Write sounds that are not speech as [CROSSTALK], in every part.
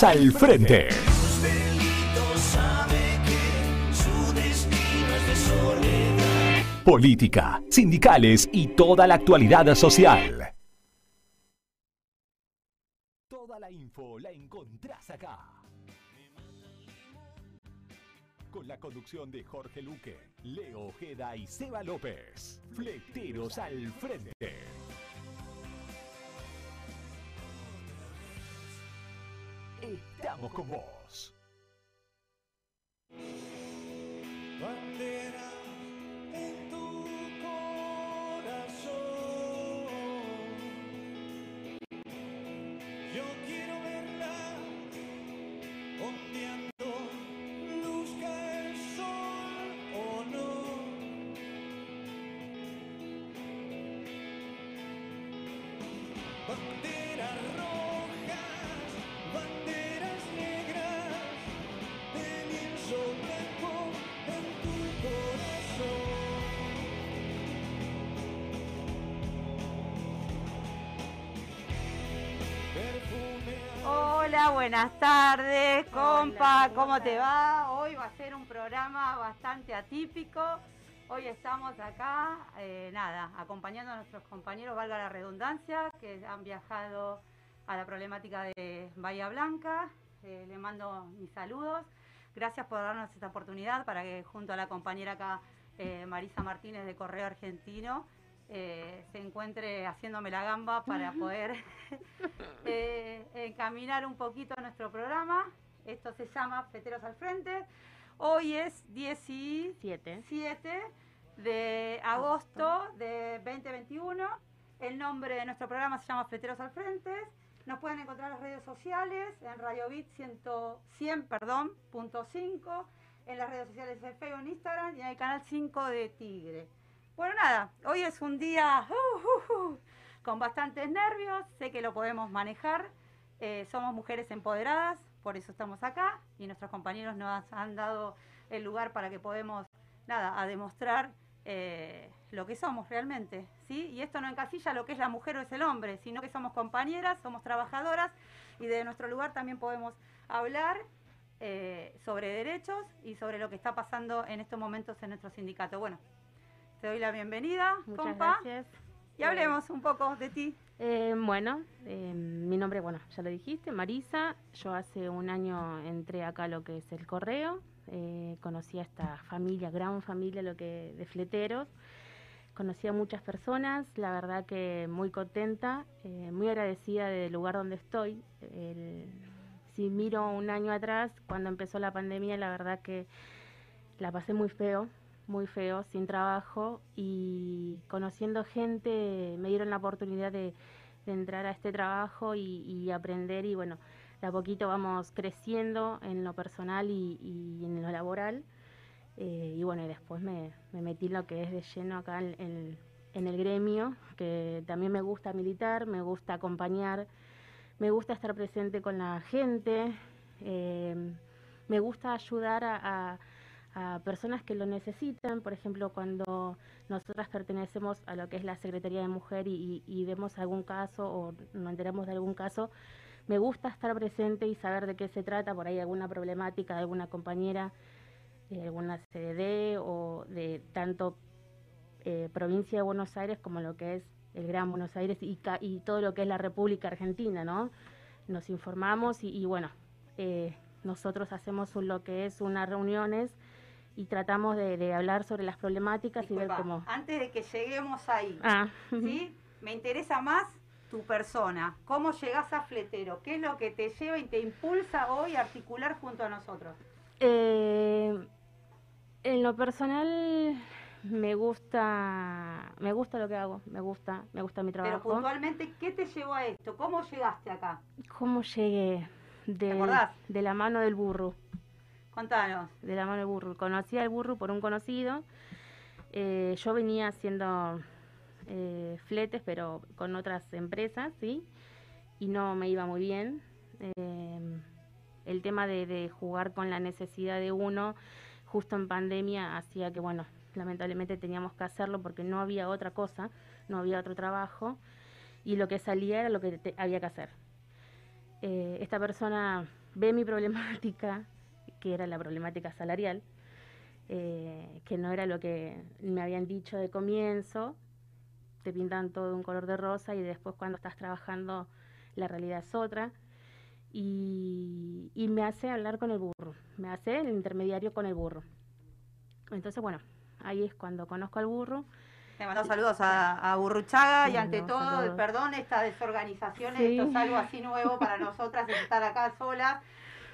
Al frente. Política, sindicales y toda la actualidad social. Toda la info la encontrás acá. Con la conducción de Jorge Luque, Leo Ojeda y Seba López. Fleteros al frente. Estamos con vos. Bandera buenas tardes, compa, ¿cómo te va? Hoy va a ser un programa bastante atípico. Hoy estamos acá, eh, nada, acompañando a nuestros compañeros, valga la redundancia, que han viajado a la problemática de Bahía Blanca. Eh, le mando mis saludos. Gracias por darnos esta oportunidad para que junto a la compañera acá, eh, Marisa Martínez de Correo Argentino, eh, se encuentre haciéndome la gamba para poder [LAUGHS] eh, encaminar un poquito nuestro programa. Esto se llama Fleteros al Frente. Hoy es 17 de agosto de 2021. El nombre de nuestro programa se llama Fleteros al Frente. Nos pueden encontrar en las redes sociales, en Radio Bit 100, 100 perdón, punto 5, en las redes sociales de Facebook, en Instagram y en el canal 5 de Tigre. Bueno, nada, hoy es un día uh, uh, uh, con bastantes nervios, sé que lo podemos manejar, eh, somos mujeres empoderadas, por eso estamos acá y nuestros compañeros nos han dado el lugar para que podamos, nada, a demostrar eh, lo que somos realmente, ¿sí? Y esto no encasilla lo que es la mujer o es el hombre, sino que somos compañeras, somos trabajadoras y de nuestro lugar también podemos hablar eh, sobre derechos y sobre lo que está pasando en estos momentos en nuestro sindicato. Bueno, te doy la bienvenida, Muchas compa, gracias. y hablemos un poco de ti. Eh, bueno, eh, mi nombre, bueno, ya lo dijiste, Marisa. Yo hace un año entré acá a lo que es el correo. eh, conocí a esta familia, gran familia, lo que de fleteros. Conocí a muchas personas, la verdad que muy contenta, eh, muy agradecida del lugar donde estoy. El- si miro un año atrás, cuando empezó la pandemia, la verdad que la pasé muy feo, muy feo, sin trabajo y conociendo gente me dieron la oportunidad de, entrar a este trabajo y, aprender y bueno, de a poquito vamos creciendo en lo personal y, en lo laboral. Eh, y bueno, y después me, me metí lo que es de lleno acá en, el gremio, que también me gusta militar, me gusta acompañar, me gusta estar presente con la gente, eh, me gusta ayudar a- a personas que lo necesitan, por ejemplo, cuando nosotras pertenecemos a lo que es la Secretaría de Mujer y, y- vemos algún caso o nos enteramos de algún caso, me gusta estar presente y saber de qué se trata, por ahí alguna problemática de alguna compañera, de alguna CDD o de tanto eh, provincia de Buenos Aires como lo que es el Gran Buenos Aires y, y todo lo que es la República Argentina, ¿no? Nos informamos y, y bueno, eh, nosotros hacemos lo que es unas reuniones y tratamos de, de hablar sobre las problemáticas y ver cómo... Antes de que lleguemos ahí, Ah, ¿sí? Me interesa más tu persona, cómo llegás a Fletero, qué es lo que te lleva y te impulsa hoy a articular junto a nosotros. Eh, en lo personal me gusta me gusta lo que hago, me gusta, me gusta mi Pero trabajo. puntualmente, ¿qué te llevó a esto? ¿Cómo llegaste acá? ¿Cómo llegué? De, acordás? de la mano del burro, Contanos. de la mano del burro. Conocí al burro por un conocido. Eh, yo venía haciendo eh, fletes, pero con otras empresas, ¿sí? Y no me iba muy bien. Eh, el tema de, de jugar con la necesidad de uno, justo en pandemia, hacía que, bueno, lamentablemente teníamos que hacerlo porque no había otra cosa, no había otro trabajo, y lo que salía era lo que te- había que hacer. Eh, esta persona ve mi problemática, que era la problemática salarial, eh, que no era lo que me habían dicho de comienzo, te pintan todo de un color de rosa y después cuando estás trabajando la realidad es otra. Y, y me hace hablar con el burro, me hace el intermediario con el burro. Entonces, bueno, ahí es cuando conozco al burro. Le mando saludos a, a Burruchaga y ante no, todo, saludos. perdón esta desorganización, Sí. esto es algo así nuevo para nosotras, de estar acá solas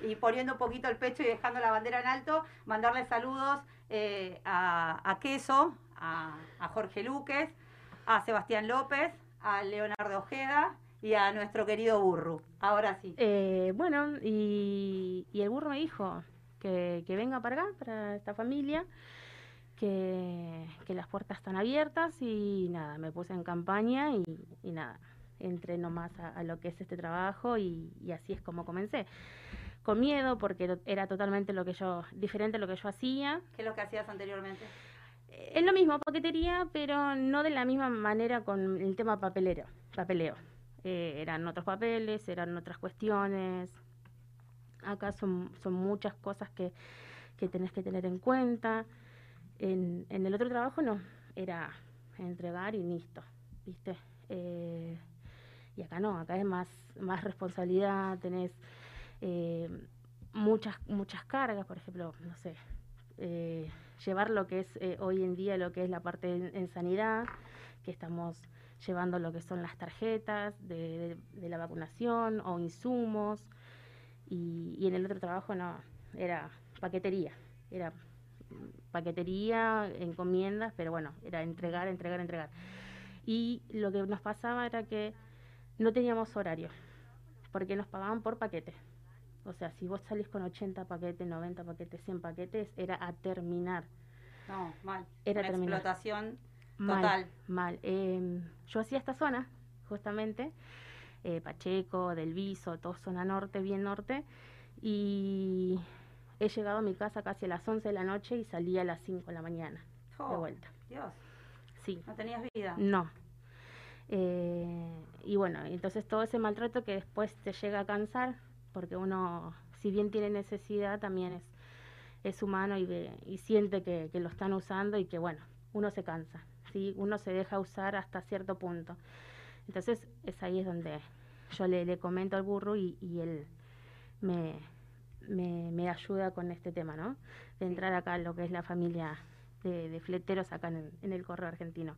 y poniendo un poquito el pecho y dejando la bandera en alto, mandarle saludos eh, a, a Queso, a, Jorge Luques, a Sebastián López, a Leonardo Ojeda y a nuestro querido Burru. Ahora sí. Eh, bueno, y, y el burro me dijo que, que venga para acá, para esta familia, que, que las puertas están abiertas y nada, me puse en campaña y, nada, entré nomás a, lo que es este trabajo y así es como comencé. Con miedo porque era- totalmente lo que yo, diferente a lo que yo hacía. ¿Qué es lo que hacías anteriormente? Eh, Es lo mismo, paquetería, pero no de la misma manera con el tema papelero, papeleo. Eh, eran otros papeles, eran otras cuestiones. Acá son, son muchas cosas que, que tenés que tener en cuenta. En, en el otro trabajo no, era entregar y listo, ¿viste? Eh, y acá no, acá es más, más responsabilidad, tenés eh, muchas, muchas cargas, por ejemplo, no sé, eh, llevar lo que es eh, hoy en día lo que es la parte en, sanidad, que estamos llevando lo que son las tarjetas de, de- la vacunación o insumos, y, y en el otro trabajo no, era paquetería, era paquetería, encomiendas, pero bueno, era entregar, entregar, entregar. Y lo que nos pasaba era que no teníamos horario, porque nos pagaban por paquete. O sea, si vos salís con 80 paquetes, 90 paquetes, 100 paquetes, era a terminar. No, mal. Era Una terminar. explotación Mal, Total. Mal. Eh, yo hacía esta zona, justamente, eh, Pacheco, Del Viso, todo zona norte, bien norte, y he llegado a mi casa casi a las 11 de la noche y salí a las 5 de la mañana, de Oh, vuelta. Dios, Sí, no tenías vida. no. Eh, y bueno, entonces todo ese maltrato que después te llega a cansar, porque uno, si bien tiene necesidad, también es, es humano y, ve- y siente que, que lo están usando y que bueno, uno se cansa, ¿sí? uno se deja usar hasta cierto punto. Entonces es ahí es donde yo le, le comento al burro y, y él me, me, me ayuda con este tema, ¿no? De entrar acá en lo que es la familia de, de fleteros acá en en el correo argentino.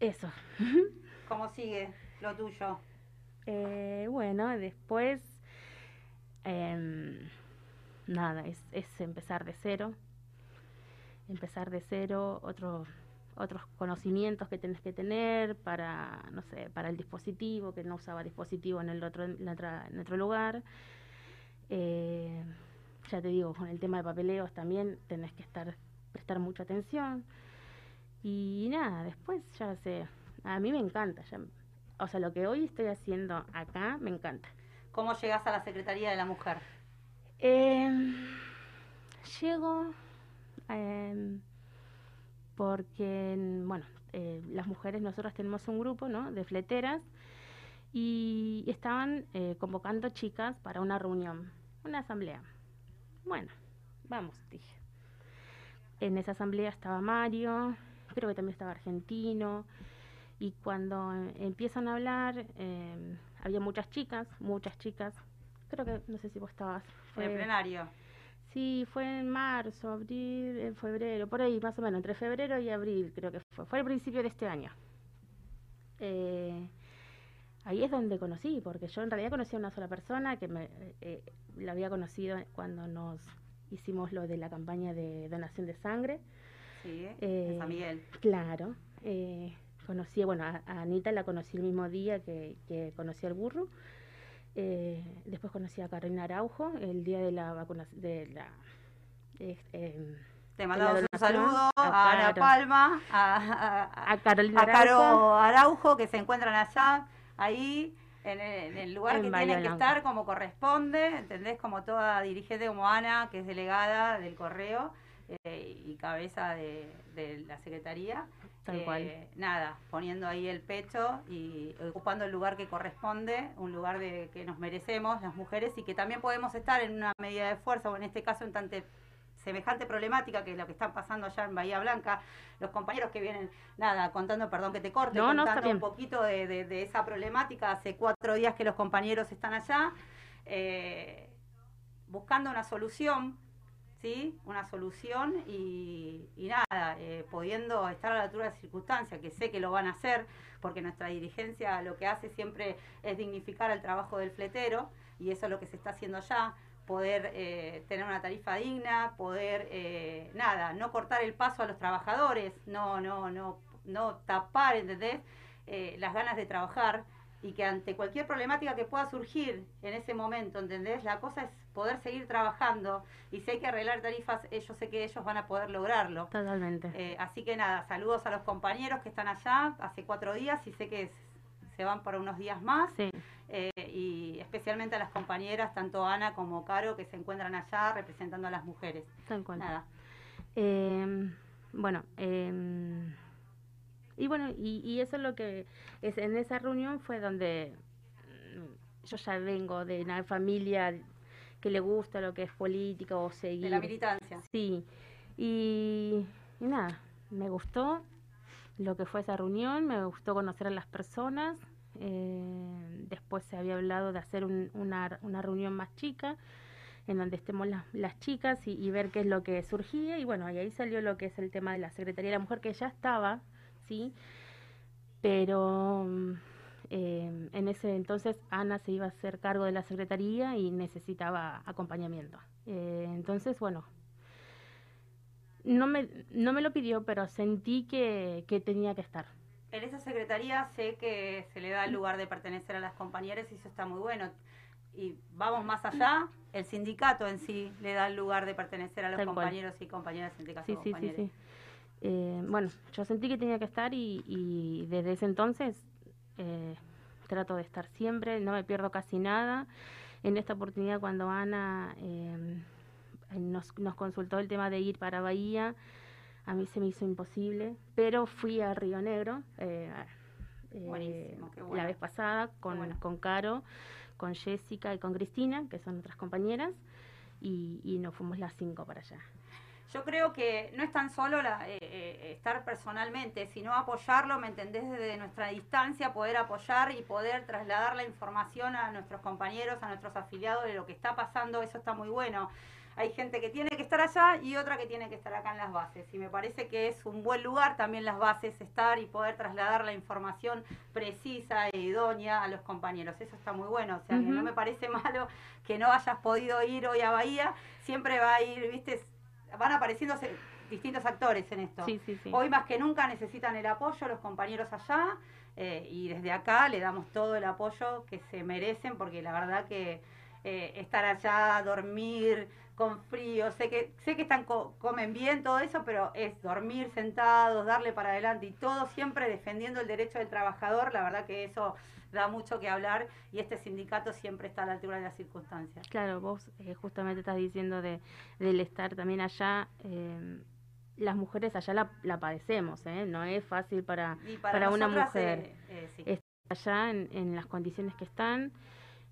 Eso. ¿Cómo sigue lo tuyo? Eh, bueno, después, em, nada, es, empezar de cero. Empezar de cero, otro, otros conocimientos que tenés que tener para, no sé, para el dispositivo, que no usaba dispositivo en el otro, en otro lugar. Eh, ya te digo, con el tema de papeleos también tenés que estar, prestar mucha atención. Y nada, después ya sé, a mí me encanta, ya, o sea, lo que hoy estoy haciendo acá me encanta. ¿Cómo llegas a la Secretaría de la Mujer? Eh, llego eh, porque, bueno, eh, las mujeres, nosotros tenemos un grupo, ¿no? De fleteras y estaban eh, convocando chicas para una reunión, una asamblea. Bueno, vamos, dije. En esa asamblea estaba Mario, creo que también estaba Argentino, y cuando eh, empiezan a hablar, eh, había muchas chicas, muchas chicas, creo que, no sé si vos estabas. En el fue- plenario. Sí, fue en marzo, abril, en febrero, por ahí más o menos, entre febrero y abril creo que fue. Fue al principio de este año. Eh, ahí es donde conocí, porque yo en realidad conocí a una sola persona que me, eh, la había conocido cuando nos hicimos lo de la campaña de donación de sangre. Sí, Eh, en San Miguel. Claro. eh, conocí, bueno, a, a Anita la conocí el mismo día que, que conocí al burro. Eh, después conocí a Carolina Araujo el día de la vacunación, de la... eh, em, Te mandamos un saludo a a Ana. Palma, a, Carolina a Caro Araujo. Araujo, que se encuentran allá, ahí, en el, en el lugar En que Bahía tienen que estar como corresponde, ¿entendés? Como toda dirigente como Ana, que es delegada del correo eh, y cabeza de, de la secretaría. Tal eh, cual. nada, poniendo ahí el pecho y ocupando el lugar que corresponde, un lugar de que nos merecemos las mujeres y que también podemos estar en una medida de fuerza, o en este caso en tante semejante problemática que es lo que está pasando allá en Bahía Blanca, los compañeros que vienen, nada, contando, perdón que te corte, No, contando un poquito de, de- de esa problemática, hace cuatro días que los compañeros están allá, eh, buscando una solución, ¿sí? Una solución y, nada, eh, pudiendo estar a la altura de las circunstancias, que sé que lo van a hacer, porque nuestra dirigencia lo que hace siempre es dignificar el trabajo del fletero, y eso es lo que se está haciendo allá, poder eh, tener una tarifa digna, poder, eh, nada, no cortar el paso a los trabajadores, no, no, no, no tapar, ¿entendés? Las ganas de trabajar y que ante cualquier problemática que pueda surgir en ese momento, ¿entendés? La cosa es poder seguir trabajando y si hay que arreglar tarifas, yo sé que ellos van a poder lograrlo. Totalmente. Eh, así que nada, saludos a los compañeros que están allá hace cuatro días y sé que se van para unos días más. Sí, Eh, y especialmente a las compañeras, tanto Ana como Caro, que se encuentran allá representando a las mujeres. tal cual. Nada. Eh, bueno, eh, y bueno, y, y eso es lo que es en esa reunión fue donde mm, yo ya vengo de una familia que le gusta lo que es política o seguir. De la militancia. Sí, y, y nada, me gustó lo que fue esa reunión, me gustó conocer a las personas. eh, después se había hablado de hacer un- una, una reunión más chica, en donde estemos las, las chicas y, y ver qué es lo que surgía. Y bueno, y ahí salió lo que es el tema de la Secretaría de la Mujer, que ya estaba, ¿sí? Pero mm, eh, en ese entonces Ana se iba a hacer cargo de la Secretaría y necesitaba acompañamiento. Eh, entonces, bueno, no me, no me lo pidió, pero sentí que, que tenía que estar. En esa secretaría sé que se le da el lugar de pertenecer a las compañeras y eso está muy bueno. Y vamos más allá, el sindicato en sí le da el lugar de pertenecer a los Tal cual. compañeros y compañeras en este Sí, sí, sí, sí. Eh, bueno, yo sentí que tenía que estar y, y desde ese entonces eh, trato de estar siempre, no me pierdo casi nada. En esta oportunidad cuando Ana eh, nos, nos consultó el tema de ir para Bahía, a mí se me hizo imposible, pero fui a Río Negro eh, eh, Buenísimo, qué bueno. la vez pasada con, bueno. con Caro, con Jessica y con Cristina, que son otras compañeras, y, y nos fuimos las cinco para allá. Yo creo que no es tan solo la, eh, eh, estar personalmente, sino apoyarlo, ¿me entendés? Desde nuestra distancia, poder apoyar y poder trasladar la información a nuestros compañeros, a nuestros afiliados de lo que está pasando, eso está muy bueno. Hay gente que tiene que estar allá y otra que tiene que estar acá en las bases. Y me parece que es un buen lugar también las bases estar y poder trasladar la información precisa e idónea a los compañeros. Eso está muy bueno. O sea, que no me parece [LAUGHS] malo que no hayas podido ir hoy a Bahía. Siempre va a ir, viste, van apareciendo distintos actores en esto. Sí, sí, sí. Hoy más que nunca necesitan el apoyo los compañeros allá eh, y desde acá le damos todo el apoyo que se merecen porque la verdad que eh, estar allá, dormir con frío, sé que sé que están co- comen bien todo eso, pero es dormir sentados, darle para adelante y todo siempre defendiendo el derecho del trabajador, la verdad que eso da mucho que hablar y este sindicato siempre está a la altura de las circunstancias. Claro, vos eh, justamente estás diciendo de, del estar también allá. eh, las mujeres allá la, la padecemos, ¿eh? No es fácil para para, Para una mujer. eh, eh, sí. Es- allá en, en las condiciones que están.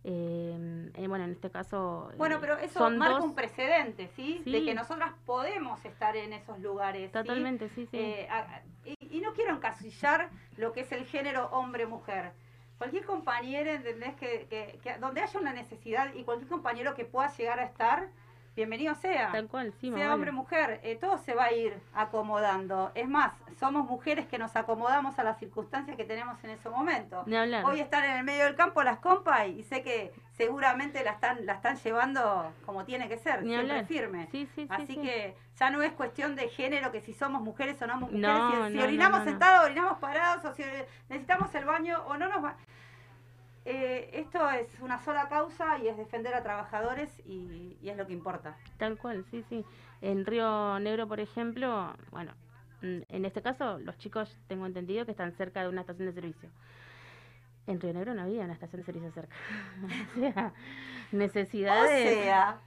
eh, eh, bueno, en este caso. Bueno, pero eso son marca dos- un precedente, ¿sí? De que nosotras podemos estar en esos lugares. ¿sí? Totalmente, sí, sí. Eh, a- y, y no quiero encasillar lo que es el género hombre-mujer. Cualquier compañero, ¿entendés? Que, que- que donde haya una necesidad y cualquier compañero que pueda llegar a estar, bienvenido sea. Tal cual, sí, sea vale. hombre o mujer, eh, todo se va a ir acomodando. Es más, somos mujeres que nos acomodamos a las circunstancias que tenemos en ese momento. Ni hablar. Hoy están en el medio del campo las compas y sé que seguramente la están, la están llevando como tiene que ser, Ni siempre hablar. firme. Sí, sí, sí, Así sí. que ya no es cuestión de género, que si somos mujeres o no somos mujeres, No, si, si no, no, orinamos no, sentados, orinamos parados, o si necesitamos el baño o no nos va. Eh, esto es una sola causa y es defender a trabajadores y, y es lo que importa. Tal cual, sí, sí. En Río Negro, por ejemplo, bueno, en este caso los chicos tengo entendido que están cerca de una estación de servicio. En Río Negro no había una estación de servicio cerca. [LAUGHS] o sea, O necesidades sea,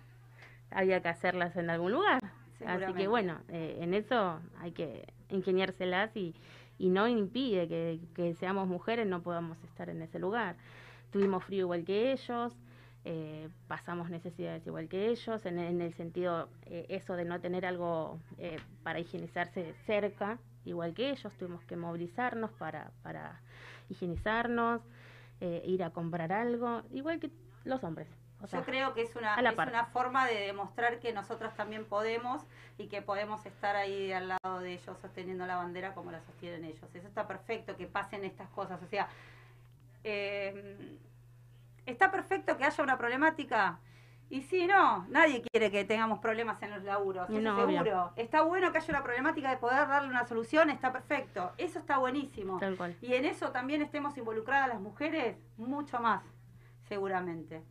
había que hacerlas en algún lugar. Así que bueno, eh, en eso hay que ingeniárselas y, y no impide que, que seamos mujeres, no podamos estar en ese lugar. Tuvimos frío igual que ellos, eh, pasamos necesidades igual que ellos, en, en el sentido eh, eso de no tener algo eh, para higienizarse cerca, igual que ellos, tuvimos que movilizarnos para, para higienizarnos, eh, ir a comprar algo, igual que los hombres. O sea, Yo creo que es una, es una forma de demostrar que nosotras también podemos y que podemos estar ahí al lado de ellos sosteniendo la bandera como la sostienen ellos. Eso está perfecto, que pasen estas cosas. O sea, eh, está perfecto que haya una problemática. Y sí, no, nadie quiere que tengamos problemas en los laburos, Y eso no, obvio. seguro. Está bueno que haya una problemática de poder darle una solución, está perfecto. Eso está buenísimo. tal cual. Y en eso también estemos involucradas las mujeres, mucho más, seguramente.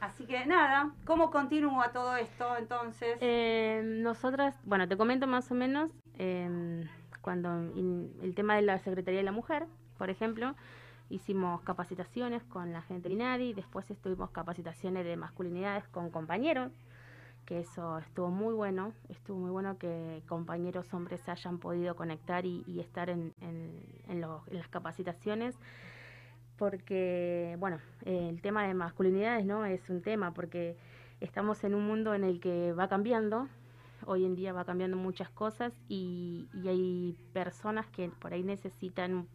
Así que nada, ¿cómo continúa todo esto entonces? Eh, nosotras, bueno, te comento más o menos, eh, cuando in- el tema de la Secretaría de la Mujer, por ejemplo, hicimos capacitaciones con la gente de INADI, después estuvimos capacitaciones de masculinidades con compañeros, que eso estuvo muy bueno, estuvo muy bueno que compañeros hombres hayan podido conectar y, y estar en, los- las capacitaciones, porque, bueno, el tema de masculinidades, ¿no? Es un tema, porque estamos en un mundo en el que va cambiando, hoy en día va cambiando muchas cosas y, y hay personas que por ahí necesitan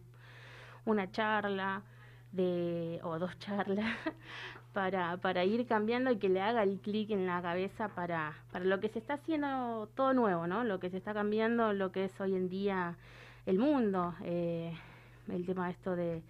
una charla de, o dos charlas [LAUGHS] para, para ir cambiando y que le haga el clic en la cabeza para, para lo que se está haciendo todo nuevo, ¿no? Lo que se está cambiando, lo que es hoy en día el mundo, eh, el tema esto de,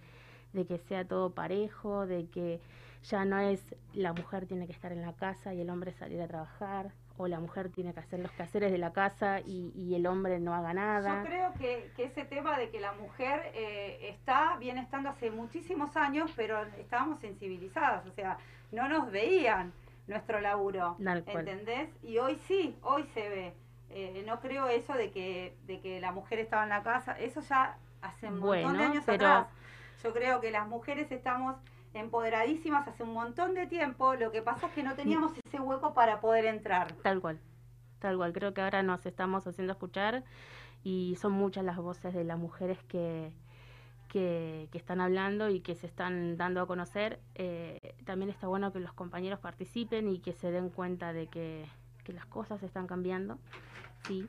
de que sea todo parejo, de que ya no es la mujer tiene que estar en la casa y el hombre salir a trabajar, o la mujer tiene que hacer los quehaceres de la casa y, y el hombre no haga nada. Yo creo que, que ese tema de que la mujer eh, está, viene estando hace muchísimos años, pero estábamos sensibilizadas, o sea, no nos veían nuestro laburo. ¿entendés? Y hoy sí, hoy se ve. Eh, no creo eso de que, de que la mujer estaba en la casa, eso ya hace un montón de años pero- atrás. Yo creo que las mujeres estamos empoderadísimas hace un montón de tiempo, lo que pasa es que no teníamos ese hueco para poder entrar. Tal cual, tal cual. Creo que ahora nos estamos haciendo escuchar y son muchas las voces de las mujeres que, que, están hablando y que se están dando a conocer. Eh, también está bueno que los compañeros participen y que se den cuenta de que, que las cosas están cambiando, sí,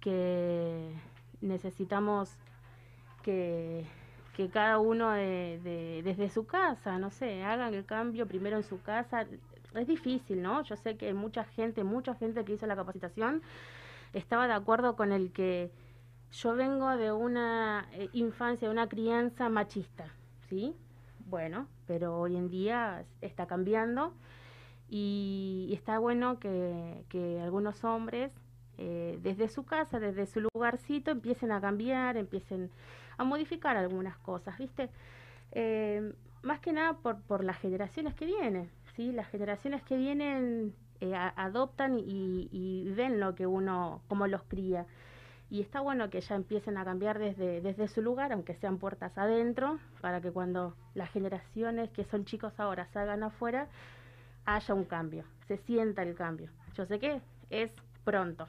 que necesitamos que, que cada uno de, de- desde su casa, no sé, hagan el cambio primero en su casa. Es difícil, ¿no? Yo sé que mucha gente, mucha gente que hizo la capacitación estaba de acuerdo con el que yo vengo de una eh, infancia, de una crianza machista, ¿sí? Bueno, pero hoy en día está cambiando y, y está bueno que, que algunos hombres eh, desde su casa, desde su lugarcito, empiecen a cambiar, empiecen a modificar algunas cosas, ¿viste? Eh, más que nada por, las generaciones que vienen, ¿sí? Las generaciones que vienen eh, adoptan y, y ven lo que uno, cómo los cría. Y está bueno que ya empiecen a cambiar desde, desde su lugar, aunque sean puertas adentro, para que cuando las generaciones que son chicos ahora salgan afuera, haya un cambio, se sienta el cambio. Yo sé que es pronto,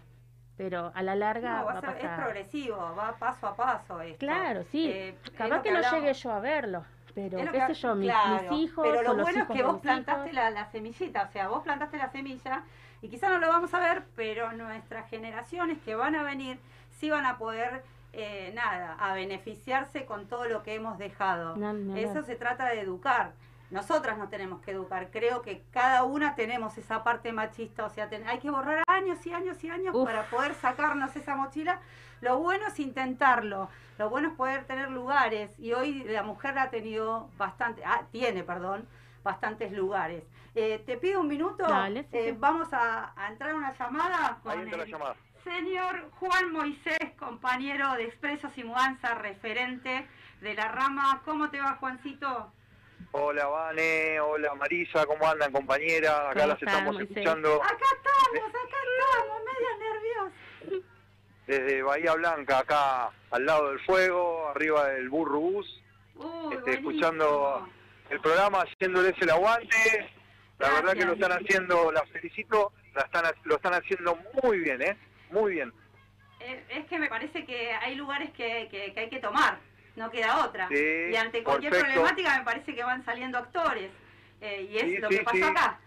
pero a la larga No, va a ser- a es pasar. progresivo, va paso a paso esto. Claro, sí. Eh, Capaz que, no hablamos. llegue yo a verlo, pero qué que- sé yo, mis, claro, mis hijos. Pero lo bueno es que vos plantaste la, la semillita, o sea, vos plantaste la semilla y quizá no lo vamos a ver, pero nuestras generaciones que van a venir sí van a poder, eh, nada, a beneficiarse con todo lo que hemos dejado. No, Eso se trata de educar. Nosotras nos tenemos que educar. Creo que cada una tenemos esa parte machista. O sea, ten- hay que borrar años y años y años Uf. para poder sacarnos esa mochila. Lo bueno es intentarlo. Lo bueno es poder tener lugares. Y hoy la mujer ha tenido bastante, ah, tiene, perdón, bastantes lugares. Eh, te pido un minuto. Dale, sí, Eh, sí. Vamos a, a entrar a una llamada con Ahí entra la el llamada. Señor Juan Moisés, compañero de Expresos y Mudanza, referente de la rama. ¿Cómo te va, Juancito? Hola Vane, hola Marisa, ¿cómo andan compañera? Acá ¿Cómo las estamos Moisés? escuchando Acá estamos, acá estamos, medio nerviosos. desde Bahía Blanca, acá al lado del fuego, arriba del burro bus, Uy, este, escuchando el programa, haciéndoles el aguante. La Gracias. verdad que lo están haciendo, las felicito, la están, lo están haciendo muy bien, ¿eh? Muy bien. Eh, es que me parece que hay lugares que, que- que hay que tomar, no queda otra. Sí, y ante cualquier perfecto. problemática me parece que van saliendo actores. Eh, y es Sí, lo sí, que pasó sí. acá.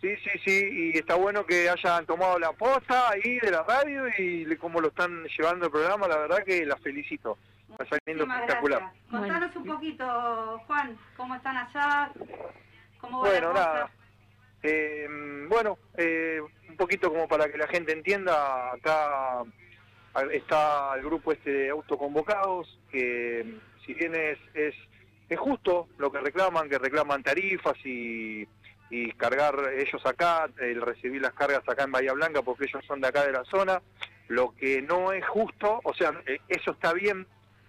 Sí, sí, sí, y está bueno que hayan tomado la posta ahí de la radio y cómo lo están llevando el programa, la verdad que la felicito. Está saliendo Muchísimas espectacular. gracias. Contanos un poquito, Juan, cómo están allá, cómo va Bueno, la cosa. nada. Eh, bueno, eh, un poquito como para que la gente entienda, acá está el grupo este de autoconvocados, que si bien es, es, es justo lo que reclaman, que reclaman tarifas y, y cargar ellos acá, el recibir las cargas acá en Bahía Blanca, porque ellos son de acá de la zona, lo que no es justo, o sea, eh, eso está bien,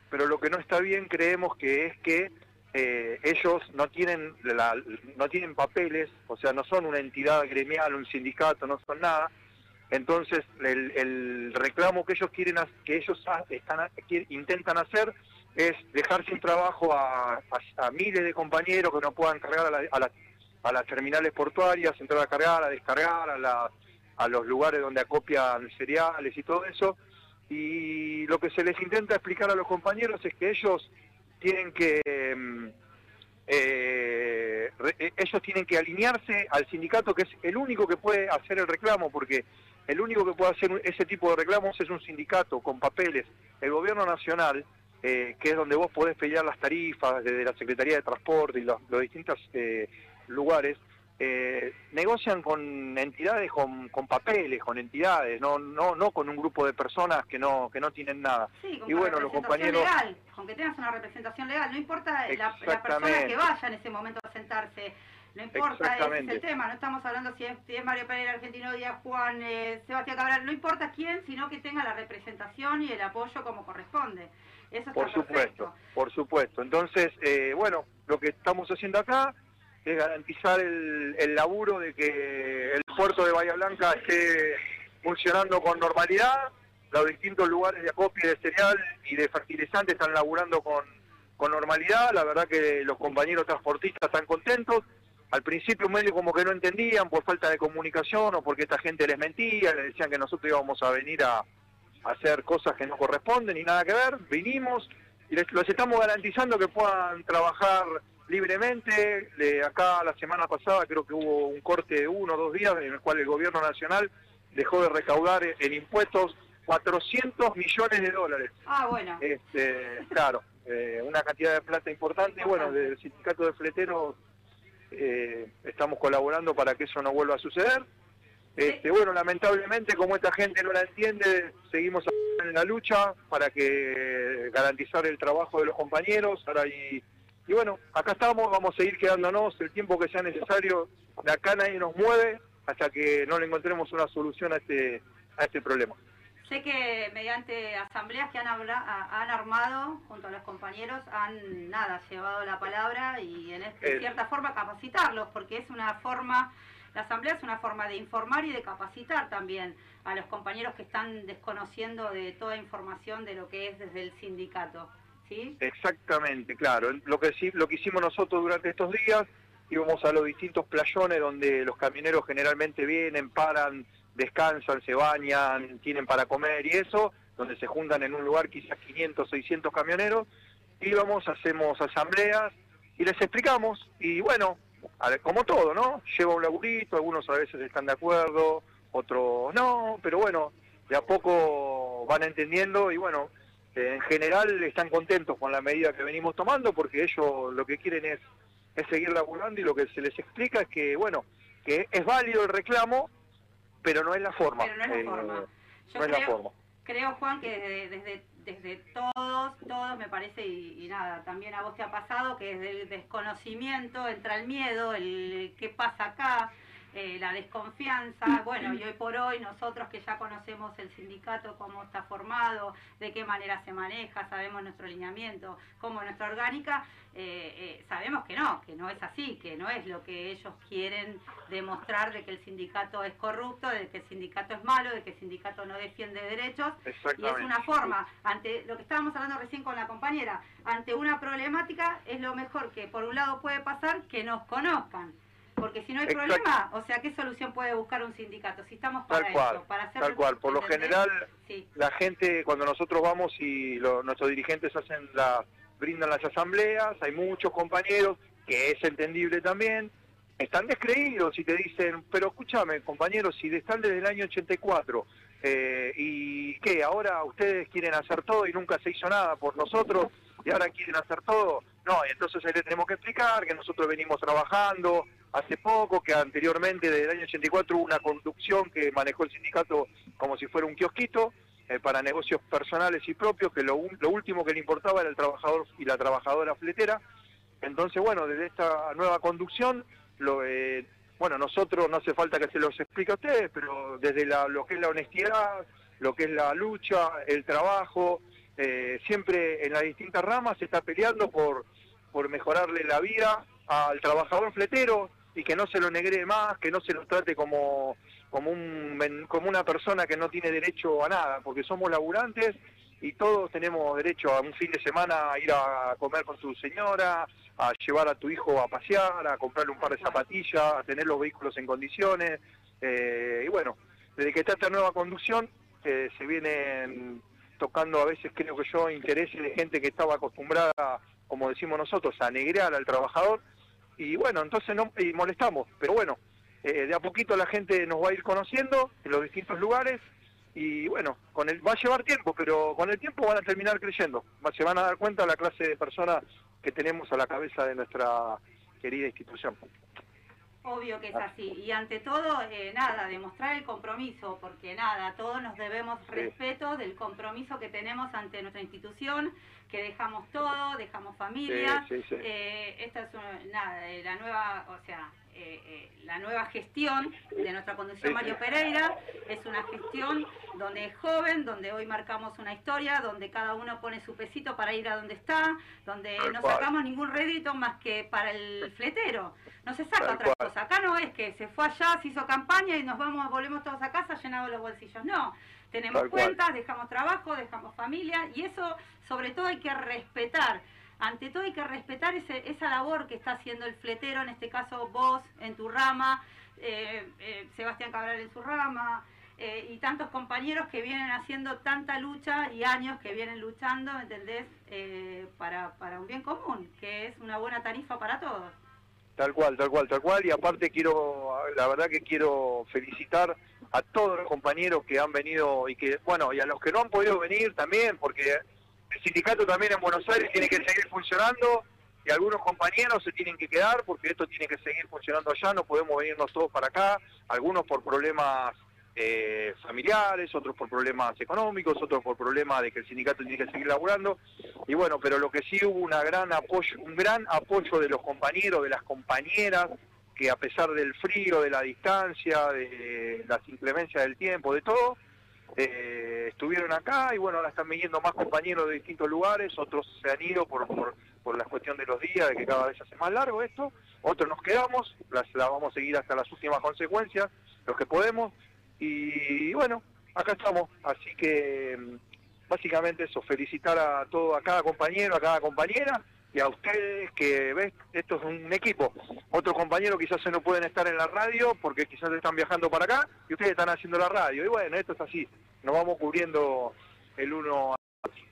pero lo que no está bien creemos que es que eh, ellos no tienen la- no tienen papeles, o sea, no son una entidad gremial, un sindicato, no son nada. Entonces, el, el reclamo que ellos quieren, que ellos están, intentan hacer es dejar sin trabajo a, a- miles de compañeros que no puedan cargar a, la- a las- a las terminales portuarias, entrar a cargar, a descargar, a, la- a los lugares donde acopian cereales y todo eso. Y lo que se les intenta explicar a los compañeros es que ellos tienen que mm, eh, eh, ellos tienen que alinearse al sindicato que es el único que puede hacer el reclamo porque el único que puede hacer ese tipo de reclamos es un sindicato con papeles. El gobierno nacional eh, que es donde vos podés pelear las tarifas desde la Secretaría de Transporte y los, los distintos eh, lugares eh, negocian con entidades con, con papeles con entidades no no no con un grupo de personas que no que no tienen nada Sí, con y una bueno, los compañeros- legal, con que tengas una representación legal, no importa la, la persona que vaya en ese momento a sentarse, no importa, ese es el tema, no estamos hablando si es, si es Mario Pereira Argentino Díaz, Juan, eh, Sebastián Cabral, no importa quién, sino que tenga la representación y el apoyo como corresponde. Eso está Por supuesto, perfecto. por supuesto. Entonces, eh, bueno, lo que estamos haciendo acá es garantizar el, el laburo de que el puerto de Bahía Blanca esté funcionando con normalidad. Los distintos lugares de acopio de cereal y de fertilizante están laburando con, con normalidad. La verdad que los compañeros transportistas están contentos. Al principio medio como que no entendían por falta de comunicación o porque esta gente les mentía, les decían que nosotros íbamos a venir a, hacer cosas que no corresponden y nada que ver. Vinimos y les, los estamos garantizando que puedan trabajar libremente. Le- acá la semana pasada creo que hubo un corte de uno o dos días en el cual el gobierno nacional dejó de recaudar en impuestos 400 millones de dólares. Ah, bueno. Este, claro, eh, una cantidad de plata importante. Y bueno, Importante. desde el sindicato de fleteros eh, estamos colaborando para que eso no vuelva a suceder. Este, bueno, lamentablemente, como esta gente no la entiende, seguimos en la lucha para que garantizar el trabajo de los compañeros. Ahora y, y bueno, acá estamos, vamos a seguir quedándonos el tiempo que sea necesario. De acá nadie nos mueve hasta que no le encontremos una solución a este, a este problema. Sé que mediante asambleas que han, habla- han armado junto a los compañeros han nada llevado la palabra y en, este- Eh. cierta forma capacitarlos porque es una forma la asamblea es una forma de informar y de capacitar también a los compañeros que están desconociendo de toda información de lo que es desde el sindicato ¿sí? Exactamente, claro. Lo que, lo que hicimos nosotros durante estos días, íbamos a los distintos playones donde los camioneros generalmente vienen, paran, descansan, se bañan, tienen para comer y eso, donde se juntan en un lugar quizás 500, 600 camioneros, íbamos, hacemos asambleas y les explicamos y bueno, como todo, ¿no? Lleva un laburito, algunos a veces están de acuerdo, otros no, pero bueno, de a poco van entendiendo y bueno, en general están contentos con la medida que venimos tomando porque ellos lo que quieren es, es seguir laburando y lo que se les explica es que, bueno, que es válido el reclamo, pero no es la forma. Pero no es la Eh, forma. Yo no es la creo- forma. Creo, Juan, que desde, desde, desde todos, todos me parece, y, y nada, también a vos te ha pasado, que desde el desconocimiento entra el miedo, el qué pasa acá, eh, la desconfianza. [CLEARS THROAT] Bueno, y hoy por hoy nosotros que ya conocemos el sindicato, cómo está formado, de qué manera se maneja, sabemos nuestro lineamiento, cómo es nuestra orgánica, eh, eh, sabemos que no, que no es así, que no es lo que ellos quieren demostrar de que el sindicato es corrupto, de que el sindicato es malo, de que el sindicato no defiende derechos. Y es una forma, ante lo que estábamos hablando recién con la compañera, ante una problemática es lo mejor que por un lado puede pasar que nos conozcan. Porque si no hay Exacto. problema, o sea, ¿qué solución puede buscar un sindicato? Si estamos para Tal cual, eso, para hacer... tal cual. Por lo general, Sí, la gente cuando nosotros vamos y lo- nuestros dirigentes hacen la brindan las asambleas hay muchos compañeros que es entendible también están descreídos y te dicen pero escúchame compañeros si están desde el año 84 eh, y qué ahora ustedes quieren hacer todo y nunca se hizo nada por nosotros y ahora quieren hacer todo no entonces ahí le tenemos que explicar que nosotros venimos trabajando hace poco que anteriormente desde el año 84 hubo una conducción que manejó el sindicato como si fuera un kiosquito eh, para negocios personales y propios, que lo, lo último que le importaba era el trabajador y la trabajadora fletera. Entonces, bueno, desde esta nueva conducción, lo, eh, bueno, nosotros no hace falta que se los explique a ustedes, pero desde la- lo que es la honestidad, lo que es la lucha, el trabajo, eh, siempre en las distintas ramas se está peleando por, por mejorarle la vida al trabajador fletero y que no se lo negre más, que no se lo trate como como un como una persona que no tiene derecho a nada, porque somos laburantes y todos tenemos derecho a un fin de semana a ir a comer con tu señora, a llevar a tu hijo a pasear, a comprarle un par de zapatillas, a tener los vehículos en condiciones. eh, y bueno, desde que está esta nueva conducción eh, se vienen tocando a veces, creo que yo, intereses de gente que estaba acostumbrada, como decimos nosotros, a negrear al trabajador. Y bueno, entonces no y molestamos, pero bueno, eh, de a poquito la gente nos va a ir conociendo en los distintos lugares y bueno, con el, va a llevar tiempo, pero con el tiempo van a terminar creyendo. Se van a dar cuenta la clase de personas que tenemos a la cabeza de nuestra querida institución. Obvio que es así. Y ante todo, eh, nada, demostrar el compromiso, porque nada, todos nos debemos respeto del compromiso que tenemos ante nuestra institución, que dejamos todo, dejamos familia. Sí, sí, sí. Eh, esta es una- nada, eh, la nueva, o sea, eh, eh, la nueva gestión de nuestra conducción Mario. Pereira es una gestión donde es joven, donde hoy marcamos una historia, donde cada uno pone su pesito para ir a donde está, donde Tal no cual. sacamos ningún rédito más que para el fletero. No se saca Tal otra cual. cosa. Acá no es que se fue allá, se hizo campaña y nos vamos, volvemos todos a casa llenados los bolsillos. No. Tenemos Tal cual. cuentas, dejamos trabajo, dejamos familia y eso sobre todo hay que respetar. Ante todo hay que respetar ese- esa labor que está haciendo el fletero, en este caso vos en tu rama, eh, eh, Sebastián Cabral en su rama, eh, y tantos compañeros que vienen haciendo tanta lucha y años que vienen luchando, ¿me ¿entendés? Eh, para un bien común, que es una buena tarifa para todos. Tal cual, tal cual, tal cual. Y aparte quiero, la verdad que quiero felicitar a todos los compañeros que han venido y que, bueno, y a los que no han podido venir también, porque el sindicato también en Buenos Aires tiene que seguir funcionando y algunos compañeros se tienen que quedar porque esto tiene que seguir funcionando allá, no podemos venirnos todos para acá, algunos por problemas eh, familiares, otros por problemas económicos, otros por problemas de que el sindicato tiene que seguir laburando. Y bueno, pero lo que sí hubo una gran apoyo, un gran apoyo de los compañeros, de las compañeras, que a pesar del frío, de la distancia, de las inclemencias del tiempo, de todo, eh, estuvieron acá y bueno, ahora están viniendo más compañeros de distintos lugares, otros se han ido por, por, por la cuestión de los días, de que cada vez hace más largo esto, otros nos quedamos, las, la vamos a seguir hasta las últimas consecuencias, los que podemos, y bueno, acá estamos, así que mm, básicamente eso, felicitar a todo, a cada compañero, a cada compañera, y a ustedes que ves, esto es un equipo. Otros compañeros quizás se no pueden estar en la radio porque quizás están viajando para acá y ustedes están haciendo la radio. Y bueno, esto es así, nos vamos cubriendo el uno a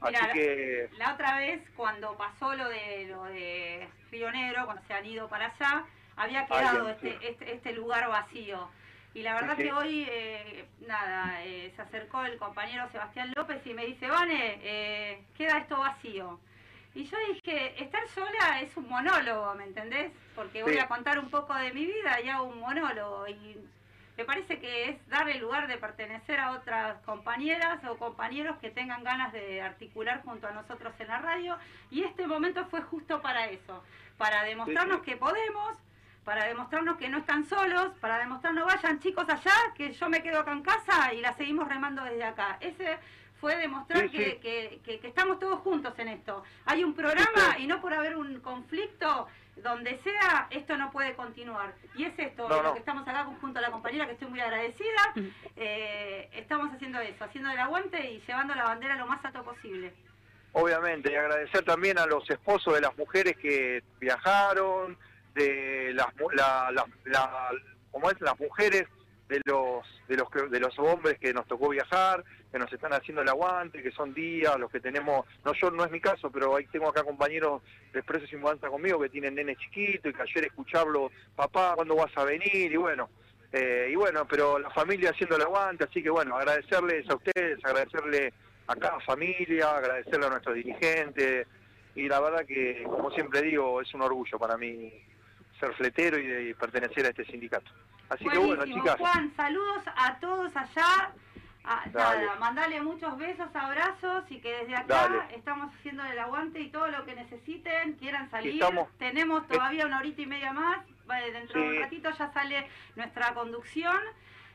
Así Mira, que La otra vez, cuando pasó lo de lo de Río Negro, cuando se han ido para allá, había quedado este, este, este lugar vacío. Y la verdad sí. que hoy, eh, nada, eh, se acercó el compañero Sebastián López y me dice, Vane, eh, queda esto vacío. Y yo dije, estar sola es un monólogo, ¿me entendés? Porque voy Sí. a contar un poco de mi vida y hago un monólogo. Y me parece que es darle lugar de pertenecer a otras compañeras o compañeros que tengan ganas de articular junto a nosotros en la radio. Y este momento fue justo para eso, para demostrarnos sí. que podemos, para demostrarnos que no están solos, para demostrarnos, vayan chicos allá, que yo me quedo acá en casa y la seguimos remando desde acá. Ese fue demostrar Sí, que, sí. que- que- que estamos todos juntos en esto. Hay un programa y no por haber un conflicto donde sea, esto no puede continuar. Y es esto, No, lo no. que estamos acá junto a la compañera, que estoy muy agradecida. Eh, estamos haciendo eso, haciendo el aguante y llevando la bandera lo más alto posible. obviamente, y agradecer también a los esposos de las mujeres que viajaron, de las, mu- la, la, la- ¿cómo es? las mujeres, de los, de, los, que- de los hombres que nos tocó viajar, que nos están haciendo el aguante, que son días, los que tenemos, no yo no es mi caso, pero ahí tengo acá compañeros de Expreso Sin Mudanza conmigo que tienen nene chiquito y que ayer escucharlo, papá, ¿cuándo vas a venir? Y bueno, eh, y bueno, pero la familia haciendo el aguante, así que bueno, agradecerles a ustedes, agradecerle a cada familia, agradecerle a nuestros dirigentes, y la verdad que, como siempre digo, es un orgullo para mí ser fletero y, de- y pertenecer a este sindicato. Así que bueno, chicas, Juan, saludos a todos allá. Ah, Dale. nada, mandale muchos besos, abrazos y que desde acá Dale. estamos haciendo el aguante y todo lo que necesiten, quieran salir. Estamos- Tenemos todavía una horita y media más. Vale, dentro de un ratito ya sale nuestra conducción.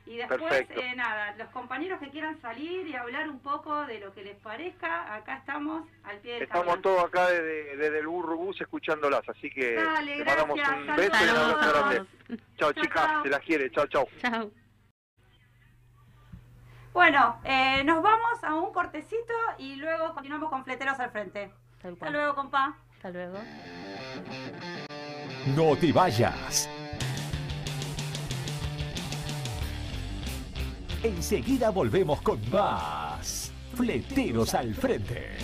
Y después, eh, nada, los compañeros que quieran salir y hablar un poco de lo que les parezca, acá estamos al pie del estamos todos acá desde, desde el burro bus escuchándolas, así que Dale, les mandamos gracias, un saludos. beso y un abrazo grande. Chao chicas, se las quiere, chao chao. Chao. Bueno, eh, nos vamos a un cortecito y luego continuamos con Fleteros al frente. Hasta luego, compa. Hasta luego. No te vayas. Enseguida volvemos con más. Fleteros al frente.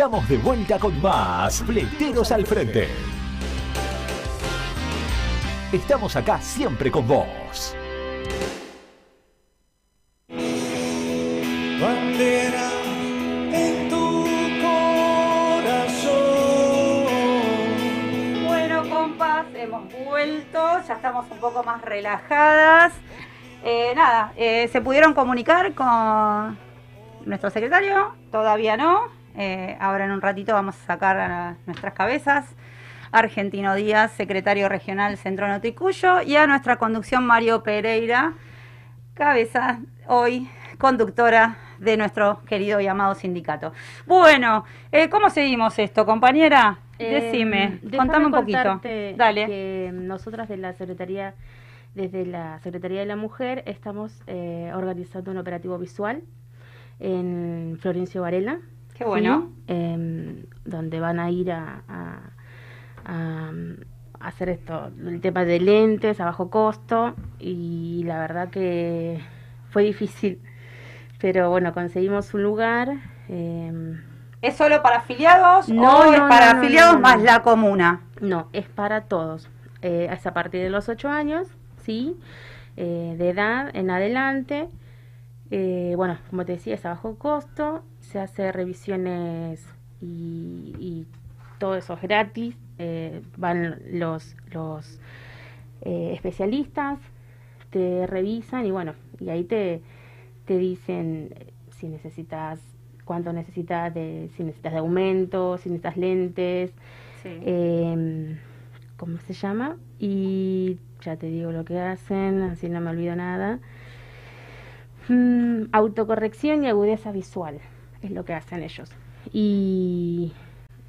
Estamos de vuelta con más Fleteros al Frente. Estamos acá siempre con vos. bandera en tu corazón. Bueno, compas, hemos vuelto, ya estamos un poco más relajadas. Eh, nada, eh, ¿se pudieron comunicar con nuestro secretario? Todavía no. Eh, ahora en un ratito vamos a sacar a nuestras cabezas. Argentino Díaz, secretario regional Centro Noticuyo, y a nuestra conducción Mario Pereira, cabeza hoy conductora de nuestro querido y amado sindicato. Bueno, eh, ¿cómo seguimos esto, compañera? Decime, Eh, déjame contame un poquito. Dale. Que nosotras de la Secretaría, desde la Secretaría de la Mujer, estamos eh, organizando un operativo visual en Florencio Varela. Qué bueno. ¿sí? Em, donde van a ir a, a- a, mm, hacer esto, el tema de lentes a bajo costo y la verdad que fue difícil, pero bueno, conseguimos un lugar. em, ¿Es solo para afiliados No, o es para no, afiliados más la comuna? no, es para todos. Eh, es a partir de los 8 años, ¿sí? Eh, de edad en adelante. Eh, bueno, como te decía, es a bajo costo. Se hace revisiones y, y todo eso es gratis. Eh, van los, los eh, especialistas, te revisan y bueno, y ahí te, te dicen si necesitas, cuánto necesitas, de, si necesitas de aumento, si necesitas lentes, Sí. eh, ¿cómo se llama? Y ya te digo lo que hacen, así no me olvido nada. Mm, autocorrección y agudeza visual es lo que hacen ellos. Y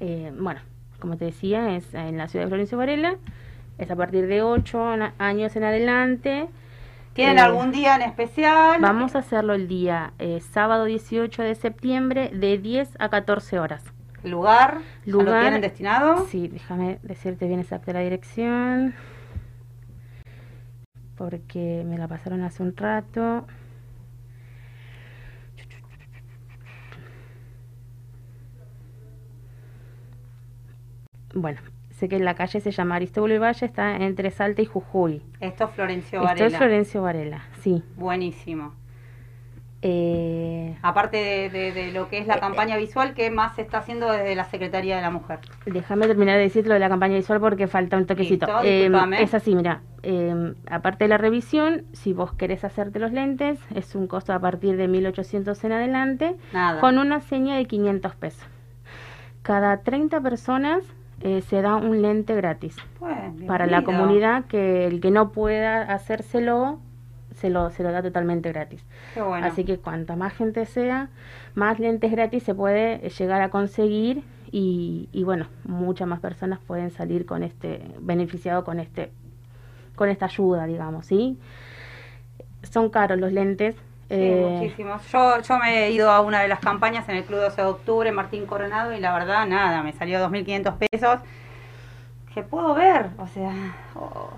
eh, bueno, como te decía, es en la ciudad de Florencio Varela, es a partir de 8 años en adelante. ¿Tienen eh, algún día en especial? Vamos a hacerlo el día eh, sábado 18 de septiembre de 10 a 14 horas. ¿Lugar? ¿Ya lo Lugar- tienen destinado? Sí, déjame decirte bien exacta la dirección. Porque me la pasaron hace un rato. Bueno, sé que la calle se llama Aristóbulo y Valle, está entre Salta y Jujuy. Esto es Florencio Esto Varela. es Florencio Varela, sí. Buenísimo. Eh, Aparte de, de- de lo que es la campaña visual, ¿qué más se está haciendo desde la Secretaría de la Mujer? Déjame terminar de decir lo de la campaña visual porque falta un toquecito. Listo, Eh, es así, mira. eh, aparte de la revisión, si vos querés hacerte los lentes, es un costo a partir de 1800 en adelante, Nada. con una seña de 500 pesos. Cada 30 personas eh, se da un lente gratis Pues, para la comunidad que el que no pueda hacérselo se lo, se lo da totalmente gratis. Qué bueno. Así que cuanta más gente sea, más lentes gratis se puede eh, llegar a conseguir y, y bueno, muchas más personas pueden salir con este beneficiado con este con esta ayuda, digamos, ¿sí? Son caros los lentes. Sí, eh, muchísimos. Yo, yo me he ido a una de las campañas en el Club 12 de Octubre, Martín Coronado, y la verdad, nada, me salió 2.500 pesos. Que puedo ver, o sea... oh.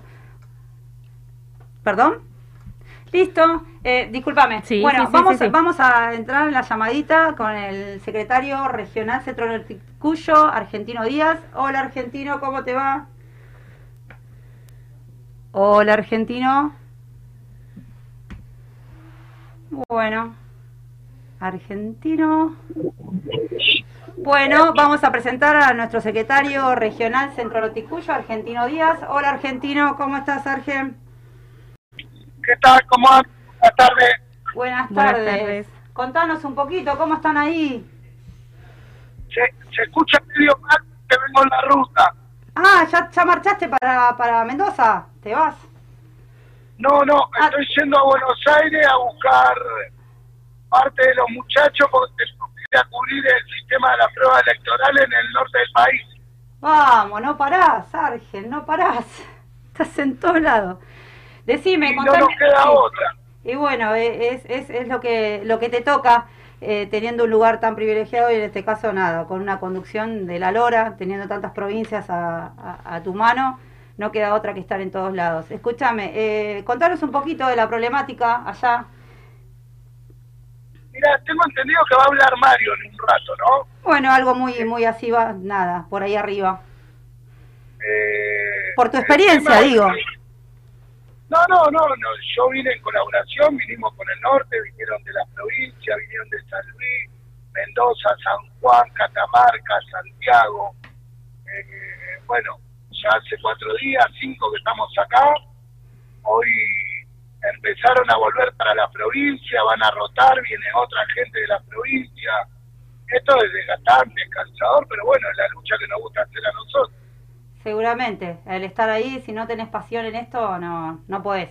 ¿Perdón? Listo, eh, discúlpame. Sí, bueno, sí, vamos, sí. vamos a entrar en la llamadita con el secretario regional Centro Cuyo, Argentino Díaz. Hola, Argentino, ¿cómo te va? Hola, Argentino. Bueno, argentino. Bueno, vamos a presentar a nuestro secretario regional Centro Loticuyo, Argentino Díaz. Hola, Argentino, ¿cómo estás, Argen? ¿Qué tal? ¿Cómo andan? Buenas tardes. Buenas tardes. Contanos un poquito, ¿cómo están ahí? Se, se escucha medio mal que vengo en la ruta. Ah, ¿ya, ya marchaste para, para Mendoza? ¿Te vas? No, no, Ah. estoy yendo a Buenos Aires a buscar parte de los muchachos porque tengo que ir a cubrir el sistema de la prueba electoral en el norte del país. Vamos, no parás, Argen, no parás. [LAUGHS] Estás en todos lados. Decime, Y no contame. nos queda otra. Y bueno, e- es, es, es lo que lo que te toca eh, teniendo un lugar tan privilegiado y en este caso nada, con una conducción de la Lora, teniendo tantas provincias a, a- a tu mano, no queda otra que estar en todos lados. Escúchame, eh, contanos un poquito de la problemática allá. Mira, tengo entendido que va a hablar Mario en un rato, ¿no? Bueno, algo muy, muy así va, nada, por ahí arriba. Eh, Por tu experiencia, digo. No, no, no, no, yo vine en colaboración, vinimos con el norte, vinieron de la provincia, vinieron de San Luis, Mendoza, San Juan, Catamarca, Santiago. Eh, bueno, ya hace cuatro días, cinco que estamos acá. Hoy empezaron a volver para la provincia, van a rotar, viene otra gente de la provincia. Esto es desgastante, es cansador, pero bueno, es la lucha que nos gusta hacer a nosotros. Seguramente, al estar ahí, si no tenés pasión en esto, no, no podés,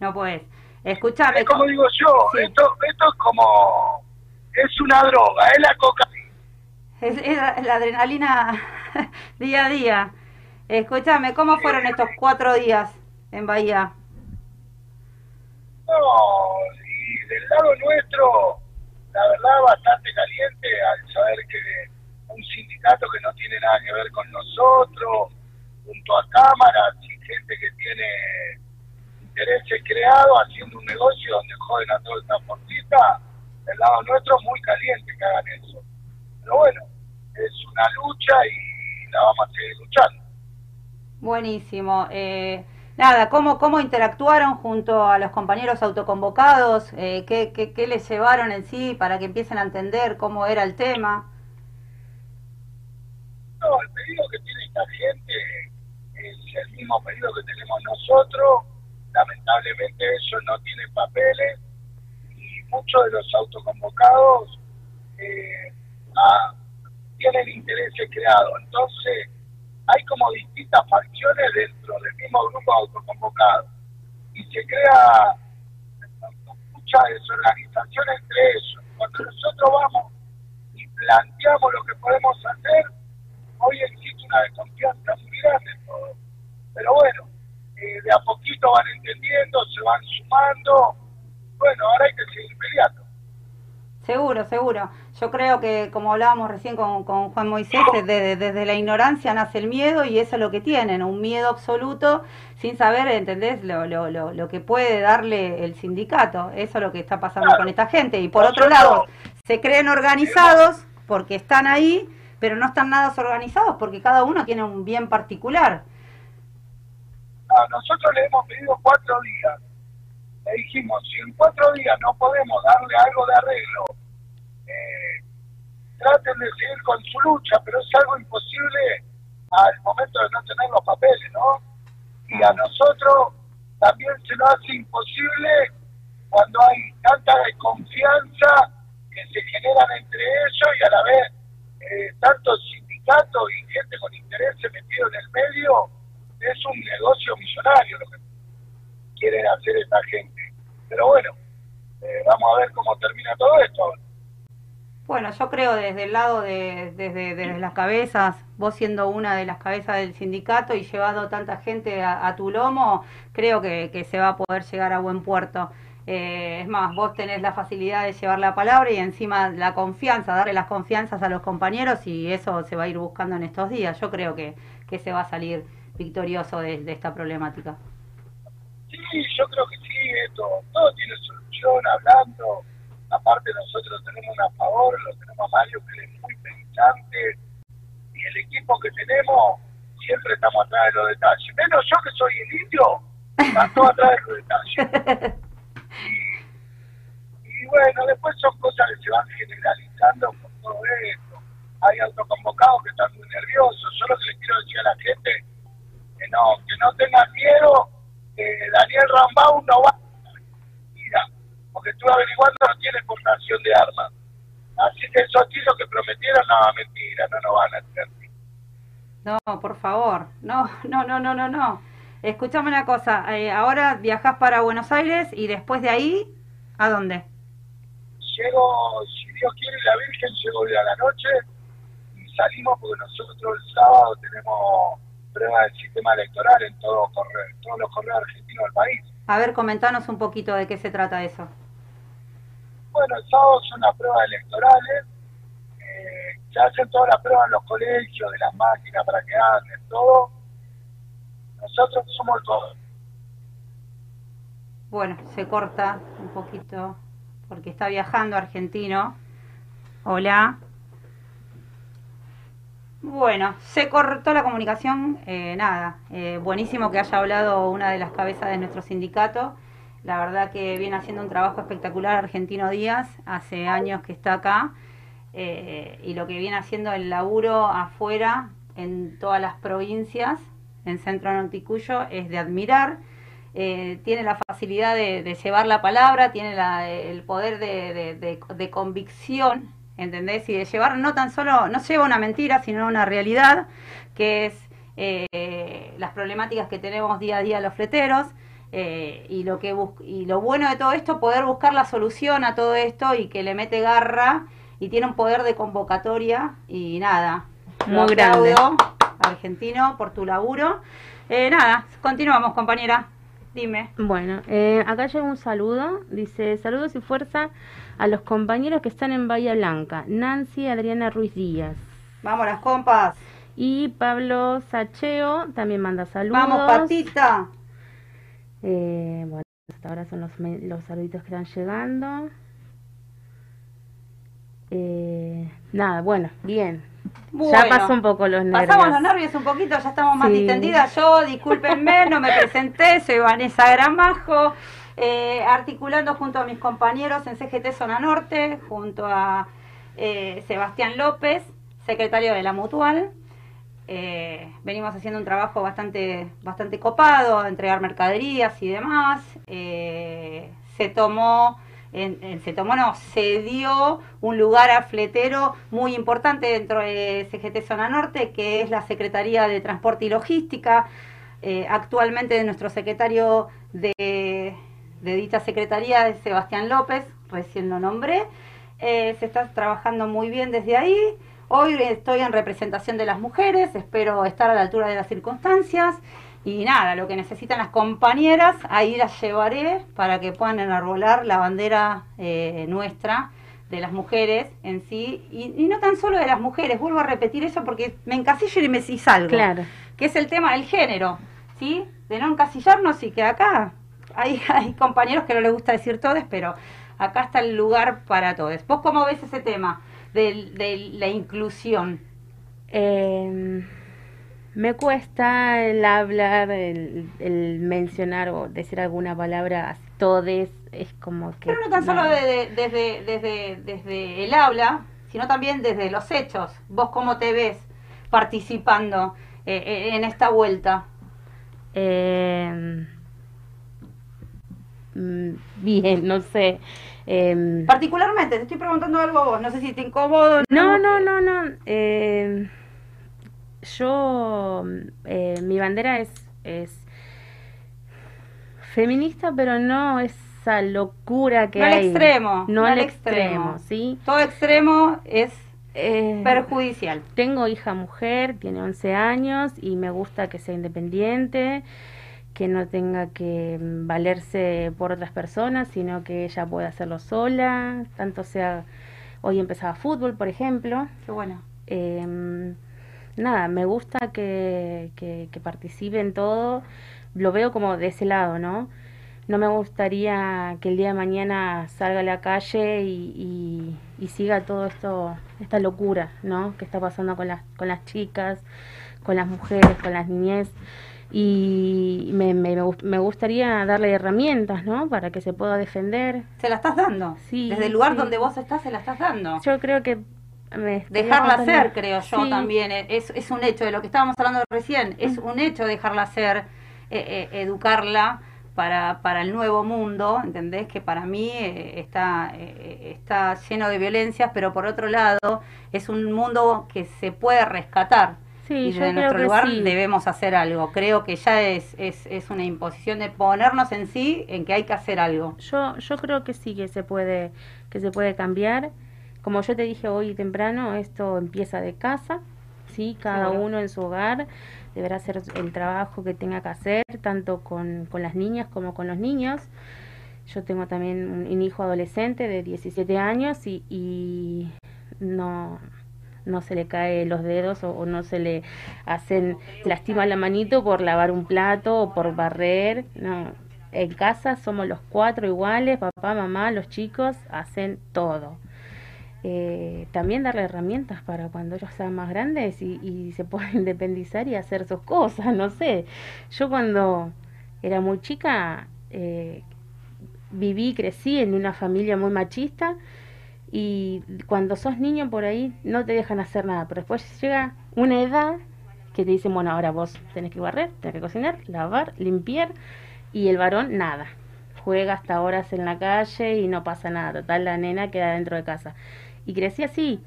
no podés. Escuchame, Es como digo yo, Sí. esto, esto es como, es una droga, es la cocaína. es, es la la adrenalina [LAUGHS] día a día. Escúchame, ¿cómo fueron estos cuatro días en Bahía? No, y del lado nuestro, la verdad, bastante caliente al saber que un sindicato que no tiene nada que ver con nosotros, junto a cámaras y gente que tiene intereses creados haciendo un negocio donde joden a todo el transportista, del lado nuestro muy caliente que hagan eso. Pero bueno, es una lucha y la vamos a seguir luchando. Buenísimo. Eh, nada, ¿cómo, ¿cómo interactuaron junto a los compañeros autoconvocados? Eh, ¿qué, qué, qué les llevaron en sí para que empiecen a entender cómo era el tema? No, el pedido que tiene esta gente es el mismo pedido que tenemos nosotros. Lamentablemente ellos no tienen papeles y muchos de los autoconvocados eh, ah, tienen intereses creados. Entonces, hay como distintas facciones dentro del mismo grupo autoconvocado y se crea mucha desorganización entre ellos. Cuando nosotros vamos y planteamos lo que podemos hacer, hoy existe una desconfianza muy grande en todo. Pero bueno, eh, de a poquito van entendiendo, se van sumando. Bueno, ahora hay que seguir peleando. Seguro, seguro. Yo creo que, como hablábamos recién con, con Juan Moisés, desde, desde la ignorancia nace el miedo y eso es lo que tienen, un miedo absoluto sin saber, ¿entendés?, lo, lo, lo, lo que puede darle el sindicato. Eso es lo que está pasando con esta gente. Y por otro lado, se creen organizados porque están ahí, pero no están nada organizados porque cada uno tiene un bien particular. A nosotros le hemos pedido cuatro días. Le dijimos, si en cuatro días no podemos darle algo de arreglo, eh, traten de seguir con su lucha, pero es algo imposible al momento de no tener los papeles, ¿no? Y a nosotros también se nos hace imposible cuando hay tanta desconfianza que se generan entre ellos y a la vez eh, tantos sindicatos y gente con intereses metido en el medio, es un negocio millonario lo que quieren hacer esta gente. Pero bueno, eh, vamos a ver cómo termina todo esto. Bueno, yo creo desde el lado de desde, desde las cabezas, vos siendo una de las cabezas del sindicato y llevando tanta gente a, tu lomo, creo que, que se va a poder llegar a buen puerto. Eh, es más, vos tenés la facilidad de llevar la palabra y encima la confianza, darle las confianzas a los compañeros y eso se va a ir buscando en estos días. Yo creo que, que se va a salir victorioso de, de esta problemática. Sí, yo creo que sí, esto, todo tiene solución hablando. Aparte nosotros tenemos una favor, lo tenemos a Mario que es muy pensante y el equipo que tenemos siempre estamos atrás de los detalles. Menos yo que soy el indio, están todos atrás de los detalles. Y, y bueno, después son cosas que se van generalizando con todo esto. Hay autoconvocados que están muy nerviosos. Yo lo que les quiero decir a la gente, que no, que no tengan miedo, que Daniel Rambau no va porque estuve averiguando no tiene exportación de armas. Así que esos tiros que prometieron, no, mentira, no nos van a hacer. No, por favor, no, no, no, no, no, no. Escuchame una cosa, eh, ahora viajás para Buenos Aires y después de ahí, ¿a dónde? Llego, si Dios quiere, la Virgen, llego hoy a la noche y salimos porque nosotros el sábado tenemos prueba del sistema electoral en todo correo, en todos los correos argentinos del país. A ver, comentanos un poquito de qué se trata eso. Bueno, el sábado son las pruebas electorales, eh, se hacen todas las pruebas en los colegios, de las máquinas para que anden, todo. Nosotros somos co- Bueno, se corta un poquito. porque está viajando argentino. Hola. Bueno, se cortó la comunicación, eh, nada, eh, buenísimo que haya hablado una de las cabezas de nuestro sindicato. La verdad que viene haciendo un trabajo espectacular Argentino Díaz, hace años que está acá, eh, y lo que viene haciendo el laburo afuera, en todas las provincias, en Centro Norticuyo, es de admirar. tiene la facilidad de, llevar la palabra, tiene el poder de convicción ¿entendés? Y de llevar no tan solo, no lleva una mentira, sino una realidad, que es eh, las problemáticas que tenemos día a día los fleteros. Eh, y lo que y lo bueno de todo esto poder buscar la solución a todo esto y que le mete garra y tiene un poder de convocatoria y nada muy grande argentino por tu laburo eh, nada continuamos compañera dime bueno acá llega un saludo dice saludos y fuerza a los compañeros que están en Bahía Blanca, Nancy Adriana Ruiz Díaz. Vamos las compas. Y Pablo Sacheo también manda saludos. Vamos, Patita. Eh, bueno, hasta ahora son los, los saluditos que están llegando. Eh, nada, bueno, bien. ya pasó un poco los nervios. Pasamos los nervios un poquito, ya estamos más distendidas. Yo, discúlpenme, no me presenté, soy Vanessa Gramajo. Eh, articulando junto a mis compañeros en CGT Zona Norte, junto a eh, Sebastián López, secretario de la Mutual. Eh, venimos haciendo un trabajo bastante, bastante copado, entregar mercaderías y demás. se tomó, se tomó, no, se dio un lugar a fletero muy importante dentro de CGT Zona Norte, que es la Secretaría de Transporte y Logística. actualmente de nuestro secretario de de dicha secretaría es Sebastián López, recién lo nombré. Eh, se está trabajando muy bien desde ahí. Hoy estoy en representación de las mujeres, espero estar a la altura de las circunstancias. Y nada, lo que necesitan las compañeras, ahí las llevaré para que puedan enarbolar la bandera eh, nuestra de las mujeres en sí. Y, no tan solo de las mujeres, vuelvo a repetir eso porque me encasillo y me salgo. Claro. Que es el tema del género, ¿sí? De no encasillarnos y que acá hay, [LAUGHS] hay compañeros que no les gusta decir todos, pero acá está el lugar para todos. ¿Vos cómo ves ese tema de, la inclusión? Em, me cuesta el hablar, el, mencionar o decir alguna palabra todes, es como que... Pero no tan solo desde, desde, desde el habla, sino también desde los hechos. ¿Vos cómo te ves participando eh, eh, en esta vuelta? Eh, bien, no sé. Em, Particularmente, te estoy preguntando algo a vos, no sé si te incomodo. No, no, no, no. Em, yo, eh, mi bandera es, es feminista, pero no esa locura que no hay. Al extremo, no, al extremo, ¿sí? Todo extremo es eh, perjudicial. Tengo hija mujer, tiene 11 años y me gusta que sea independiente que no tenga que mm, valerse por otras personas, sino que ella pueda hacerlo sola, tanto sea, hoy empezaba fútbol, por ejemplo. Qué bueno. Em, nada, me gusta que, que, participe en todo, lo veo como de ese lado, ¿no? No me gustaría que el día de mañana salga a la calle y, y, siga todo esto, esta locura, ¿no? Que está pasando con las, con las chicas, con las mujeres, con las niñez y me, me, me, gustaría darle herramientas, ¿no? Para que se pueda defender. ¿Se la estás dando? Sí. Desde el lugar donde vos estás, se la estás dando. Yo creo que... dejarla ser, creo yo también. Es, es un hecho de lo que estábamos hablando recién. Es un hecho dejarla ser, eh, eh, educarla para, para el nuevo mundo, ¿entendés? Que para mí eh, está, está lleno de violencias, pero por otro lado es un mundo que se puede rescatar Sí, y desde nuestro lugar debemos hacer algo. Creo que ya es, es, es, una imposición de ponernos en sí en que hay que hacer algo. Yo, yo creo que sí que se puede, que se puede cambiar. Como yo te dije hoy temprano, esto empieza de casa, sí, cada uno en su hogar deberá hacer el trabajo que tenga que hacer, tanto con, con las niñas como con los niños. Yo tengo también un, hijo adolescente de 17 años y, y no no se le cae los dedos o, no se le hacen lastima la manito por lavar un plato o por barrer no en casa somos los cuatro iguales, papá, mamá, los chicos hacen todo. Eh, también darle herramientas para cuando ellos sean más grandes y, se [LAUGHS] puedan independizar y hacer sus cosas, no sé. Yo cuando era muy chica eh, viví, crecí en una familia muy machista y cuando sos niño por ahí no te dejan hacer nada, pero después llega una edad que te dicen, bueno, ahora vos tenés que barrer, tenés que cocinar, lavar, limpiar y el varón nada. Juega hasta horas en la calle y no pasa nada. Total, la nena queda dentro de casa. Y crecí así.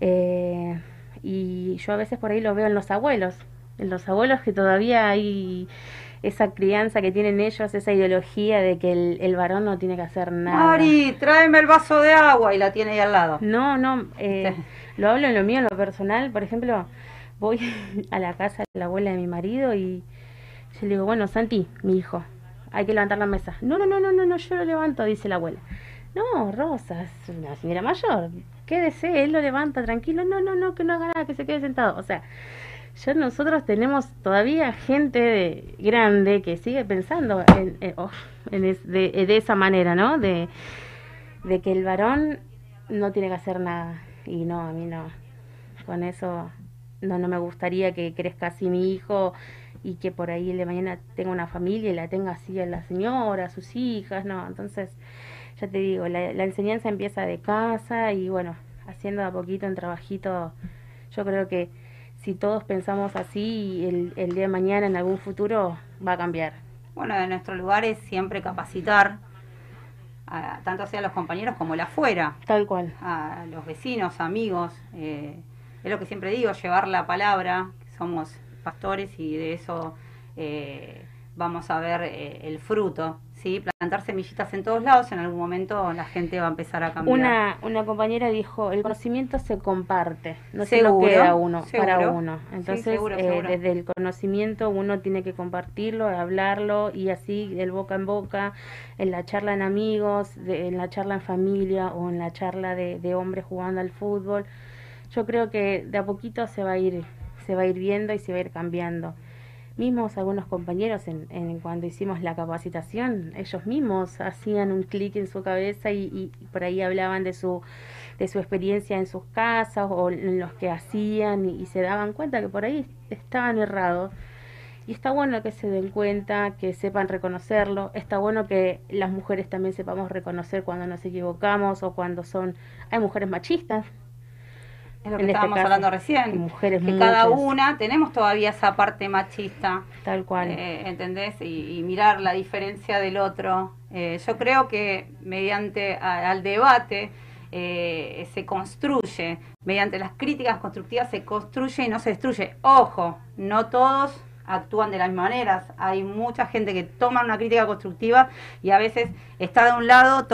Eh, y yo a veces por ahí lo veo en los abuelos. En los abuelos que todavía hay esa crianza que tienen ellos, esa ideología de que el, varón no tiene que hacer nada. Mari, tráeme el vaso de agua y la tiene ahí al lado. No, no, [LAUGHS] eh, lo hablo en lo mío, en lo personal. Por ejemplo, voy [LAUGHS] a la casa de la abuela de mi marido y yo le digo, bueno, Santi, mi hijo, hay que levantar la mesa. No, no, no, no, no, no yo lo levanto, dice la abuela. No, Rosa, es una señora mayor, quédese, él lo levanta tranquilo. No, no, no, que no haga nada, que se quede sentado. O sea, ya nosotros tenemos todavía gente de, grande que sigue pensando en, oh, de, esa manera, ¿no? De, de que el varón no tiene que hacer nada. Y no, a mí no. Con eso no, no me gustaría que crezca así mi hijo y que por ahí el de mañana tenga una familia y la tenga así a la señora, sus hijas, no. Entonces, ya te digo, la, la enseñanza empieza de casa y bueno, haciendo a poquito un trabajito, yo creo que si todos pensamos así, el, el día de mañana, en algún futuro, va a cambiar. Bueno, en nuestro lugar es siempre capacitar, a, tanto sea los compañeros como el afuera. Tal cual. A los vecinos, amigos. Eh, es lo que siempre digo, llevar la palabra, somos pastores y de eso eh, vamos a ver eh, el fruto. ¿sí? Plantar semillitas en todos lados, en algún momento la gente va a empezar a cambiar. Una, una compañera dijo, el conocimiento se comparte, no se lo queda uno para uno. Entonces, eh, desde el conocimiento uno tiene que compartirlo, hablarlo y así, el boca en boca, en la charla en amigos, en la charla en familia o en la charla de, de hombres jugando al fútbol. Yo creo que de a poquito se va a ir, se va a ir viendo y se va a ir cambiando mismos algunos compañeros en, en, cuando hicimos la capacitación, ellos mismos hacían un clic en su cabeza y, por ahí hablaban de su de su experiencia en sus casas o en los que hacían y, se daban cuenta que por ahí estaban errados. Y está bueno que se den cuenta, que sepan reconocerlo. Está bueno que las mujeres también sepamos reconocer cuando nos equivocamos o cuando son... Hay mujeres machistas, es lo que este estábamos hablando recién. Mujeres que cada una tenemos todavía esa parte machista. Tal cual. Eh, ¿Entendés? Y, mirar la diferencia del otro. Eh, yo creo que mediante al debate eh, se construye, mediante las críticas constructivas se construye y no se destruye. Ojo, no todos actúan de las misma manera. Hay mucha gente que toma una crítica constructiva y a veces está de un lado,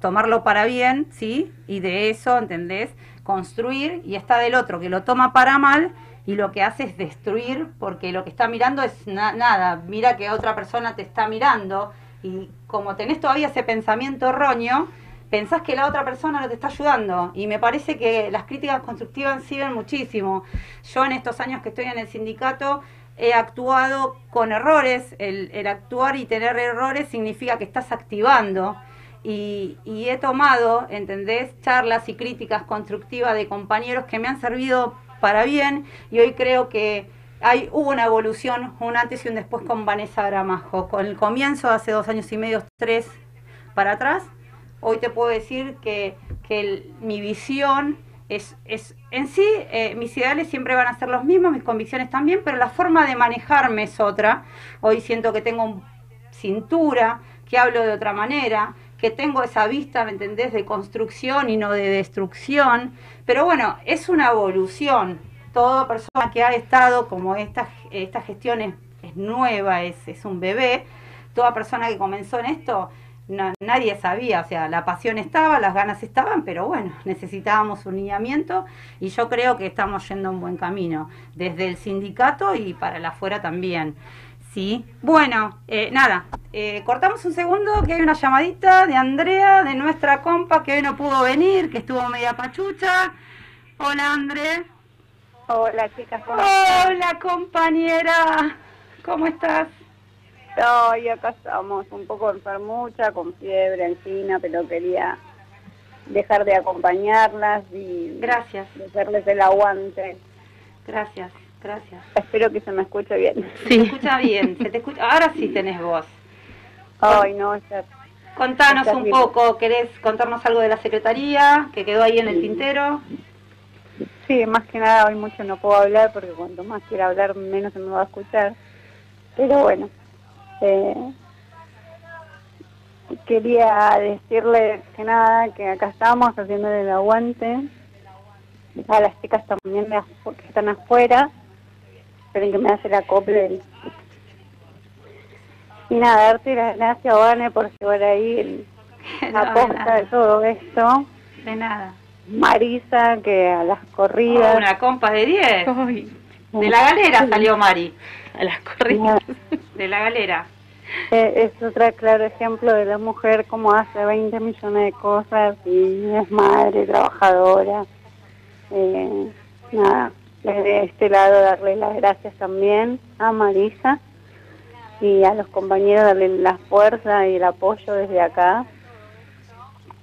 tomarlo para bien, ¿sí? Y de eso, ¿entendés? Construir y está del otro que lo toma para mal y lo que hace es destruir porque lo que está mirando es nada, mira que otra persona te está mirando y como tenés todavía ese pensamiento erróneo, pensás que la otra persona no te está ayudando. Y me parece que las críticas constructivas sirven muchísimo. Yo en estos años que estoy en el sindicato he actuado con errores, el, el actuar y tener errores significa que estás activando y, he tomado, ¿entendés?, charlas y críticas constructivas de compañeros que me han servido para bien y hoy creo que hay, hubo una evolución, un antes y un después con Vanessa Gramajo. Con el comienzo, hace dos años y medio, tres para atrás, hoy te puedo decir que, mi visión es, es en sí, eh, mis ideales siempre van a ser los mismos, mis convicciones también, pero la forma de manejarme es otra. Hoy siento que tengo cintura, que hablo de otra manera, que tengo esa vista, ¿me entendés?, de construcción y no de destrucción. Pero bueno, es una evolución. Toda persona que ha estado, como esta, esta gestión es, nueva, es, es, un bebé, toda persona que comenzó en esto, nadie sabía, o sea, la pasión estaba, las ganas estaban, pero bueno, necesitábamos un lineamiento y yo creo que estamos yendo un buen camino, desde el sindicato y para la afuera también. Sí, bueno, eh, nada, eh, cortamos un segundo, que hay una llamadita de Andrea, de nuestra compa, que hoy no pudo venir, que estuvo media pachucha. Hola, André. Hola, chicas. Hola, compañera. ¿Cómo estás? No, y acá estamos un poco enfermucha, con fiebre, encina, pero quería dejar de acompañarlas y Gracias, hacerles el aguante. gracias, gracias. Espero que se me escuche bien. Se te escucha bien, se te escucha... ahora sí tenés voz. Ay, no, ya- Contanos Está un bien. poco, ¿querés contarnos algo de la secretaría que quedó ahí en el tintero? sí, más que nada hoy mucho no puedo hablar porque cuanto más quiera hablar menos se me va a escuchar. Pero bueno, eh, quería decirles que nada, que acá estamos haciendo el aguante. A las chicas también de afu- que están afuera. Esperen que me hace la acople. Y nada, darte las gracias, Vane, por llevar ahí el- [LAUGHS] No, la posta nada, de todo esto. de nada. Marisa, que a las Oh, corridas. una compa de 10. Ay, De la galera salió Mari, a las corridas. de la galera. Eh, es otro claro ejemplo de la mujer como hace 20 millones de cosas y es madre, trabajadora. Eh, nada, desde este lado darle las gracias también a Marisa y a los compañeros darle la fuerza y el apoyo desde acá,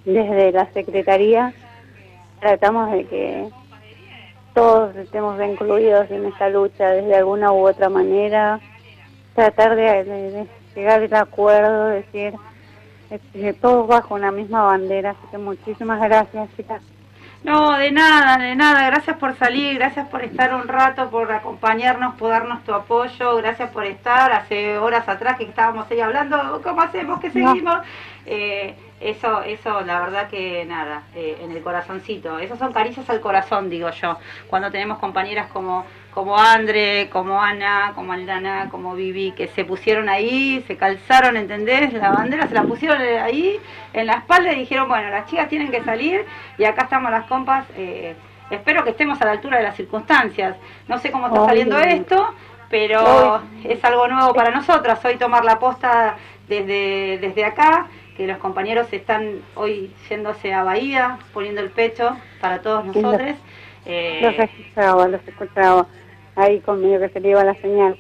desde la Secretaría. Tratamos de que todos estemos incluidos en esta lucha desde alguna u otra manera, tratar de, de- de llegar al acuerdo, decir este, todos bajo una misma bandera, así que muchísimas gracias chicas. No, de nada, de nada. Gracias por salir, gracias por estar un rato, por acompañarnos, por darnos tu apoyo. Gracias por estar. Hace horas atrás que estábamos ahí hablando, ¿cómo hacemos? ¿Qué No. seguimos? Eh, eso, eso, la verdad que nada, eh, en el corazoncito. Esos son caricias al corazón, digo yo. Cuando tenemos compañeras como como Andre, como Ana, como Aldana, como Vivi, que se pusieron ahí, se calzaron, ¿entendés? La bandera se la pusieron ahí en la espalda y dijeron, bueno, las chicas tienen que salir y acá estamos las compas. eh, espero que estemos a la altura de las circunstancias. No sé cómo está Obvio. saliendo esto, pero Obvio. es algo nuevo para nosotras. Hoy tomar la posta desde, desde acá, que los compañeros están hoy yéndose a Bahía, poniendo el pecho para todos nosotros. Eh, Los escuchaba, los escuchaba ahí conmigo que se le iba la señal.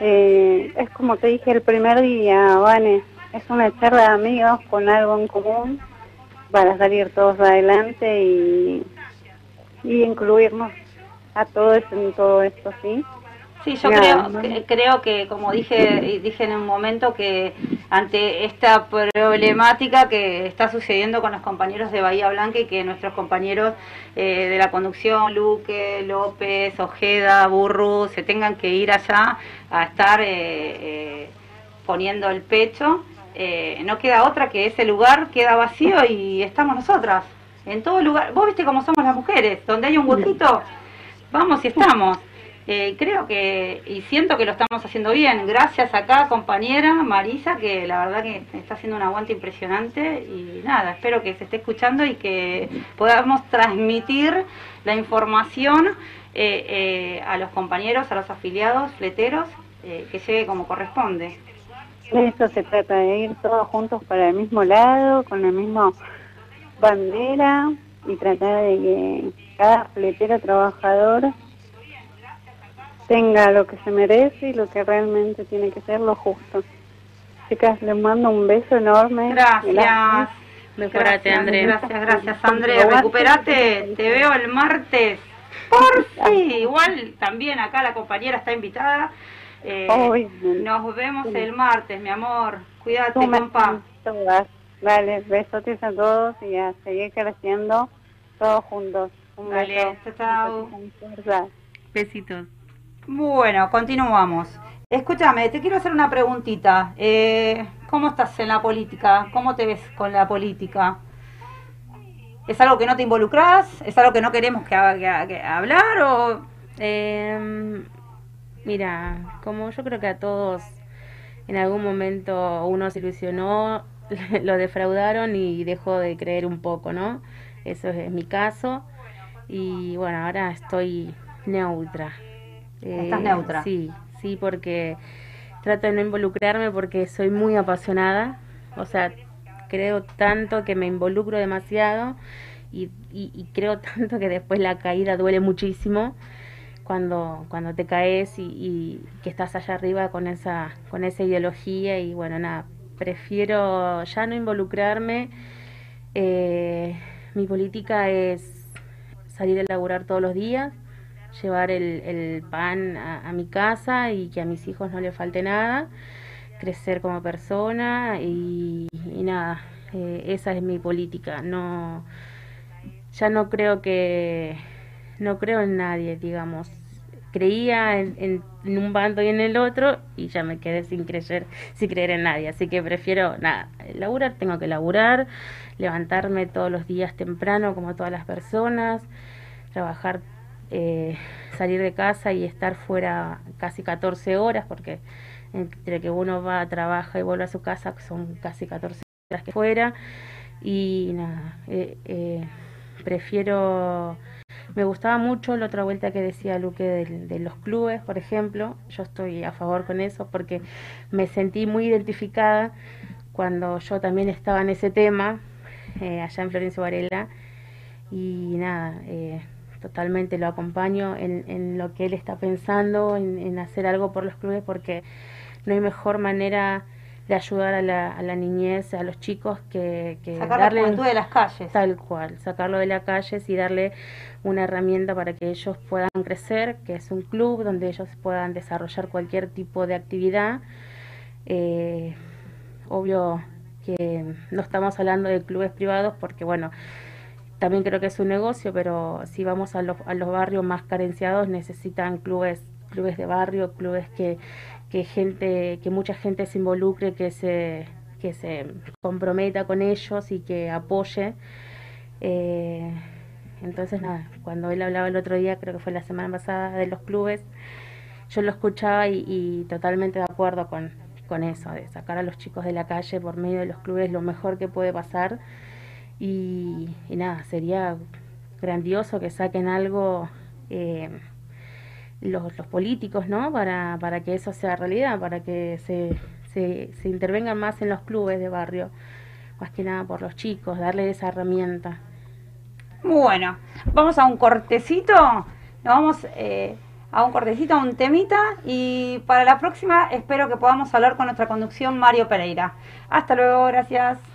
Eh, es como te dije el primer día, Vane, es una charla de amigos con algo en común para salir todos adelante y, y incluirnos a todos en todo esto, ¿sí? Sí, yo creo, creo que, como dije dije en un momento, que ante esta problemática que está sucediendo con los compañeros de Bahía Blanca y que nuestros compañeros eh, de la conducción, Luque, López, Ojeda, Burru, se tengan que ir allá a estar eh, eh, poniendo el pecho, eh, no queda otra que ese lugar queda vacío y estamos nosotras. En todo lugar, vos viste cómo somos las mujeres, donde hay un huequito, vamos y estamos. Eh, creo que, y siento que lo estamos haciendo bien. Gracias acá, compañera Marisa, que la verdad que está haciendo un aguante impresionante. Y nada, espero que se esté escuchando y que podamos transmitir la información eh, eh, a los compañeros, a los afiliados, fleteros, eh, que llegue como corresponde. De eso se trata, de ir todos juntos para el mismo lado, con la misma bandera y tratar de que cada fletero trabajador tenga lo que se merece y lo que realmente tiene que ser lo justo. Chicas, les mando un beso enorme. Gracias. Mejorate, Gracias, André. Gracias, gracias, André. Recuperate. Te veo el martes. Por fin. Igual también acá la compañera está invitada. Eh, nos vemos el martes, mi amor. Cuídate, compa. Dale, besotes a todos y a seguir creciendo todos juntos. Un Dale, beso. chao, chao. Besitos. Bueno, continuamos. Escúchame, te quiero hacer una preguntita. Eh, ¿Cómo estás en la política? ¿Cómo te ves con la política? ¿Es algo que no te involucras? ¿Es algo que no queremos que, que que hablar? ¿O Eh, mira, como yo creo que a todos en algún momento uno se ilusionó, [LAUGHS] lo defraudaron y dejó de creer un poco, ¿no? Eso es mi caso. Y bueno, ahora estoy neutra. Estás neutra. Sí, sí, porque trato de no involucrarme porque soy muy apasionada. O sea, creo tanto que me involucro demasiado y, y- y creo [LAUGHS] tanto que después la caída duele muchísimo cuando, cuando te caes y, que estás allá arriba con esa, con esa ideología y bueno, nada, prefiero ya no involucrarme. Eh, mi política es salir a laburar todos los días, llevar el, pan a, mi casa y que a mis hijos no les falte nada, crecer como persona y, nada, eh, esa es mi política. No, ya no creo que no creo en nadie, digamos. Creía en, un bando y en el otro y ya me quedé sin creer, sin creer en nadie. Así que prefiero, nada, laburar, tengo que laburar, levantarme todos los días temprano como todas las personas, trabajar, eh, salir de casa y estar fuera casi 14 horas, porque entre que uno va, trabaja y vuelve a su casa son casi 14 horas que fuera. Y nada, eh, eh, prefiero me gustaba mucho la otra vuelta que decía Luque de, los clubes, por ejemplo. Yo estoy a favor con eso porque me sentí muy identificada cuando yo también estaba en ese tema, eh, allá en Florencio Varela. Y nada, eh, totalmente lo acompaño en, lo que él está pensando, en, hacer algo por los clubes, porque no hay mejor manera de ayudar a la, a la niñez, a los chicos, que, que darle de las calles. Tal cual, sacarlo de las calles y darle una herramienta para que ellos puedan crecer, que es un club donde ellos puedan desarrollar cualquier tipo de actividad. Eh, obvio que no estamos hablando de clubes privados porque, bueno, también creo que es un negocio, pero si vamos a los, a los barrios más carenciados necesitan clubes, clubes de barrio, clubes que, que gente, que mucha gente se involucre, que se, que se comprometa con ellos y que apoye. Eh, entonces, nada, cuando él hablaba el otro día, creo que fue la semana pasada, de los clubes, yo lo escuchaba y, totalmente de acuerdo con, con, eso, de sacar a los chicos de la calle por medio de los clubes, lo mejor que puede pasar. Y, nada, sería grandioso que saquen algo eh, los, los, políticos, ¿no? Para, para que eso sea realidad, para que se, se, intervengan más en los clubes de barrio, más que nada por los chicos, darle esa herramienta. Bueno, vamos a un cortecito, nos vamos eh, a un cortecito, a un temita y para la próxima espero que podamos hablar con nuestra conducción Mario Pereira. Hasta luego, gracias.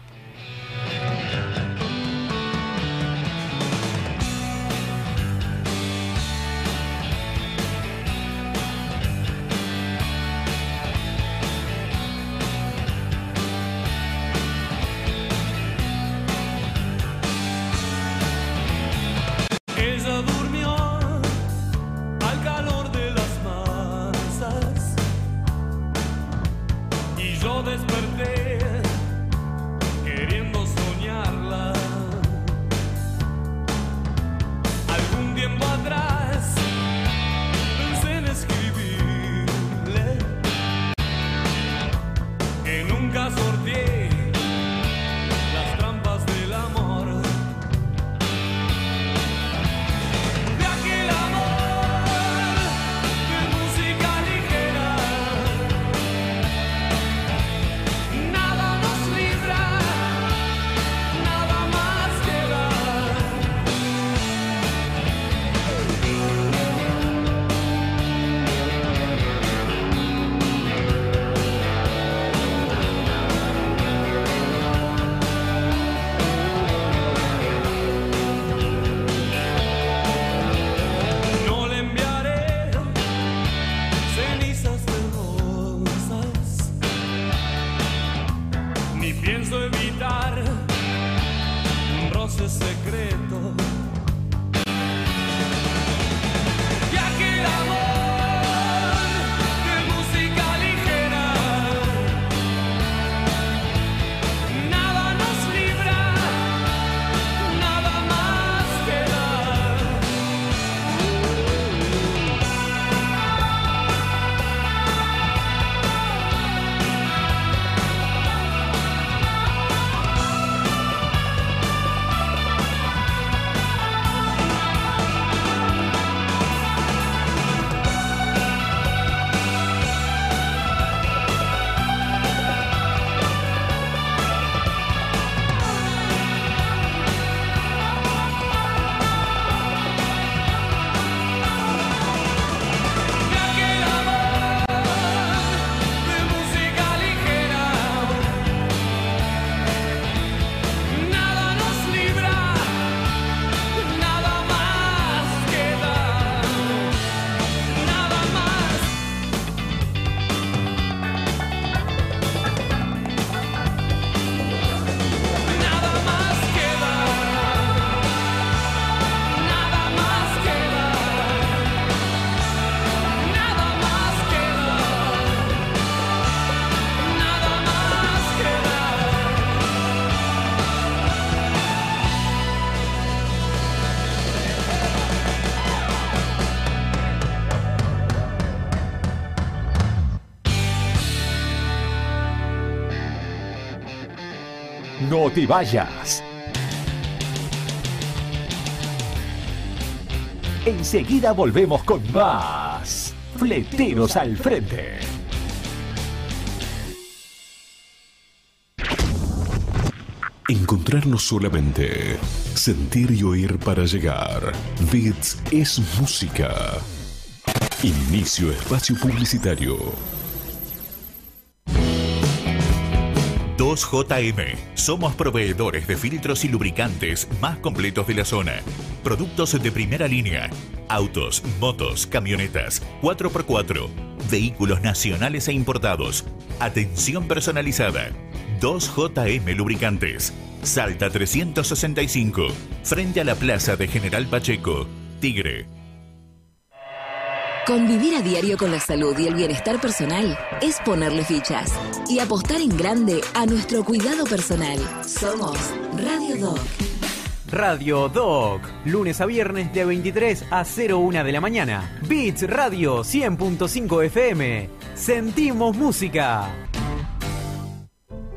No te vayas. Enseguida volvemos con más. Fleteros al frente. Encontrarnos solamente. Sentir y oír para llegar. Bits es música. Inicio espacio publicitario. 2JM. Somos proveedores de filtros y lubricantes más completos de la zona. Productos de primera línea. Autos, motos, camionetas, 4x4. Vehículos nacionales e importados. Atención personalizada. 2JM Lubricantes. Salta 365. Frente a la Plaza de General Pacheco. Tigre. Convivir a diario con la salud y el bienestar personal es ponerle fichas y apostar en grande a nuestro cuidado personal. Somos Radio Doc. Radio Doc, lunes a viernes de 23 a 01 de la mañana. Beats Radio 100.5 FM. Sentimos música.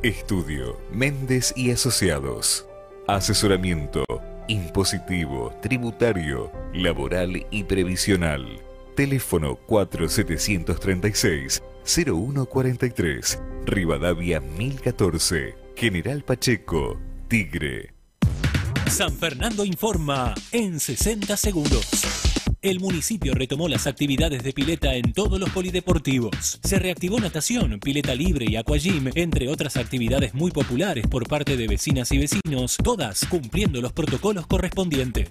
Estudio Méndez y Asociados. Asesoramiento impositivo, tributario, laboral y previsional. Teléfono 4736-0143, Rivadavia 1014, General Pacheco, Tigre. San Fernando informa en 60 segundos. El municipio retomó las actividades de pileta en todos los polideportivos. Se reactivó natación, pileta libre y aquagym, entre otras actividades muy populares por parte de vecinas y vecinos, todas cumpliendo los protocolos correspondientes.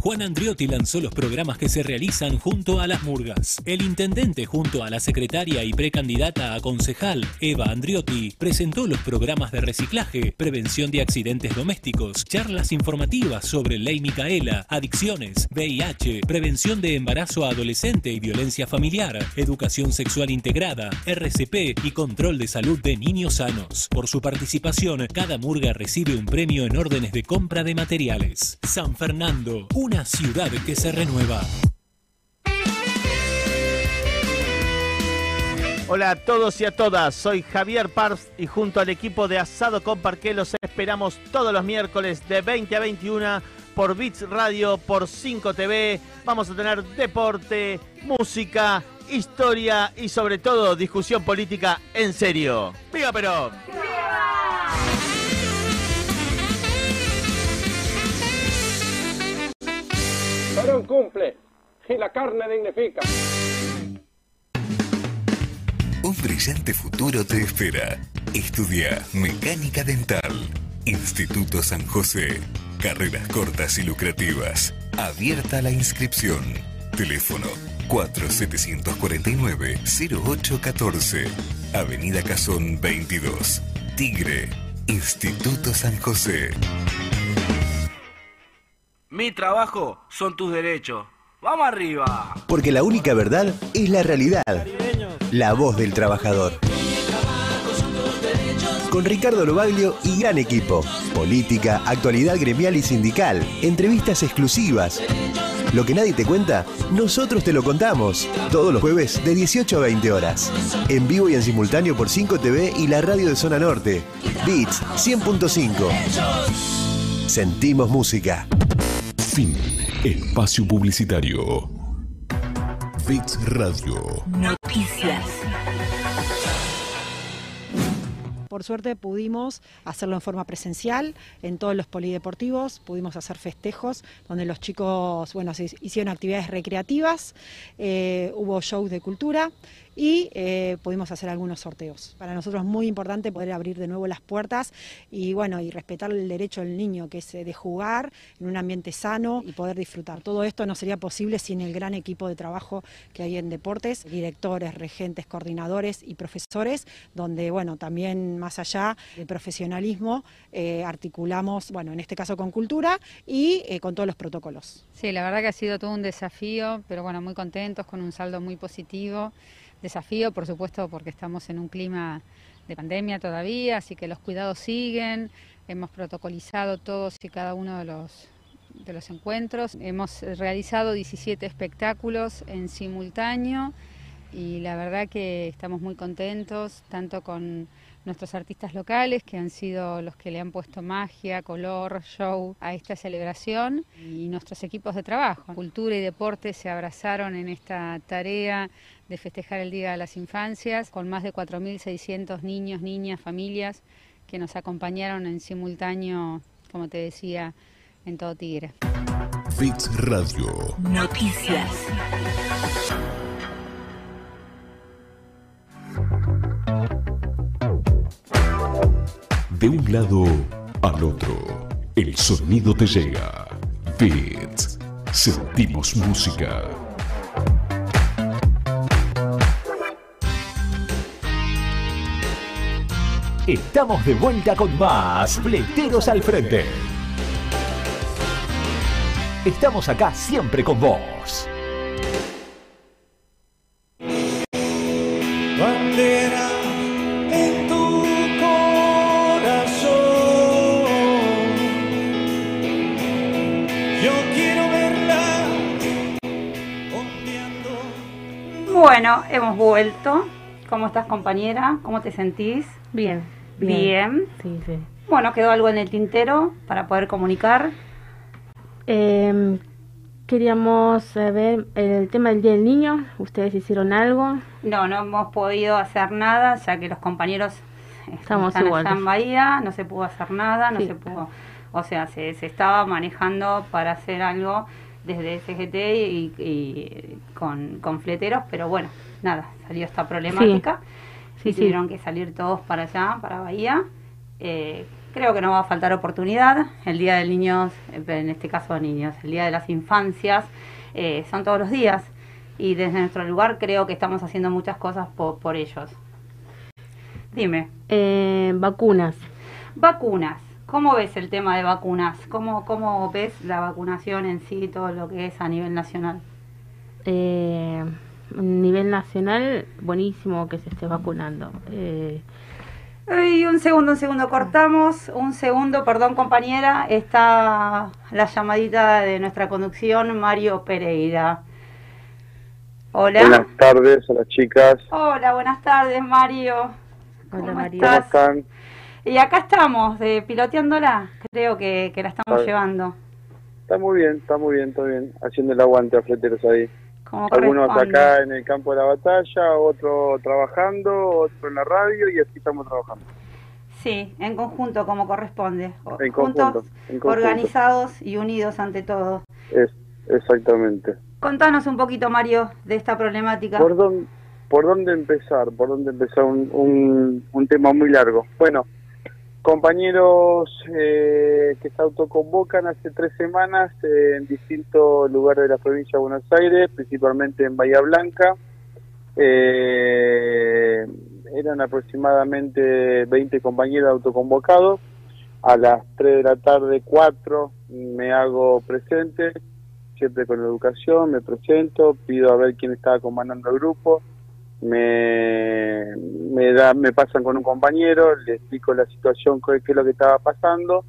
Juan Andriotti lanzó los programas que se realizan junto a las murgas. El intendente junto a la secretaria y precandidata a concejal, Eva Andriotti, presentó los programas de reciclaje, prevención de accidentes domésticos, charlas informativas sobre ley Micaela, adicciones, VIH, prevención de embarazo adolescente y violencia familiar, educación sexual integrada, RCP y control de salud de niños sanos. Por su participación, cada murga recibe un premio en órdenes de compra de materiales. San Fernando, una ciudad que se renueva. Hola a todos y a todas, soy Javier Pars y junto al equipo de Asado con Parque los esperamos todos los miércoles de 20 a 21 por Bits Radio, por 5 TV. Vamos a tener deporte, música, historia y sobre todo discusión política en serio. ¡Viva Perón! Perón cumple y la carne dignifica. Un brillante futuro te espera. Estudia Mecánica Dental. Instituto San José. Carreras cortas y lucrativas. Abierta la inscripción. Teléfono 4749-0814. Avenida Cazón 22. Tigre. Instituto San José. Mi trabajo son tus derechos. ¡Vamos arriba! Porque la única verdad es la realidad. La voz del trabajador. Con Ricardo Lobaglio y gran equipo. Política, actualidad gremial y sindical. Entrevistas exclusivas. Lo que nadie te cuenta, nosotros te lo contamos. Todos los jueves de 18 a 20 horas. En vivo y en simultáneo por 5 TV y la radio de Zona Norte. Beats 100.5. Sentimos música. Fin. Espacio publicitario. Bits Radio. Noticias. Por suerte pudimos hacerlo en forma presencial en todos los polideportivos, pudimos hacer festejos donde los chicos, bueno, se hicieron actividades recreativas, eh, hubo shows de cultura y eh, pudimos hacer algunos sorteos. Para nosotros es muy importante poder abrir de nuevo las puertas y bueno, y respetar el derecho del niño, que es eh, de jugar en un ambiente sano y poder disfrutar. Todo esto no sería posible sin el gran equipo de trabajo que hay en deportes, directores, regentes, coordinadores y profesores, donde bueno, también más allá del profesionalismo, eh, articulamos, bueno, en este caso con cultura y con todos los protocolos. Sí, la verdad que ha sido todo un desafío, pero bueno, muy contentos, con un saldo muy positivo desafío, por supuesto, porque estamos en un clima de pandemia todavía, así que los cuidados siguen, hemos protocolizado todos y cada uno de los, de los encuentros, hemos realizado 17 espectáculos en simultáneo y la verdad que estamos muy contentos, tanto con nuestros artistas locales, que han sido los que le han puesto magia, color, show a esta celebración, y nuestros equipos de trabajo. Cultura y deporte se abrazaron en esta tarea de festejar el Día de las Infancias, con más de 4.600 niños, niñas, familias que nos acompañaron en simultáneo, como te decía, en todo Tigre. Fix Radio. Noticias. De un lado al otro, el sonido te llega. Beats. Sentimos música. Estamos de vuelta con más Fleteros al Frente. Estamos acá siempre con vos. Bueno, hemos vuelto. ¿Cómo estás, compañera? ¿Cómo te sentís? Bien. Bien. Sí, sí. Bueno, quedó algo en el tintero para poder comunicar. Eh, queríamos saber el tema del Día del Niño. ¿Ustedes hicieron algo? No, no hemos podido hacer nada, ya que los compañeros Estamos están iguales. allá en Bahía, no se pudo hacer nada, no Sí. se pudo, o sea, se, se estaba manejando para hacer algo desde SGT y, y con, con fleteros, pero bueno, nada, salió esta problemática Sí, tuvieron que salir todos para allá, para Bahía. Eh, creo que no va a faltar oportunidad. El Día del Niño, eh, en este caso de niños, el Día de las Infancias, eh, son todos los días. Y desde nuestro lugar creo que estamos haciendo muchas cosas po- por ellos. Dime. Eh, vacunas. Vacunas. ¿Cómo ves el tema de vacunas? ¿Cómo, ¿Cómo ves la vacunación en sí, todo lo que es a nivel nacional? Eh, a nivel nacional, buenísimo que se esté vacunando. Eh, Ay, un segundo, un segundo, cortamos. Un segundo, perdón compañera, está la llamadita de nuestra conducción, Mario Pereira. Hola. Buenas tardes a las chicas. Hola, buenas tardes, Mario. ¿Cómo ¿Cómo estás? están? Y acá estamos, eh, piloteándola. Creo que, que la estamos llevando. Está muy bien, está muy bien, está bien. Haciendo el aguante a fleteros ahí. Como Algunos acá en el campo de la batalla, otro trabajando, otro en la radio y así estamos trabajando. Sí, en conjunto, como corresponde. En Juntos, conjunto, en conjunto. organizados y unidos ante todo. Es, exactamente. Contanos un poquito, Mario, de esta problemática. ¿Por dónde, ¿Por dónde empezar? ¿Por dónde empezar? Un, un, un tema muy largo. Bueno, compañeros eh, que se autoconvocan hace tres semanas en distintos lugares de la provincia de Buenos Aires, principalmente en Bahía Blanca. Eh, eran aproximadamente 20 compañeros autoconvocados. A las 3 de la tarde, 4, me hago presente, siempre con educación, me presento, pido a ver quién estaba comandando el grupo, me, me, da, me pasan con un compañero, le explico la situación, qué es lo que estaba pasando.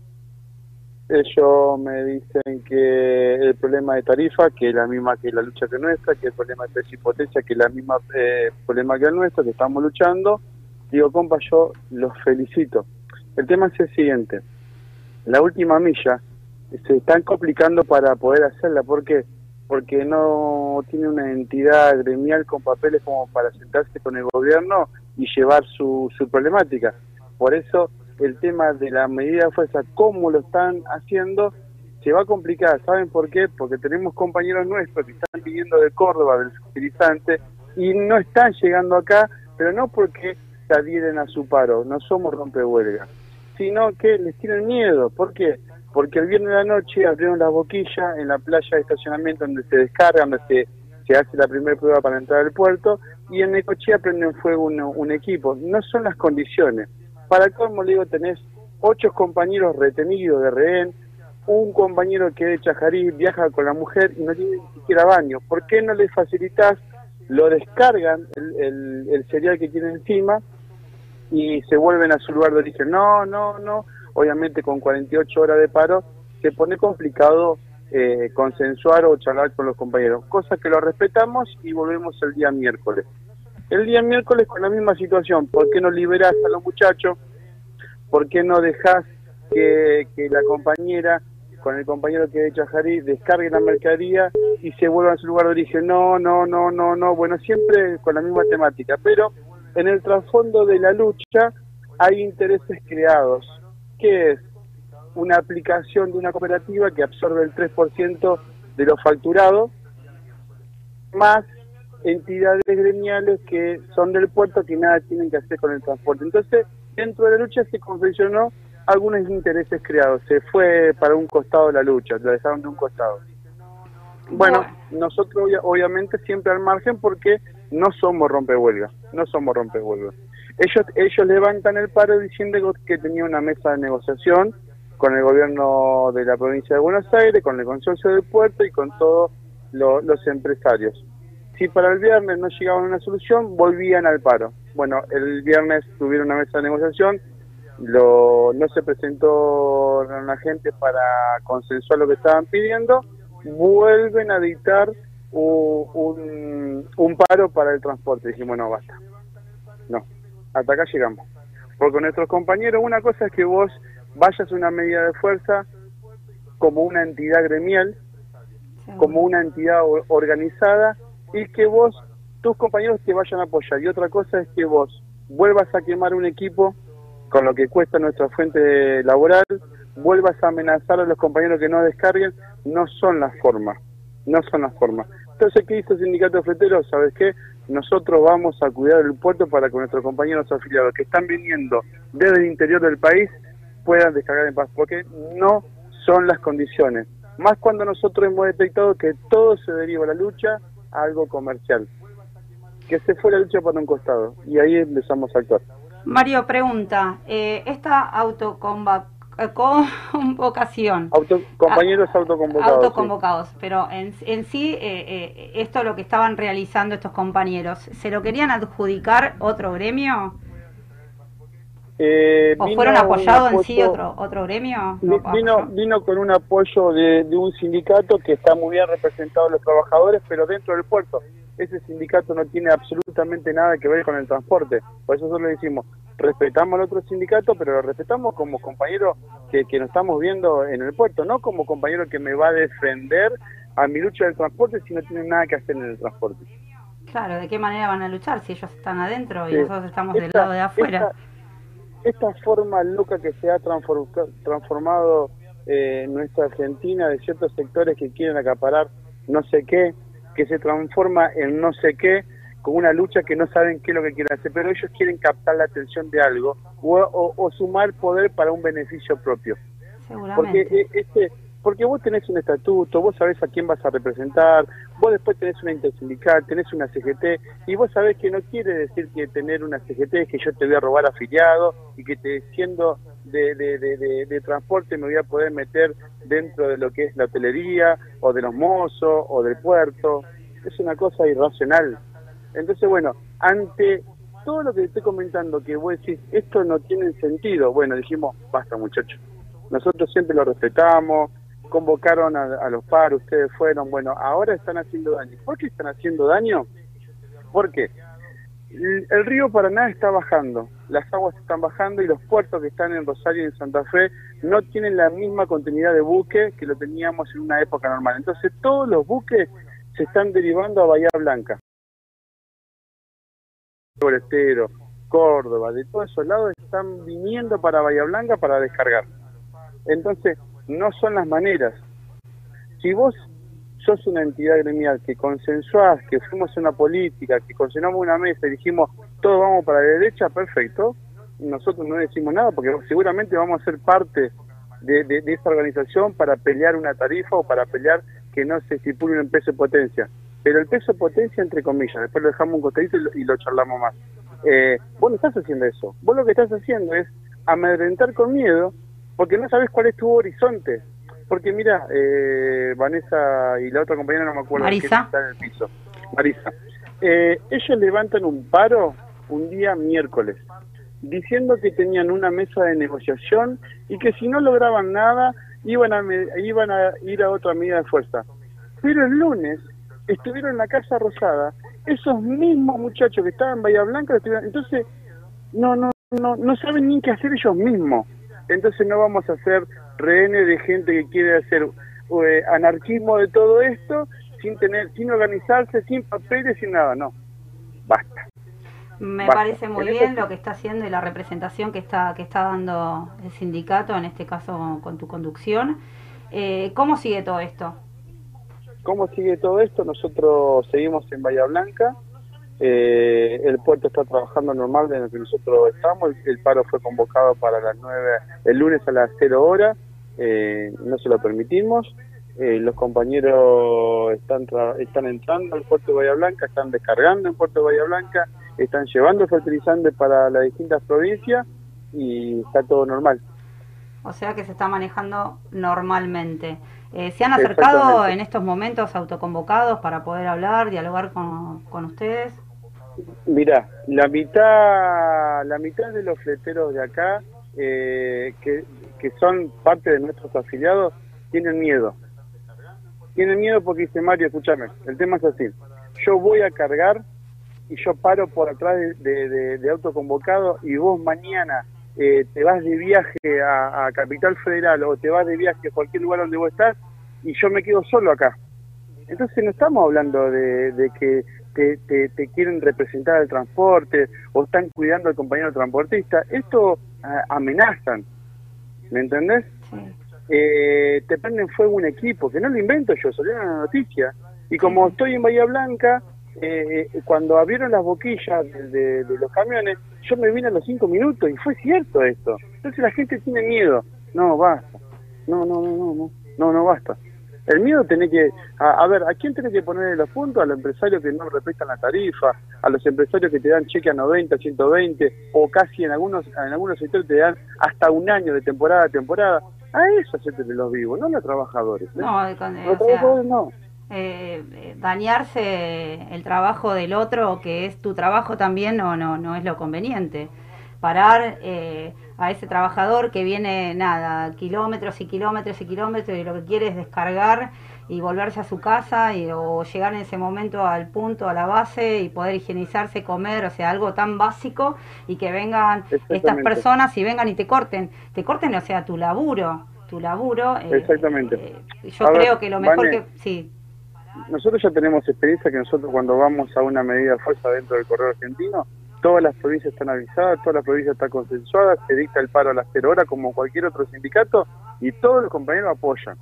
Ellos me dicen que el problema de tarifa, que es la misma que la lucha que nuestra, que el problema de precio y que es la misma eh, problema que el nuestro, que estamos luchando. Digo, compa, yo los felicito. El tema es el siguiente. La última milla se están complicando para poder hacerla. ¿Por qué? Porque no tiene una entidad gremial con papeles como para sentarse con el gobierno y llevar su, su problemática. Por eso el tema de la medida de fuerza, cómo lo están haciendo, se va a complicar. ¿Saben por qué? Porque tenemos compañeros nuestros que están viniendo de Córdoba, del fertilizante, y no están llegando acá, pero no porque se adhieren a su paro, no somos rompehuelgas, sino que les tienen miedo. ¿Por qué? Porque el viernes de la noche abrieron las boquillas en la playa de estacionamiento donde se descarga, donde se, hace la primera prueba para entrar al puerto, y en Necochea prenden fuego un, un equipo. No son las condiciones. Para colmo, le digo, tenés ocho compañeros retenidos de rehén, un compañero que de Chajarí viaja con la mujer y no tiene ni siquiera baño. ¿Por qué no le facilitas? Lo descargan, el, el, el cereal que tiene encima, y se vuelven a su lugar de origen. No, no, no. Obviamente con 48 horas de paro se pone complicado eh, consensuar o charlar con los compañeros. Cosa que lo respetamos y volvemos el día miércoles. El día miércoles con la misma situación, ¿por qué no liberás a los muchachos? ¿Por qué no dejás que, la compañera con el compañero que de Chajarí descargue la mercadería y se vuelvan a su lugar de origen? No, no, no, no, no. Bueno, siempre con la misma temática, pero en el trasfondo de la lucha hay intereses creados. ¿Qué es? Una aplicación de una cooperativa que absorbe el 3% de lo facturado, más entidades gremiales que son del puerto que nada tienen que hacer con el transporte. Entonces, dentro de la lucha se confeccionó algunos intereses creados. Se fue para un costado la lucha, la dejaron de un costado. Bueno, nosotros obvia- obviamente siempre al margen porque no somos rompehuelga, no somos rompehuelga. Ellos, ellos levantan el paro diciendo que tenía una mesa de negociación con el gobierno de la provincia de Buenos Aires, con el consorcio del puerto y con todos lo- los empresarios. Si para el viernes no llegaban a una solución, volvían al paro. Bueno, el viernes tuvieron una mesa de negociación, lo, no se presentó la gente para consensuar lo que estaban pidiendo, vuelven a dictar u- un, un paro para el transporte. Dijimos, no, basta. No, hasta acá llegamos. Porque nuestros compañeros, una cosa es que vos vayas a una medida de fuerza como una entidad gremial, como una entidad organizada, y que vos, tus compañeros te vayan a apoyar. Y otra cosa es que vos vuelvas a quemar un equipo con lo que cuesta nuestra fuente laboral, vuelvas a amenazar a los compañeros que no descarguen, no son las formas, no son las formas. Entonces, ¿qué hizo el sindicato fletero? ¿Sabes qué? Nosotros vamos a cuidar el puerto para que nuestros compañeros afiliados que están viniendo desde el interior del país puedan descargar en paz, porque no son las condiciones. Más cuando nosotros hemos detectado que todo se deriva la lucha a algo comercial. Que se fue la lucha para un costado y ahí empezamos a actuar. Mario pregunta, eh, esta autoconvocación, [LAUGHS] Auto, compañeros autoconvocados. sí. autoconvocados, pero en, en sí eh, eh, esto lo que estaban realizando estos compañeros, ¿se lo querían adjudicar otro gremio? Eh, ¿O fueron apoyados en sí otro otro gremio? vi- Vino, vino con un apoyo de, de un sindicato que está muy bien representado los trabajadores, pero dentro del puerto. Ese sindicato no tiene absolutamente nada que ver con el transporte. Por eso nosotros le decimos, respetamos al otro sindicato, pero lo respetamos como compañero que, que nos estamos viendo en el puerto, no como compañero que me va a defender a mi lucha del transporte si no tiene nada que hacer en el transporte. Claro, ¿de qué manera van a luchar si ellos están adentro y nosotros estamos del lado de afuera? esta forma loca que se ha transfor- transformado eh, nuestra Argentina de ciertos sectores que quieren acaparar no sé qué, que se transforma en no sé qué, con una lucha que no saben qué es lo que quieren hacer, pero ellos quieren captar la atención de algo o, o- o sumar poder para un beneficio propio. Porque, Seguramente. eh, este, porque vos tenés un estatuto, vos sabés a quién vas a representar, vos después tenés una intersindical, tenés una CGT, y vos sabés que no quiere decir que tener una CGT es que yo te voy a robar afiliado y que te siendo de, de, de, de- transporte me voy a poder meter dentro de lo que es la hotelería, o de los mozos, o del puerto. Es una cosa irracional. Entonces, bueno, ante todo lo que te estoy comentando, que vos decís, esto no tiene sentido, bueno, dijimos, basta muchachos. Nosotros siempre lo respetamos, convocaron a, los paros, ustedes fueron, bueno, ahora están haciendo daño. ¿Por qué están haciendo daño? Porque el, río Paraná está bajando, las aguas están bajando y los puertos que están en Rosario y en Santa Fe no tienen la misma continuidad de buque que lo teníamos en una época normal. Entonces todos los buques se están derivando a Bahía Blanca. Estero, Córdoba, de todos esos lados están viniendo para Bahía Blanca para descargar. Entonces, no son las maneras. Si vos sos una entidad gremial que consensuás, que fuimos una política, que consensuamos una mesa y dijimos, todos vamos para la derecha, perfecto. Nosotros no decimos nada porque seguramente vamos a ser parte de, de- organización para pelear una tarifa o para pelear que no se estipule un peso de potencia. Pero el peso de potencia, entre comillas, después lo dejamos un costadito y lo, y lo charlamos más. Eh, vos no estás haciendo eso. Vos lo que estás haciendo es amedrentar con miedo porque no sabes cuál es tu horizonte. Porque mira, eh, Vanessa y la otra compañera no me acuerdo Marisa. está en el piso. Marisa. Eh, ellos levantan un paro un día miércoles, diciendo que tenían una mesa de negociación y que si no lograban nada iban a, me- iban a ir a otra medida de fuerza. Pero el lunes estuvieron en la Casa Rosada esos mismos muchachos que estaban en Bahía Blanca, entonces no, no, no, no saben ni qué hacer ellos mismos. Entonces no vamos a ser rehenes de gente que quiere hacer eh, anarquismo de todo esto sin tener, sin organizarse, sin papeles, sin nada, no. Basta. Me parece muy bien lo que está haciendo y la representación que está que está dando el sindicato, en este caso con tu conducción. Eh, ¿Cómo sigue todo esto? ¿Cómo sigue todo esto? Nosotros seguimos en Bahía Blanca. Eh, el puerto está trabajando normal desde que nosotros estamos. El, paro fue convocado para las 9, el lunes a las 0 horas. Eh, no se lo permitimos. los compañeros están están entrando al puerto de Bahía Blanca, están descargando en puerto de Bahía Blanca están llevando fertilizantes para las distintas provincias y está todo normal. O sea que se está manejando normalmente. Eh, ¿Se han acercado en estos momentos autoconvocados para poder hablar, dialogar con, con ustedes? Mira, la mitad, la mitad de los fleteros de acá, eh, que, que son parte de nuestros afiliados, tienen miedo. Tienen miedo porque dice Mario, escúchame, el tema es así. Yo voy a cargar y yo paro por atrás de, de, autoconvocado y vos mañana eh, te vas de viaje a, Capital Federal o te vas de viaje a cualquier lugar donde vos estás y yo me quedo solo acá. Entonces no estamos hablando de, que te, te, quieren representar el transporte o están cuidando al compañero transportista. Esto amenazan, ¿me entendés? Eh, te prenden fuego un equipo, que no lo invento yo, salió en la noticia. Y como estoy en Bahía Blanca, eh, cuando abrieron las boquillas de, los camiones, yo me vine a los cinco minutos y fue cierto esto. Entonces la gente tiene miedo. No, basta. No, no, no, no, no, no, no basta. El miedo tiene que, a, ver, ¿a quién tiene que poner los puntos? A los empresarios que no respetan la tarifa, a los empresarios que te dan cheque a 90, 120, o casi en algunos en algunos sectores te dan hasta un año de temporada a temporada. A eso se los vivos, no a los trabajadores. ¿eh? No, los trabajadores no. Eh, eh, dañarse el trabajo del otro, que es tu trabajo también, no, no, no es lo conveniente. Parar eh, a ese trabajador que viene, nada, kilómetros y kilómetros y kilómetros y lo que quiere es descargar y volverse a su casa y, o llegar en ese momento al punto, a la base y poder higienizarse, comer, o sea, algo tan básico y que vengan estas personas y vengan y te corten, te corten, o sea, tu laburo, tu laburo. Exactamente. yo creo que lo mejor que... Sí, nosotros ya tenemos experiencia que nosotros cuando vamos a una medida de fuerza dentro del correo argentino, todas las provincias están avisadas, todas las provincias están consensuadas, se dicta el paro a las cero horas como cualquier otro sindicato y todos los compañeros apoyan.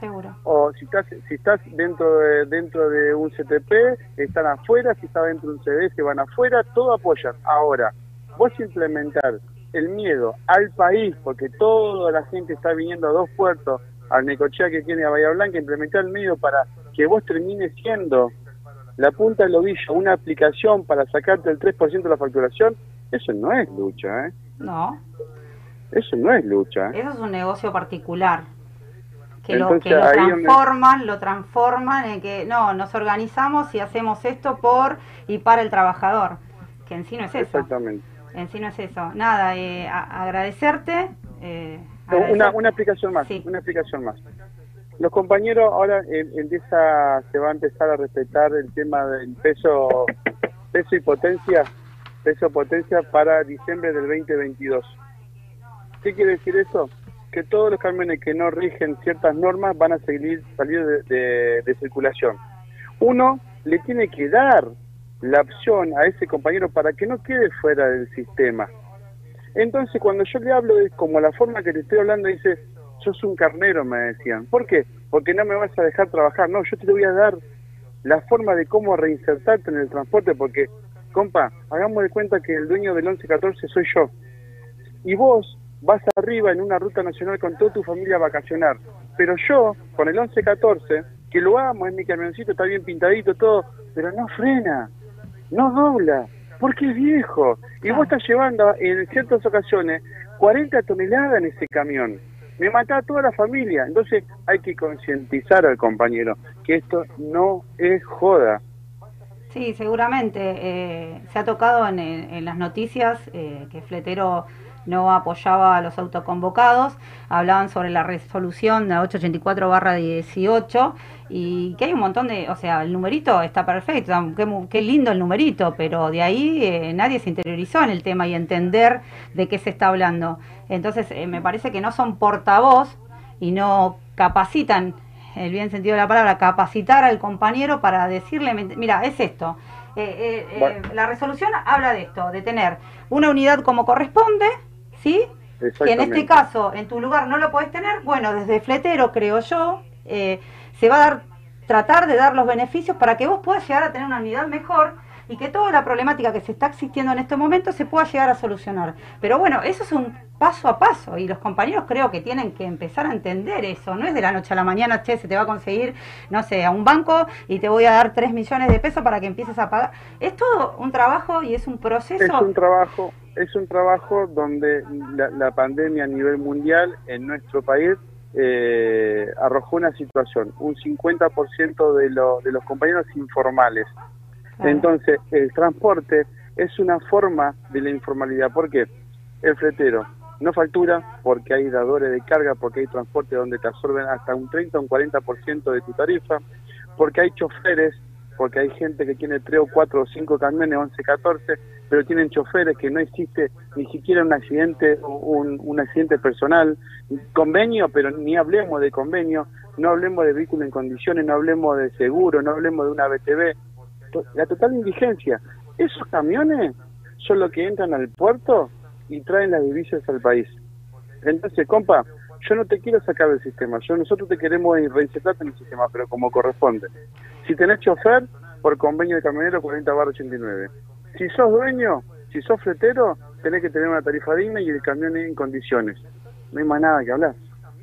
Seguro. O si estás, si estás dentro de, dentro de un CTP, están afuera, si estás dentro de un CD, se van afuera, todo apoyan. Ahora, vos implementar el miedo al país, porque toda la gente está viniendo a dos puertos, al Necochea que tiene a Bahía Blanca, implementar el miedo para que vos termines siendo la punta del ovillo, una aplicación para sacarte el 3% de la facturación, eso no es lucha, ¿eh? No. Eso no es lucha. Eso es un negocio particular. Que lo, que lo transforman, lo transforman en que, no, nos organizamos y hacemos esto por y para el trabajador. Que en sí no es eso. Exactamente. En sí no es eso. Nada, eh, agradecerte. Eh, Una, una explicación más, una explicación más. Los compañeros ahora empieza, se va a empezar a respetar el tema del peso, peso y potencia, peso potencia para diciembre del 2022. ¿Qué quiere decir eso? Que todos los camiones que no rigen ciertas normas van a seguir salir de, circulación. Uno le tiene que dar la opción a ese compañero para que no quede fuera del sistema. Entonces, cuando yo le hablo de como la forma que te estoy hablando, dice, sos un carnero, me decían. ¿Por qué? Porque no me vas a dejar trabajar. No, yo te voy a dar la forma de cómo reinsertarte en el transporte, porque, compa, hagamos de cuenta que el dueño del 1114 soy yo. Y vos vas arriba en una ruta nacional con toda tu familia a vacacionar. Pero yo, con el 1114, que lo amo, es mi camioncito, está bien pintadito, todo, pero no frena, no dobla, porque es viejo. Y vos estás llevando en ciertas ocasiones 40 toneladas en ese camión me mata a toda la familia. Entonces hay que concientizar al compañero que esto no es joda. Sí, seguramente. Eh, se ha tocado en, las noticias eh, que Fletero no apoyaba a los autoconvocados, hablaban sobre la resolución de 884-18 y que hay un montón de, o sea, el numerito está perfecto, qué, qué lindo el numerito, pero de ahí eh, nadie se interiorizó en el tema y entender de qué se está hablando. Entonces, eh, me parece que no son portavoz y no capacitan, el bien sentido de la palabra, capacitar al compañero para decirle, mira, es esto. Eh, la resolución habla de esto, de tener una unidad como corresponde, ¿sí? Que en este caso, en tu lugar no lo puedes tener, bueno, desde fletero, creo yo, eh, se va a dar, tratar de dar los beneficios para que vos puedas llegar a tener una unidad mejor y que toda la problemática que se está existiendo en este momento se pueda llegar a solucionar. Pero bueno, eso es un paso a paso y los compañeros creo que tienen que empezar a entender eso. No es de la noche a la mañana, che, se te va a conseguir, no sé, a un banco y te voy a dar 3 millones de pesos para que empieces a pagar. Es todo un trabajo y es un proceso. Es un trabajo, es un trabajo donde la, pandemia a nivel mundial en nuestro país eh, arrojó una situación, un 50% de, de los compañeros informales. Entonces, el transporte es una forma de la informalidad. ¿Por qué? El fletero no factura porque hay dadores de carga, porque hay transporte donde te absorben hasta un 30 o un 40% de tu tarifa, porque hay choferes, porque hay gente que tiene 3 o 4 o 5 camiones, 11, 14, pero tienen choferes que no existe ni siquiera un accidente, un, un accidente personal, convenio, pero ni hablemos de convenio, no hablemos de vehículo en condiciones, no hablemos de seguro, no hablemos de una BTV, la total indigencia. Esos camiones son los que entran al puerto y traen las divisas al país. Entonces, compa, yo no te quiero sacar del sistema, yo nosotros te queremos reinsertarte en el sistema, pero como corresponde. Si tenés chofer, por convenio de camionero 40 bar 89. Si sos dueño, si sos fletero, tenés que tener una tarifa digna y el camión en condiciones. No hay más nada que hablar.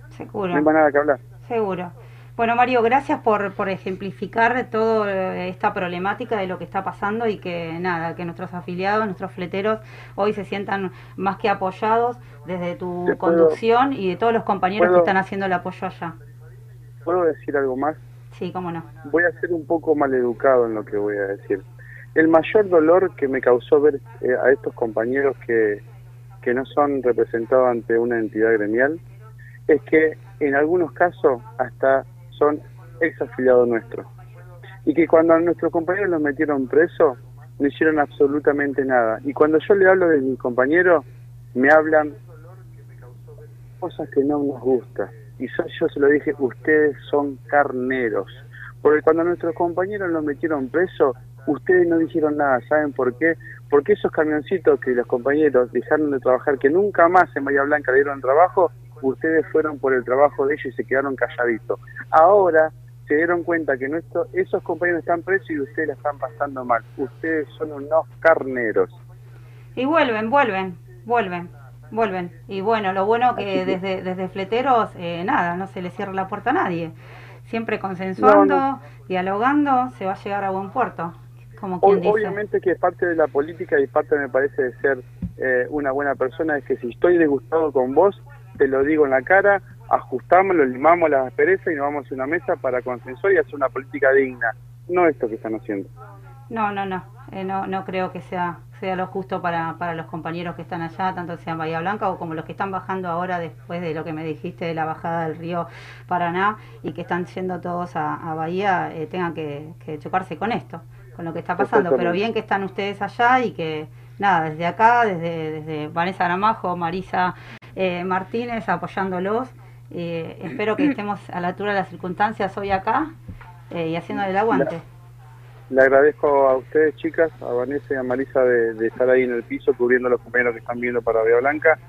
Seguro. No hay más nada que hablar. Seguro. Bueno, Mario, gracias por, por ejemplificar toda esta problemática de lo que está pasando y que nada, que nuestros afiliados, nuestros fleteros hoy se sientan más que apoyados desde tu conducción y de todos los compañeros que están haciendo el apoyo allá. ¿Puedo decir algo más? Sí, cómo no. Voy a ser un poco mal educado en lo que voy a decir. El mayor dolor que me causó ver eh, a estos compañeros que, que no son representados ante una entidad gremial es que en algunos casos hasta son ex afiliados nuestros. Y que cuando a nuestros compañeros los metieron preso, no hicieron absolutamente nada. Y cuando yo le hablo de mis compañeros, me hablan cosas que no nos gustan. Y yo se lo dije, ustedes son carneros. Porque cuando a nuestros compañeros los metieron preso, ustedes no dijeron nada. ¿Saben por qué? Porque esos camioncitos que los compañeros dejaron de trabajar, que nunca más en Bahía Blanca dieron trabajo, ustedes fueron por el trabajo de ellos y se quedaron calladitos. Ahora se dieron cuenta que nuestro, esos compañeros están presos y ustedes la están pasando mal. Ustedes son unos carneros. Y vuelven, vuelven, vuelven, vuelven. Y bueno, lo bueno que desde, desde Fleteros, eh, nada, no se le cierra la puerta a nadie. Siempre consensuando, dialogando, se va a llegar a buen puerto. Como quien dice. Obviamente que parte de la política y parte me parece de ser eh, una buena persona es que si estoy disgustado con vos, te lo digo en la cara, ajustamos, lo limamos las asperezas y nos vamos a una mesa para consensuar y hacer una política digna. No esto que están haciendo. No, no, no. Eh, no, no creo que sea sea lo justo para, para los compañeros que están allá, tanto sea en Bahía Blanca o como los que están bajando ahora después de lo que me dijiste de la bajada del río Paraná y que están yendo todos a, Bahía, eh, tengan que, que, chocarse con esto, con lo que está pasando. Pero bien que están ustedes allá y que, nada, desde acá, desde, desde Vanessa Gramajo, Marisa eh, Martínez apoyándolos. Eh, espero que estemos a la altura de las circunstancias hoy acá eh, y haciendo el aguante. Le agradezco a ustedes, chicas, a Vanessa y a Marisa de, estar ahí en el piso cubriendo a los compañeros que están viendo para Vía Blanca.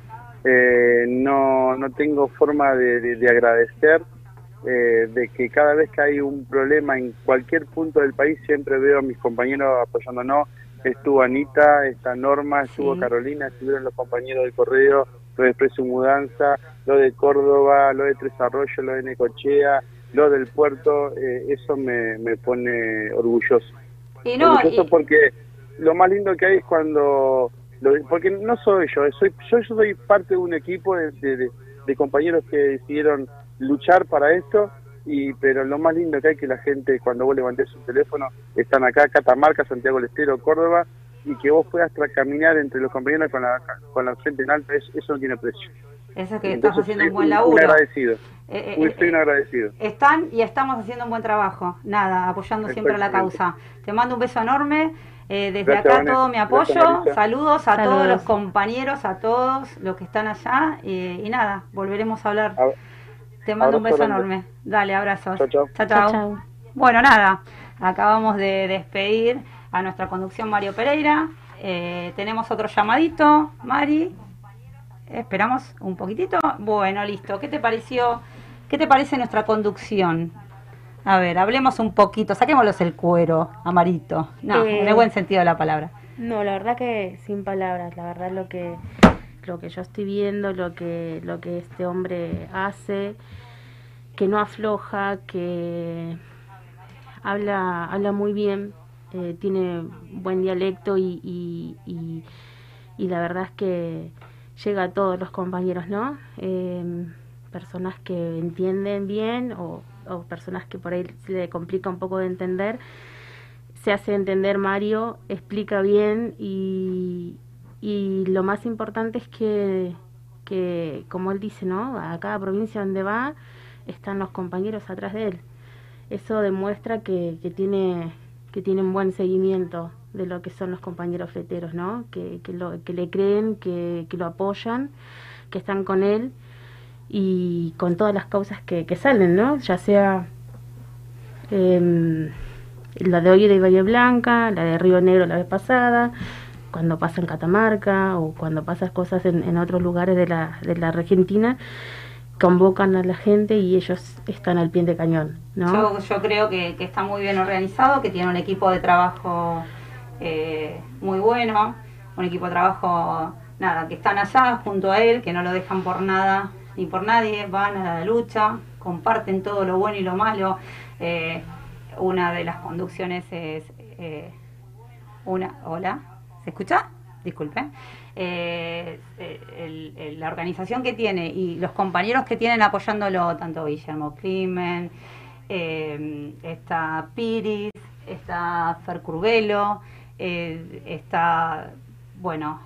no, no tengo forma de, agradecer de que cada vez que hay un problema en cualquier punto del país siempre veo a mis compañeros apoyándonos. Estuvo Anita, está Norma, estuvo Carolina, estuvieron los compañeros del correo, lo de Expreso Mudanza, lo de Córdoba, lo de Tres Arroyos, lo de Necochea, lo del puerto, eh, eso me, me pone orgulloso. Y no, orgulloso porque lo más lindo que hay es cuando... porque no soy yo, soy, yo, soy parte de un equipo de, de, compañeros que decidieron luchar para esto, y pero lo más lindo que hay que la gente cuando vos levantés su teléfono están acá, Catamarca, Santiago del Estero, Córdoba, y que vos puedas caminar entre los compañeros con la, con la frente en alto, es- eso no tiene precio. Eso es que Entonces, estás haciendo un buen Un laburo. agradecido. Eh, eh, Un- soy un agradecido. Están y estamos haciendo un buen trabajo. Nada, apoyando siempre a la causa. Te mando un beso enorme. Eh, desde Gracias, acá Vanessa. todo mi apoyo. Saludos a todos los compañeros, a todos los que están allá. eh, y nada, volveremos a hablar. Te mando un beso grande. enorme. Dale, abrazos. Chau. chau. Bueno, nada, acabamos de despedir a nuestra conducción Mario Pereira. Eh, tenemos otro llamadito, Mari. Esperamos un poquitito. Bueno, listo. ¿Qué te pareció? ¿Qué te parece nuestra conducción? A ver, hablemos un poquito. Saquémoslos el cuero, Amarito. No, Eh, en el buen sentido de la palabra. No, la verdad que sin palabras, la verdad lo que lo que yo estoy viendo, lo que lo que este hombre hace, que no afloja, que habla habla muy bien, eh, tiene buen dialecto y, y, y- la verdad es que llega a todos los compañeros, ¿no? Eh, personas que entienden bien o, o personas que por ahí se le complica un poco de entender se hace entender Mario, explica bien y, y lo más importante es que, que, como él dice, ¿no? A cada provincia donde va están los compañeros atrás de él. Eso demuestra que, que tiene que tiene un buen seguimiento de lo que son los compañeros fleteros, ¿no? Que, que, lo, que le creen, que, que lo apoyan, que están con él y con todas las causas que, que salen, ¿no? Ya sea em, la de hoy de Valle Blanca, la de Río Negro la vez pasada, cuando pasa en Catamarca o cuando pasan cosas en, en otros lugares de la, de la Argentina, convocan a la gente y ellos están al pie de cañón, ¿no? Yo, yo creo que, está muy bien organizado, que tiene un equipo de trabajo eh, muy bueno, un equipo de trabajo, nada, que están allá junto a él, que no lo dejan por nada ni por nadie, van a la lucha, comparten todo lo bueno y lo malo. Eh, una de las conducciones es eh, una... Hola, ¿se escucha? Disculpe. Eh, eh, el- la organización que tiene y los compañeros que tienen apoyándolo, tanto Guillermo Climen, eh, está Piris, está Fer Curvelo, eh, está, bueno,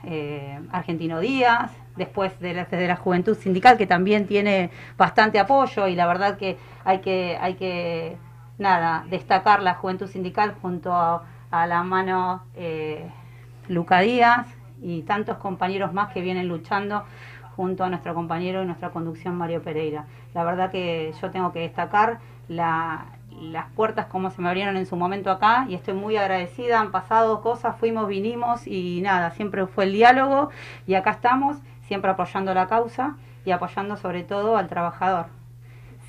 Argentino Díaz, después de la, de la Juventud Sindical, que también tiene bastante apoyo y la verdad que hay que, hay que nada, destacar la Juventud Sindical junto a, a la mano eh, Luca Díaz y tantos compañeros más que vienen luchando junto a nuestro compañero y nuestra conducción Mario Pereira. La verdad que yo tengo que destacar la- las puertas como se me abrieron en su momento acá y estoy muy agradecida, han pasado cosas, fuimos, vinimos y nada, siempre fue el diálogo y acá estamos, siempre apoyando la causa y apoyando sobre todo al trabajador.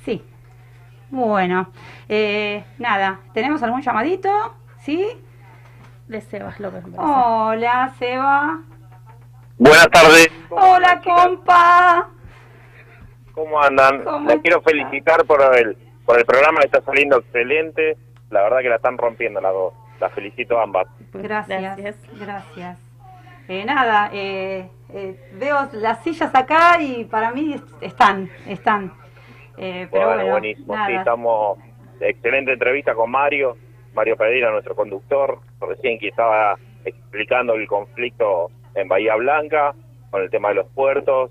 Sí. Bueno, eh, nada, ¿tenemos algún llamadito? ¿Sí? De Sebas López. Hola, Seba. Buenas tardes, Hola, compa. ¿cómo andan? ¿Cómo Les quiero felicitar por el, por el programa está saliendo excelente. La verdad que la están rompiendo las dos. Las felicito a ambas. Gracias, gracias. Eh, nada, eh, eh, veo las sillas acá y para mí est- están, están. Eh, pero bueno, bueno, buenísimo. Sí, estamos. Excelente entrevista con Mario. Mario Pereira, nuestro conductor, recién que estaba explicando el conflicto en Bahía Blanca con el tema de los puertos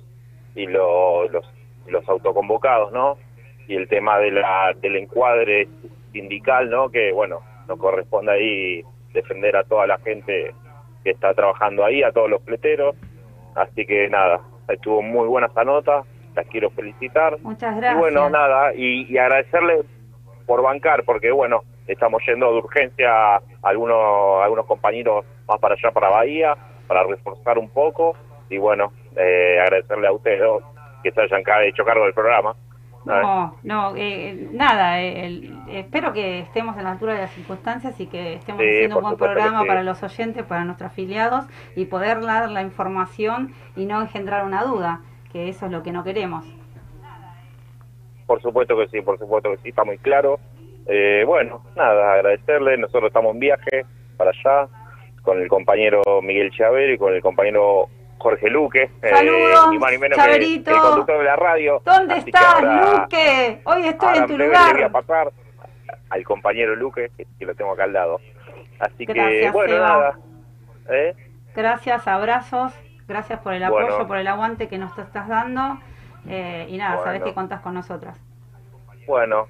y lo- los, los autoconvocados, ¿no? Y el tema de la, del encuadre sindical, ¿no? Que, bueno, nos corresponde ahí defender a toda la gente que está trabajando ahí, a todos los pleteros. Así que nada, estuvo muy buena esa nota, las quiero felicitar. Muchas Y gracias. bueno, nada, y, y agradecerle por bancar, porque bueno, estamos yendo de urgencia a algunos, algunos compañeros más para allá, para Bahía, para reforzar un poco, y bueno, eh, agradecerle a ustedes dos que se hayan hecho cargo del programa. No, no, eh, nada, eh, el- espero que estemos a la altura de las circunstancias y que estemos Sí, haciendo un buen programa sí. para los oyentes, para nuestros afiliados y poder dar la información y no engendrar una duda, que eso es lo que no queremos. Por supuesto que sí, por supuesto que sí, está muy claro. Eh, bueno, nada, agradecerle, nosotros estamos en viaje para allá con el compañero Miguel Chavero y con el compañero Jorge Luque, eh, Saludos, ni más ni menos que Chaverito. el conductor de la radio. ¿Dónde Así que estás, ahora- Luque? Hoy estoy en tu breve le voy a lugar. pasar al compañero Luque, que, que lo tengo acá al lado. Así que, Gracias, bueno, Seba. nada. ¿eh? Gracias, abrazos, gracias por el apoyo, Bueno. por el aguante que nos estás dando. eh, y nada, sabes Bueno. que contás con nosotras. Bueno,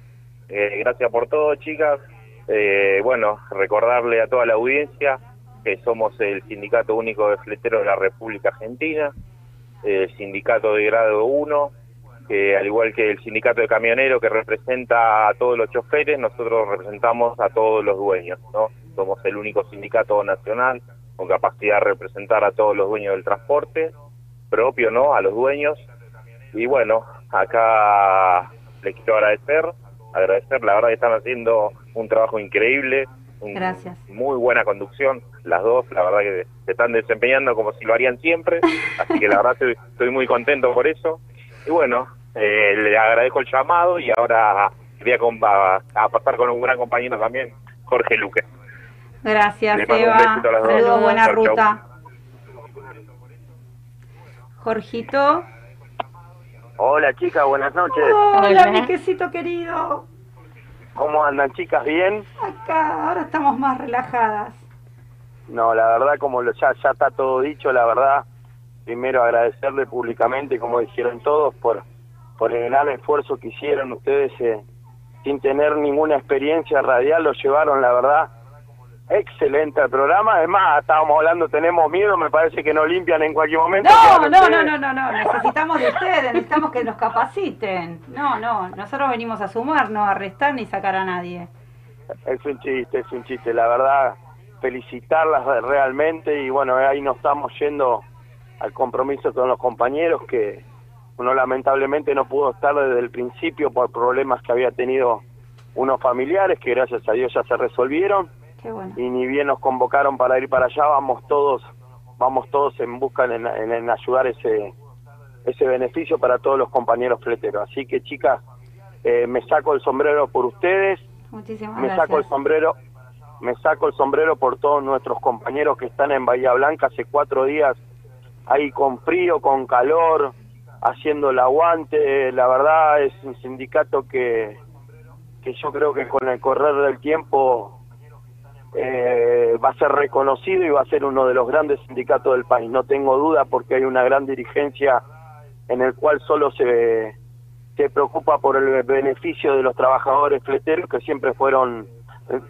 eh, gracias por todo, chicas. Eh, bueno, recordarle a toda la audiencia que somos el Sindicato Único de Fleteros de la República Argentina, el Sindicato de Grado 1, que al igual que el Sindicato de Camioneros que representa a todos los choferes, nosotros representamos a todos los dueños, ¿no? Somos el único sindicato nacional con capacidad de representar a todos los dueños del transporte propio, ¿no? A los dueños. Y bueno, acá les quiero agradecer, agradecer, la verdad que están haciendo un trabajo increíble, un- Gracias. muy buena conducción, las dos, la verdad que se están desempeñando como si lo harían siempre, [LAUGHS] así que la verdad estoy, estoy muy contento por eso. Y bueno, eh, le agradezco el llamado y ahora voy a, pasar con un gran compañero también, Jorge Luque. Gracias, Eva. Saludos, buena Chau, chau. ruta. Jorgito. Hola chicas, buenas noches. Hola, mi quesito querido. ¿Cómo andan chicas? ¿Bien? Acá, ahora estamos más relajadas. No, la verdad, como lo- ya, ya está todo dicho, la verdad, primero agradecerle públicamente, como dijeron todos, por, por el gran esfuerzo que hicieron ustedes eh, sin tener ninguna experiencia radial, lo llevaron, la verdad, excelente al programa. Además, estábamos hablando, tenemos miedo, me parece que nos limpian en cualquier momento. No, no, no, no, no, no. Necesitamos de ustedes, necesitamos que nos capaciten. No, no, nosotros venimos a sumar, no a restar ni sacar a nadie. Es un chiste, es un chiste, la verdad, felicitarlas realmente y bueno, ahí nos estamos yendo al compromiso con los compañeros que uno lamentablemente no pudo estar desde el principio por problemas que había tenido unos familiares que gracias a Dios ya se resolvieron Qué bueno. y ni bien nos convocaron para ir para allá, vamos todos, vamos todos en busca en, en- en ayudar ese ese beneficio para todos los compañeros fleteros. Así que chicas, eh, me saco el sombrero por ustedes, Muchísimas me gracias. saco el sombrero me saco el sombrero por todos nuestros compañeros que están en Bahía Blanca hace cuatro días ahí con frío con calor haciendo el aguante la verdad es un sindicato que que yo creo que con el correr del tiempo eh, va a ser reconocido y va a ser uno de los grandes sindicatos del país no tengo duda porque hay una gran dirigencia en el cual solo se se preocupa por el beneficio de los trabajadores fleteros que siempre fueron eh,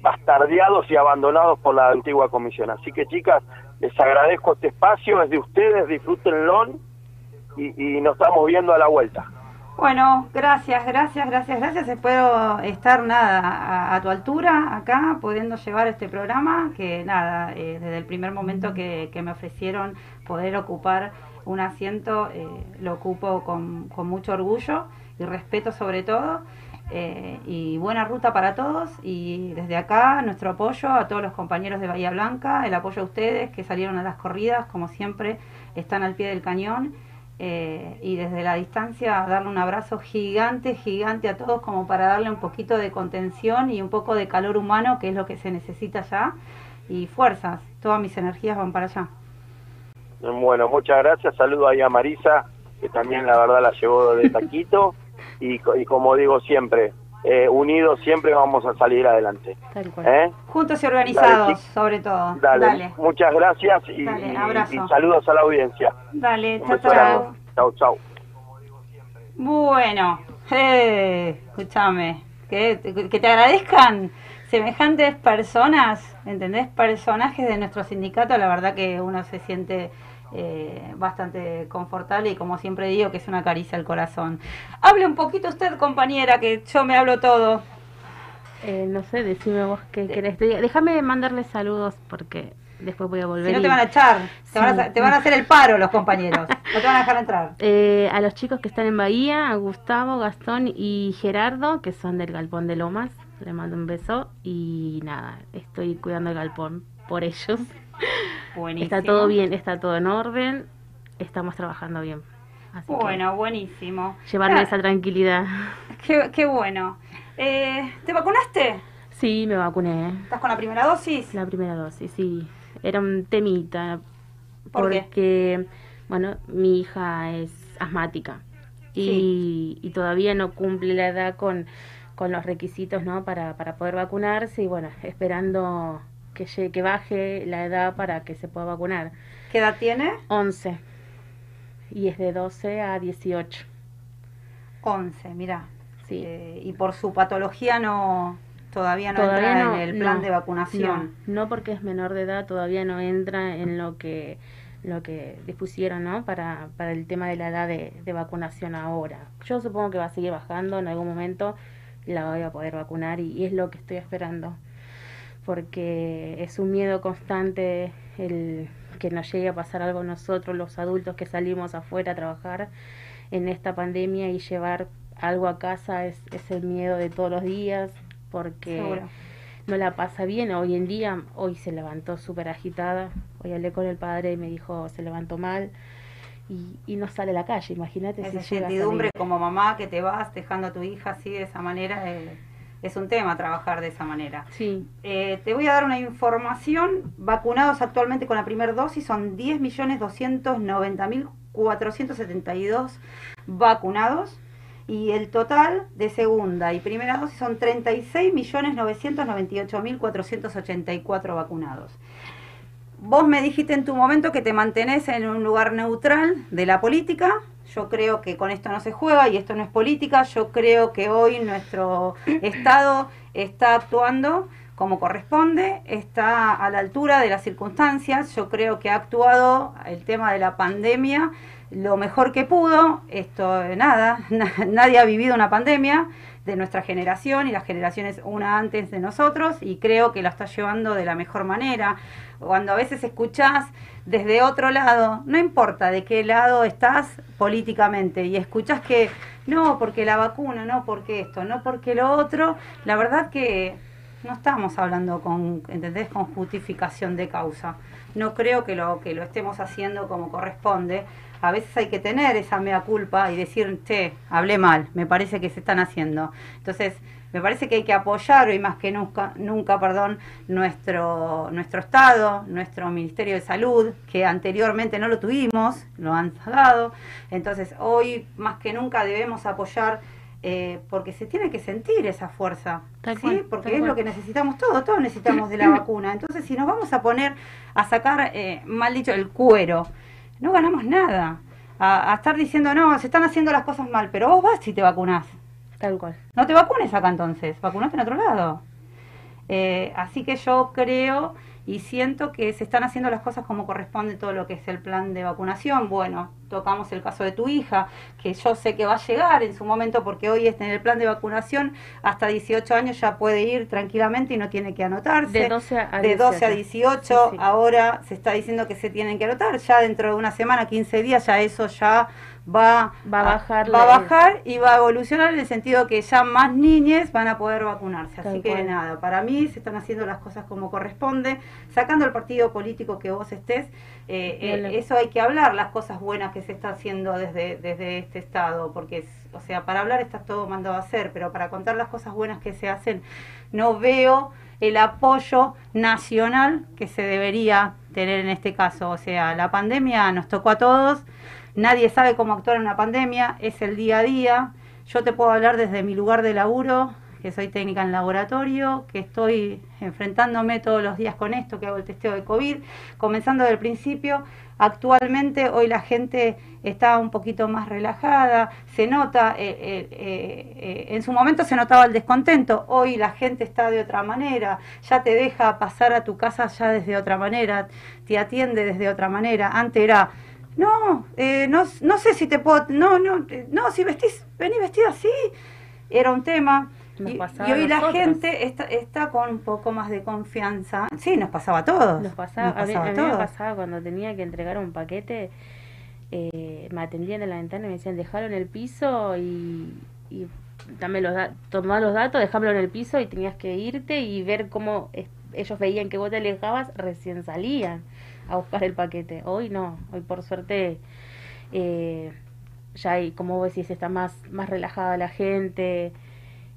bastardeados y abandonados por la antigua comisión. Así que chicas, les agradezco este espacio, es de ustedes, disfrútenlo y, y nos estamos viendo a la vuelta. Bueno, gracias, gracias, gracias, gracias. Espero estar nada a, a tu altura acá, pudiendo llevar este programa, que nada, eh, desde el primer momento que, que me ofrecieron poder ocupar un asiento, eh, lo ocupo con, con mucho orgullo y respeto sobre todo. Eh, y buena ruta para todos y desde acá nuestro apoyo a todos los compañeros de Bahía Blanca, el apoyo a ustedes que salieron a las corridas, como siempre, están al pie del cañón eh, y desde la distancia darle un abrazo gigante, gigante a todos como para darle un poquito de contención y un poco de calor humano, que es lo que se necesita ya, y fuerzas, todas mis energías van para allá. Bueno, muchas gracias, saludo ahí a Marisa, que también la verdad la llevó de taquito. [LAUGHS] Y, co- y como digo siempre, eh, unidos siempre vamos a salir adelante. ¿Eh? Juntos y organizados, Dale, sobre todo. Dale, Dale, muchas gracias y, Dale, y- abrazo. y saludos a la audiencia. dale, chao, chao. chau. Bueno, eh, escúchame, que, que te agradezcan semejantes personas, ¿entendés? Personajes de nuestro sindicato, la verdad que uno se siente eh, bastante confortable y como siempre digo que es una caricia al corazón. Hable un poquito usted, compañera, que yo me hablo todo. Eh, no sé, decime vos qué querés. Déjame mandarles saludos porque después voy a volver. Si no y- te van a echar, te, van a, te van a hacer el paro los compañeros, [LAUGHS] no te van a dejar entrar. Eh, a los chicos que están en Bahía, a Gustavo, Gastón y Gerardo, que son del Galpón de Lomas, les mando un beso y nada, estoy cuidando el galpón por ellos. Buenísimo. Está todo bien, está todo en orden, estamos trabajando bien. Así Bueno, buenísimo. llevarme Ah, esa tranquilidad. Qué, qué bueno. Eh, ¿Te vacunaste? Sí, me vacuné. ¿Estás con la primera dosis? La primera dosis, sí. Era un temita. ¿Por qué? porque, bueno, mi hija es asmática y, y todavía no cumple la edad con, con los requisitos, ¿no? Para, para poder vacunarse y, bueno, esperando que, llegue, que baje la edad para que se pueda vacunar. ¿Qué edad tiene? 11. Y es de 12 a 18. 11, mira. Sí. Eh, y por su patología no todavía no entra en el plan no, de vacunación. No, no porque es menor de edad, todavía no entra en lo que lo que dispusieron ¿no? para, para el tema de la edad de, de vacunación ahora. Yo supongo que va a seguir bajando en algún momento, la voy a poder vacunar y, y es lo que estoy esperando, porque es un miedo constante el que nos llegue a pasar algo a nosotros, los adultos que salimos afuera a trabajar en esta pandemia y llevar algo a casa es, es el miedo de todos los días, porque Seguro. no la pasa bien. Hoy en día, hoy se levantó súper agitada. Hoy hablé con el padre y me dijo, se levantó mal. Y, y no sale a la calle, imagínate Esa si incertidumbre como mamá que te vas dejando a tu hija así de esa manera eh, es un tema trabajar de esa manera. Sí. Eh, te voy a dar una información. Vacunados actualmente con la primera dosis son 10.290.472 vacunados. Y el total de segunda y primera dosis son 36.998.484 vacunados. Vos me dijiste en tu momento que te mantenés en un lugar neutral de la política. Yo creo que con esto no se juega y esto no es política. Yo creo que hoy nuestro [CLEARS THROAT] Estado está actuando como corresponde, está a la altura de las circunstancias. Yo creo que ha actuado el tema de la pandemia lo mejor que pudo. Esto, nada, na- [LAUGHS] nadie ha vivido una pandemia de nuestra generación y las generaciones una antes de nosotros y creo que lo está llevando de la mejor manera. Cuando a veces escuchás desde otro lado, no importa de qué lado estás políticamente y escuchás que no, porque la vacuna, no porque esto, no porque lo otro, la verdad que no estamos hablando con, ¿entendés? con justificación de causa. No creo que lo, que lo estemos haciendo como corresponde. A veces hay que tener esa mea culpa y decir, che, hablé mal, me parece que se están haciendo. Entonces, me parece que hay que apoyar hoy más que nunca, nunca perdón, nuestro, nuestro Estado, nuestro Ministerio de Salud, que anteriormente no lo tuvimos, lo han dado. Entonces, hoy más que nunca debemos apoyar eh, porque se tiene que sentir esa fuerza, Tal ¿sí? cual, porque es cual. lo que necesitamos todos, todos necesitamos de la [CLEARS THROAT] vacuna. Entonces, si nos vamos a poner a sacar, eh, mal dicho, el cuero, no ganamos nada. A, a estar diciendo, no, se están haciendo las cosas mal, pero vos vas y te vacunás. Tal cual. No te vacunes acá entonces, vacunate en otro lado. Eh, así que yo creo y siento que se están haciendo las cosas como corresponde todo lo que es el plan de vacunación. Bueno, tocamos el caso de tu hija, que yo sé que va a llegar en su momento porque hoy está en el plan de vacunación hasta 18 años ya puede ir tranquilamente y no tiene que anotarse. De 12 a de 12 a 18. 18, Sí, sí. ahora se está diciendo que se tienen que anotar, ya dentro de una semana, 15 días, ya eso ya va, Va a bajar va a bajar y va a evolucionar en el sentido que ya más niñas van a poder vacunarse. Así que cual. nada, para mí se están haciendo las cosas como corresponde, sacando el partido político que vos estés, eh, eh, eso hay que hablar, las cosas buenas que se está haciendo desde, desde este estado, porque, es- o sea, para hablar está todo mandado a hacer, pero para contar las cosas buenas que se hacen, no veo el apoyo nacional que se debería tener en este caso. O sea, la pandemia nos tocó a todos, nadie sabe cómo actuar en una pandemia, es el día a día. Yo te puedo hablar desde mi lugar de laburo, que soy técnica en laboratorio, que estoy enfrentándome todos los días con esto, que hago el testeo de COVID, comenzando del principio. Actualmente hoy la gente está un poquito más relajada, se nota, eh, eh, eh, eh, en su momento se notaba el descontento, hoy la gente está de otra manera, ya te deja pasar a tu casa ya desde otra manera, te atiende desde otra manera. Antes era, no, eh, no, no sé si te puedo, no, no, no, si vestís, vení vestida así, era un tema. Nos Y, pasaba y hoy la gente está, está con un poco más de confianza. Sí, nos pasaba a todos. Nos pasaba, nos a mí, pasaba a a mí me pasaba cuando tenía que entregar un paquete, eh, me atendían en la ventana y me decían, dejalo en el piso y, y dame los da- tomá los datos, dejámelo en el piso y tenías que irte y ver cómo es- ellos veían que vos te alejabas, recién salían a buscar el paquete. Hoy no, hoy por suerte eh, ya hay, como vos decís, está más, más relajada la gente.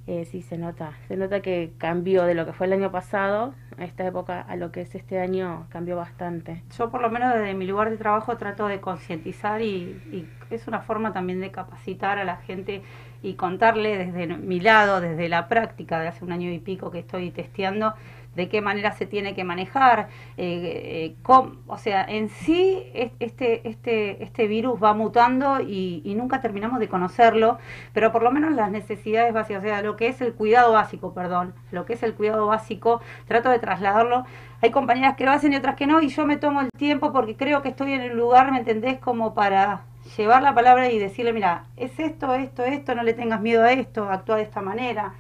Eh, sí, se nota. Se nota que cambió de lo que fue el año pasado a esta época a lo que es este año, cambió bastante. Yo por lo menos desde mi lugar de trabajo trato de concientizar y, y es una forma también de capacitar a la gente y contarle desde mi lado, desde la práctica de hace un año y pico que estoy testeando, de qué manera se tiene que manejar, eh, eh, o sea, en sí este, este, este virus va mutando y, y, nunca terminamos de conocerlo, pero por lo menos las necesidades básicas, o sea, lo que es el cuidado básico, perdón, lo que es el cuidado básico, trato de trasladarlo. Hay compañeras que lo hacen y otras que no, y yo me tomo el tiempo porque creo que estoy en el lugar, ¿me entendés? Como para llevar la palabra y decirle, mira, es esto, esto, esto, no le tengas miedo a esto, actúa de esta manera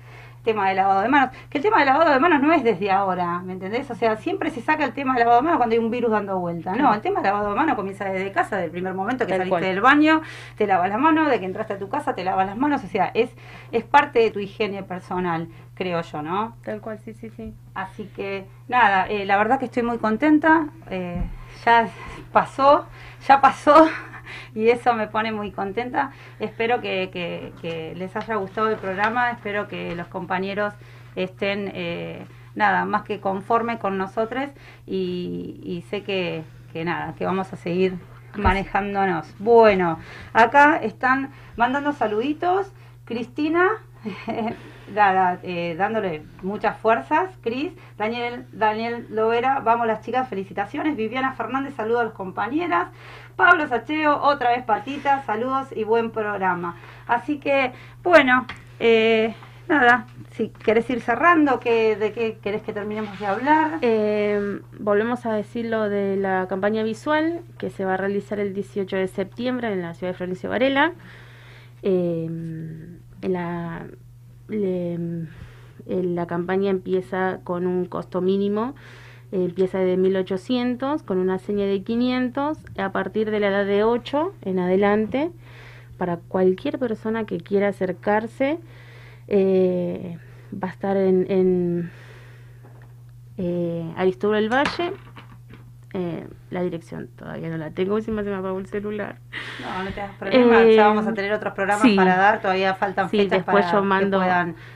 tema de lavado de manos, que el tema de lavado de manos no es desde ahora, ¿me entendés? O sea, siempre se saca el tema de lavado de manos cuando hay un virus dando vuelta. No, el tema de lavado de manos comienza desde casa, del primer momento que saliste del baño, te lavas las manos, de que entraste a tu casa, te lavas las manos, o sea, es, es parte de tu higiene personal, creo yo, ¿no? Tal cual, sí, sí, sí. Así que, nada, eh, la verdad que estoy muy contenta, eh, ya pasó, ya pasó [LAUGHS] y eso me pone muy contenta. Espero que, les haya gustado el programa, espero que los compañeros estén eh, nada más que conforme con nosotros y, sé que, nada, que vamos a seguir manejándonos. Bueno, acá están mandando saluditos. Cristina, [LAUGHS] eh, dándole muchas fuerzas. Cris, Daniel, Daniel Lovera, vamos las chicas, felicitaciones. Viviana Fernández, saludos a las compañeras. Pablo Sacheo, otra vez patitas, saludos y buen programa. Así que, bueno, eh, nada, si querés ir cerrando, ¿qué, ¿de qué querés que terminemos de hablar? Eh, volvemos a decir lo de la campaña visual que se va a realizar el 18 de septiembre en la ciudad de Florencio Varela. Eh, en la, la campaña empieza con un costo mínimo empieza de 1800 con una seña de 500 a partir de la edad de 8 en adelante para cualquier persona que quiera acercarse eh, va a estar en, en eh, del Valle eh, la dirección todavía no la tengo, si me se me apagó el celular. No, no te das problema, ya vamos a tener otros programas para dar, todavía faltan sí, después yo mando,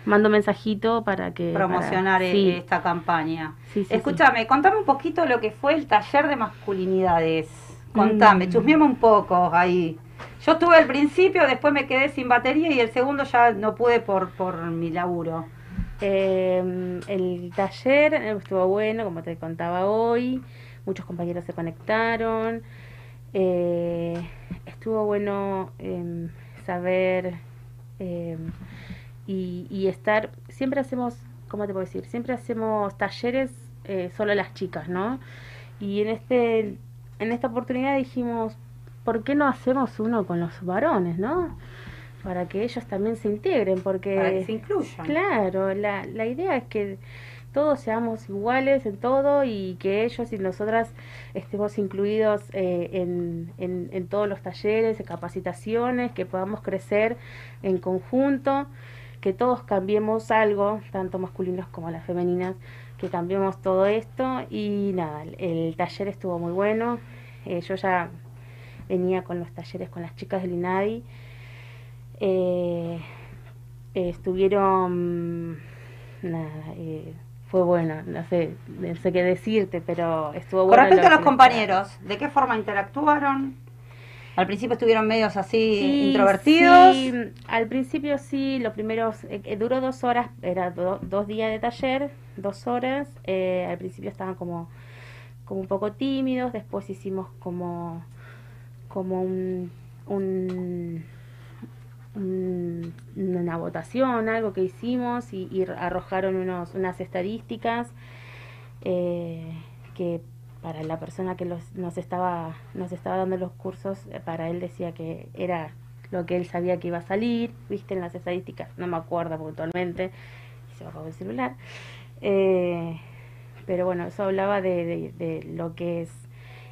mando mensajito para que... Promocionar e- esta campaña. Escúchame, contame un poquito lo que fue el taller de masculinidades. Contame, mm. un poco ahí. Yo estuve al principio, después me quedé sin batería y el segundo ya no pude por, por mi laburo. Eh, el taller estuvo bueno, como te contaba hoy muchos compañeros se conectaron. Eh, estuvo bueno em, saber em, y, estar, siempre hacemos, ¿cómo te puedo decir? Siempre hacemos talleres eh, solo las chicas, ¿no? Y en, este, en esta oportunidad dijimos, ¿por qué no hacemos uno con los varones, ¿no? Para que ellos también se integren, porque... Para que se incluyan. Claro, la, la idea es que todos seamos iguales en todo y que ellos y nosotras estemos incluidos eh, en, en, todos los talleres, en capacitaciones, que podamos crecer en conjunto, que todos cambiemos algo, tanto masculinos como las femeninas, que cambiemos todo esto. Y nada, el, taller estuvo muy bueno, eh, yo ya venía con los talleres con las chicas del INADI, eh, estuvieron nada, fue bueno, no sé, no sé qué decirte, pero estuvo bueno. Con respecto a los compañeros, ¿de qué forma interactuaron? Al principio estuvieron medios así introvertidos. Sí, al principio sí, los primeros, eh, eh, duró dos horas, era dos días de taller, dos horas. Eh, al principio estaban como, como un poco tímidos, después hicimos como, como un una votación, algo que hicimos y, arrojaron unos, unas estadísticas eh, que para la persona que los, nos, estaba, nos estaba dando los cursos, eh, para él decía que era lo que él sabía que iba a salir, viste en las estadísticas, no me acuerdo puntualmente, y se bajó el celular. Eh, pero bueno, eso hablaba de, de lo que es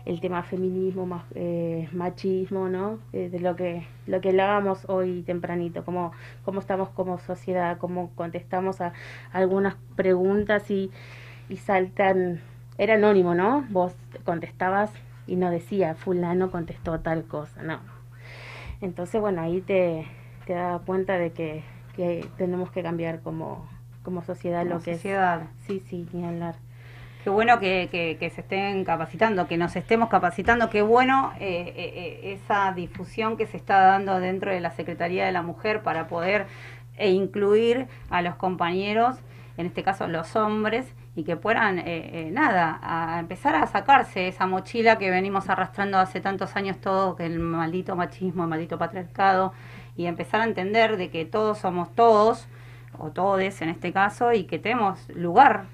el tema feminismo, más, eh, machismo, ¿no? Eh, de lo que lo que hablábamos hoy tempranito, cómo, cómo estamos como sociedad, cómo contestamos a algunas preguntas y, y saltan, era anónimo, ¿no? Vos contestabas y no decía, fulano contestó tal cosa, no. Entonces, bueno, ahí te, te das cuenta de que, que tenemos que cambiar como, como sociedad lo que sociedad. es. Sí, sí, ni hablar qué bueno que, se estén capacitando, que nos estemos capacitando, qué bueno eh, eh, eh, esa difusión que se está dando dentro de la Secretaría de la Mujer para poder e incluir a los compañeros, en este caso los hombres, y que puedan, eh, eh, nada, a empezar a sacarse esa mochila que venimos arrastrando hace tantos años todo, que el maldito machismo, el maldito patriarcado, y empezar a entender de que todos somos todos, o todes en este caso, y que tenemos lugar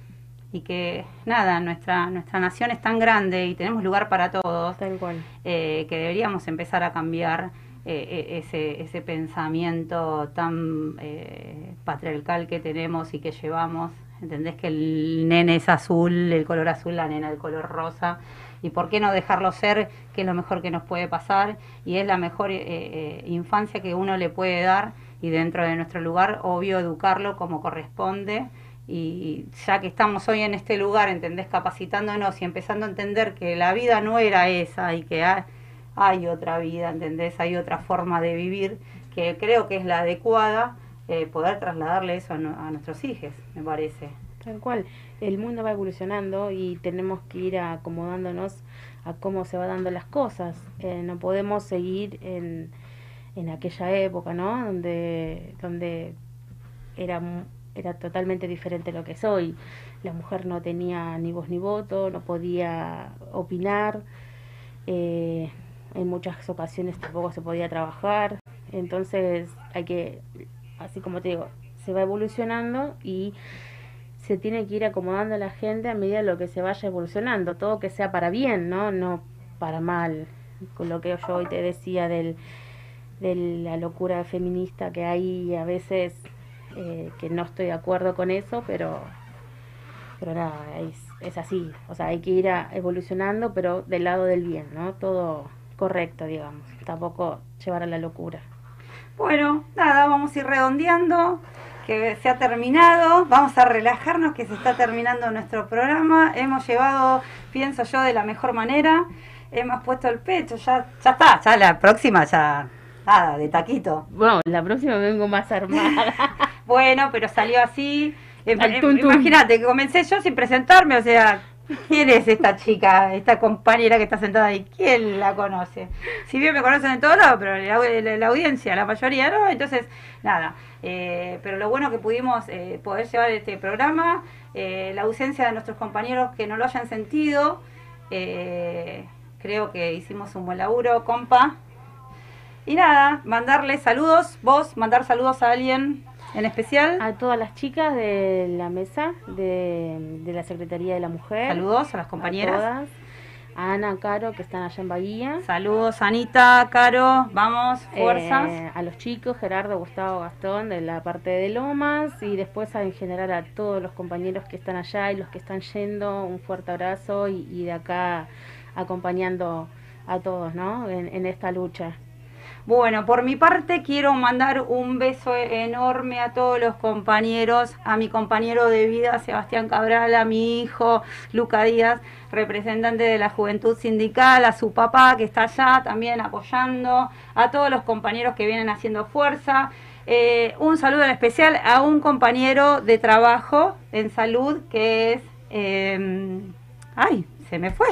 y que nada, nuestra, nuestra nación es tan grande y tenemos lugar para todos, eh, que deberíamos empezar a cambiar eh, eh, ese, ese pensamiento tan eh, patriarcal que tenemos y que llevamos. ¿Entendés que el nene es azul, el color azul, la nena el color rosa? ¿Y por qué no dejarlo ser, que es lo mejor que nos puede pasar? Y es la mejor eh, eh, infancia que uno le puede dar y dentro de nuestro lugar, obvio, educarlo como corresponde y ya que estamos hoy en este lugar, ¿entendés? Capacitándonos y empezando a entender que la vida no era esa y que ha- hay otra vida, ¿entendés? Hay otra forma de vivir que creo que es la adecuada, eh, poder trasladarle eso a, nu- a nuestros hijos, me parece. Tal cual. El mundo va evolucionando y tenemos que ir acomodándonos a cómo se van dando las cosas. Eh, no podemos seguir en, en aquella época, ¿no? Donde, donde era, era totalmente diferente lo que es hoy. La mujer no tenía ni voz ni voto, no podía opinar. eh, en muchas ocasiones tampoco se podía trabajar. Entonces hay que, así como te digo, se va evolucionando y se tiene que ir acomodando la gente a medida de lo que se vaya evolucionando, todo que sea para bien, ¿no? No para mal. Con lo que yo hoy te decía del, de la locura feminista que hay a veces eh, que no estoy de acuerdo con eso, pero pero nada, es, es así, o sea, hay que ir a- evolucionando, pero del lado del bien, ¿no? Todo correcto, digamos, tampoco llevar a la locura. Bueno, nada, vamos a ir redondeando, que se ha terminado, vamos a relajarnos, que se está terminando nuestro programa. Hemos llevado, pienso yo, de la mejor manera, hemos puesto el pecho, ya, ya está, ya la próxima, ya, nada, de taquito. Bueno, la próxima vengo más armada. [LAUGHS] bueno, pero salió así. Imagínate que comencé yo sin presentarme, o sea, ¿quién es esta chica, esta compañera que está sentada ahí? ¿Quién la conoce? Si bien me conocen en todos lados, pero la, la- la audiencia, la mayoría no, entonces, nada. Eh, pero lo bueno que pudimos eh, poder llevar este programa, eh, la ausencia de nuestros compañeros que no lo hayan sentido, eh, creo que hicimos un buen laburo, compa. Y nada, mandarle saludos, vos, mandar saludos a alguien en especial. A todas las chicas de la mesa de, de la Secretaría de la Mujer. Saludos a las compañeras. A todas. A Ana, Caro, que están allá en Bahía. Saludos, Anita, Caro, vamos, fuerzas. Eh, a los chicos, Gerardo, Gustavo, Gastón, de la parte de Lomas. Y después a, en general a todos los compañeros que están allá y los que están yendo. Un fuerte abrazo y, y de acá acompañando a todos, ¿no? En, en esta lucha. Bueno, por mi parte quiero mandar un beso enorme a todos los compañeros, a mi compañero de vida Sebastián Cabral, a mi hijo Luca Díaz, representante de la Juventud Sindical, a su papá que está allá también apoyando, a todos los compañeros que vienen haciendo fuerza. Eh, un saludo en especial a un compañero de trabajo en salud que es... eh, ay, se me fue,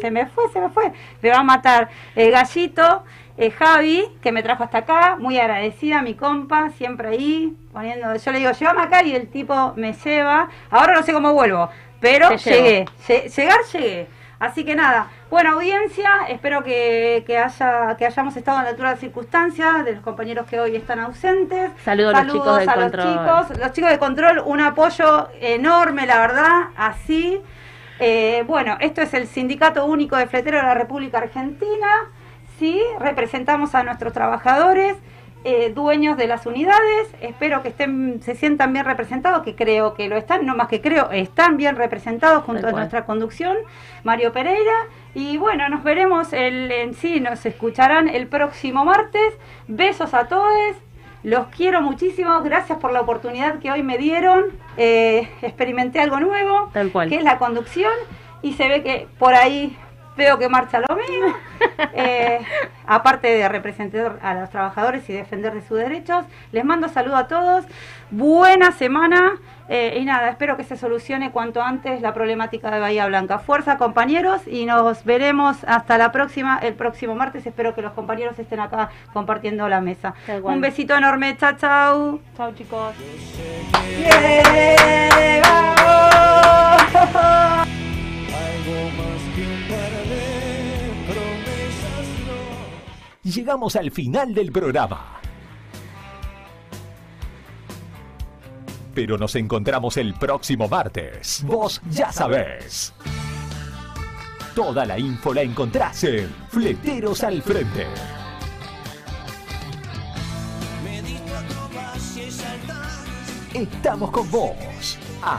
se me fue, se me fue. Me va a matar el gallito, eh, Javi, que me trajo hasta acá, muy agradecida, mi compa, siempre ahí, poniendo, yo le digo, llévame acá y el tipo me lleva. Ahora no sé cómo vuelvo, pero llegué, Lle- llegar llegué. Así que nada, buena audiencia, espero que, que haya, que hayamos estado a la altura de las circunstancias, de los compañeros que hoy están ausentes. Saludos a los chicos del a control. los chicos, los chicos de control, un apoyo enorme, la verdad, así. Eh, bueno, esto es el Sindicato Único de Fleteros de la República Argentina. Sí, representamos a nuestros trabajadores, eh, dueños de las unidades. Espero que estén, se sientan bien representados, que creo que lo están, no más que creo, están bien representados junto a nuestra conducción, Mario Pereira. Y bueno, nos veremos el, en sí, nos escucharán el próximo martes. Besos a todos. Los quiero muchísimo, gracias por la oportunidad que hoy me dieron. Eh, experimenté algo nuevo, Tal cual. que es la conducción, y se ve que por ahí veo que marcha lo mismo. [LAUGHS] Eh, aparte de representar a los trabajadores y defender de sus derechos, les mando saludo a todos. Buena semana. Eh, y nada, espero que se solucione cuanto antes la problemática de Bahía Blanca. Fuerza, compañeros, y nos veremos hasta la próxima, el próximo martes. Espero que los compañeros estén acá compartiendo la mesa. Un besito enorme, chao, chao. Chao, chicos. [LAUGHS] Llegamos al final del programa. Pero nos encontramos el próximo martes. Vos ya sabés. Toda la info la encontrás en Fleteros al Frente. Estamos con vos.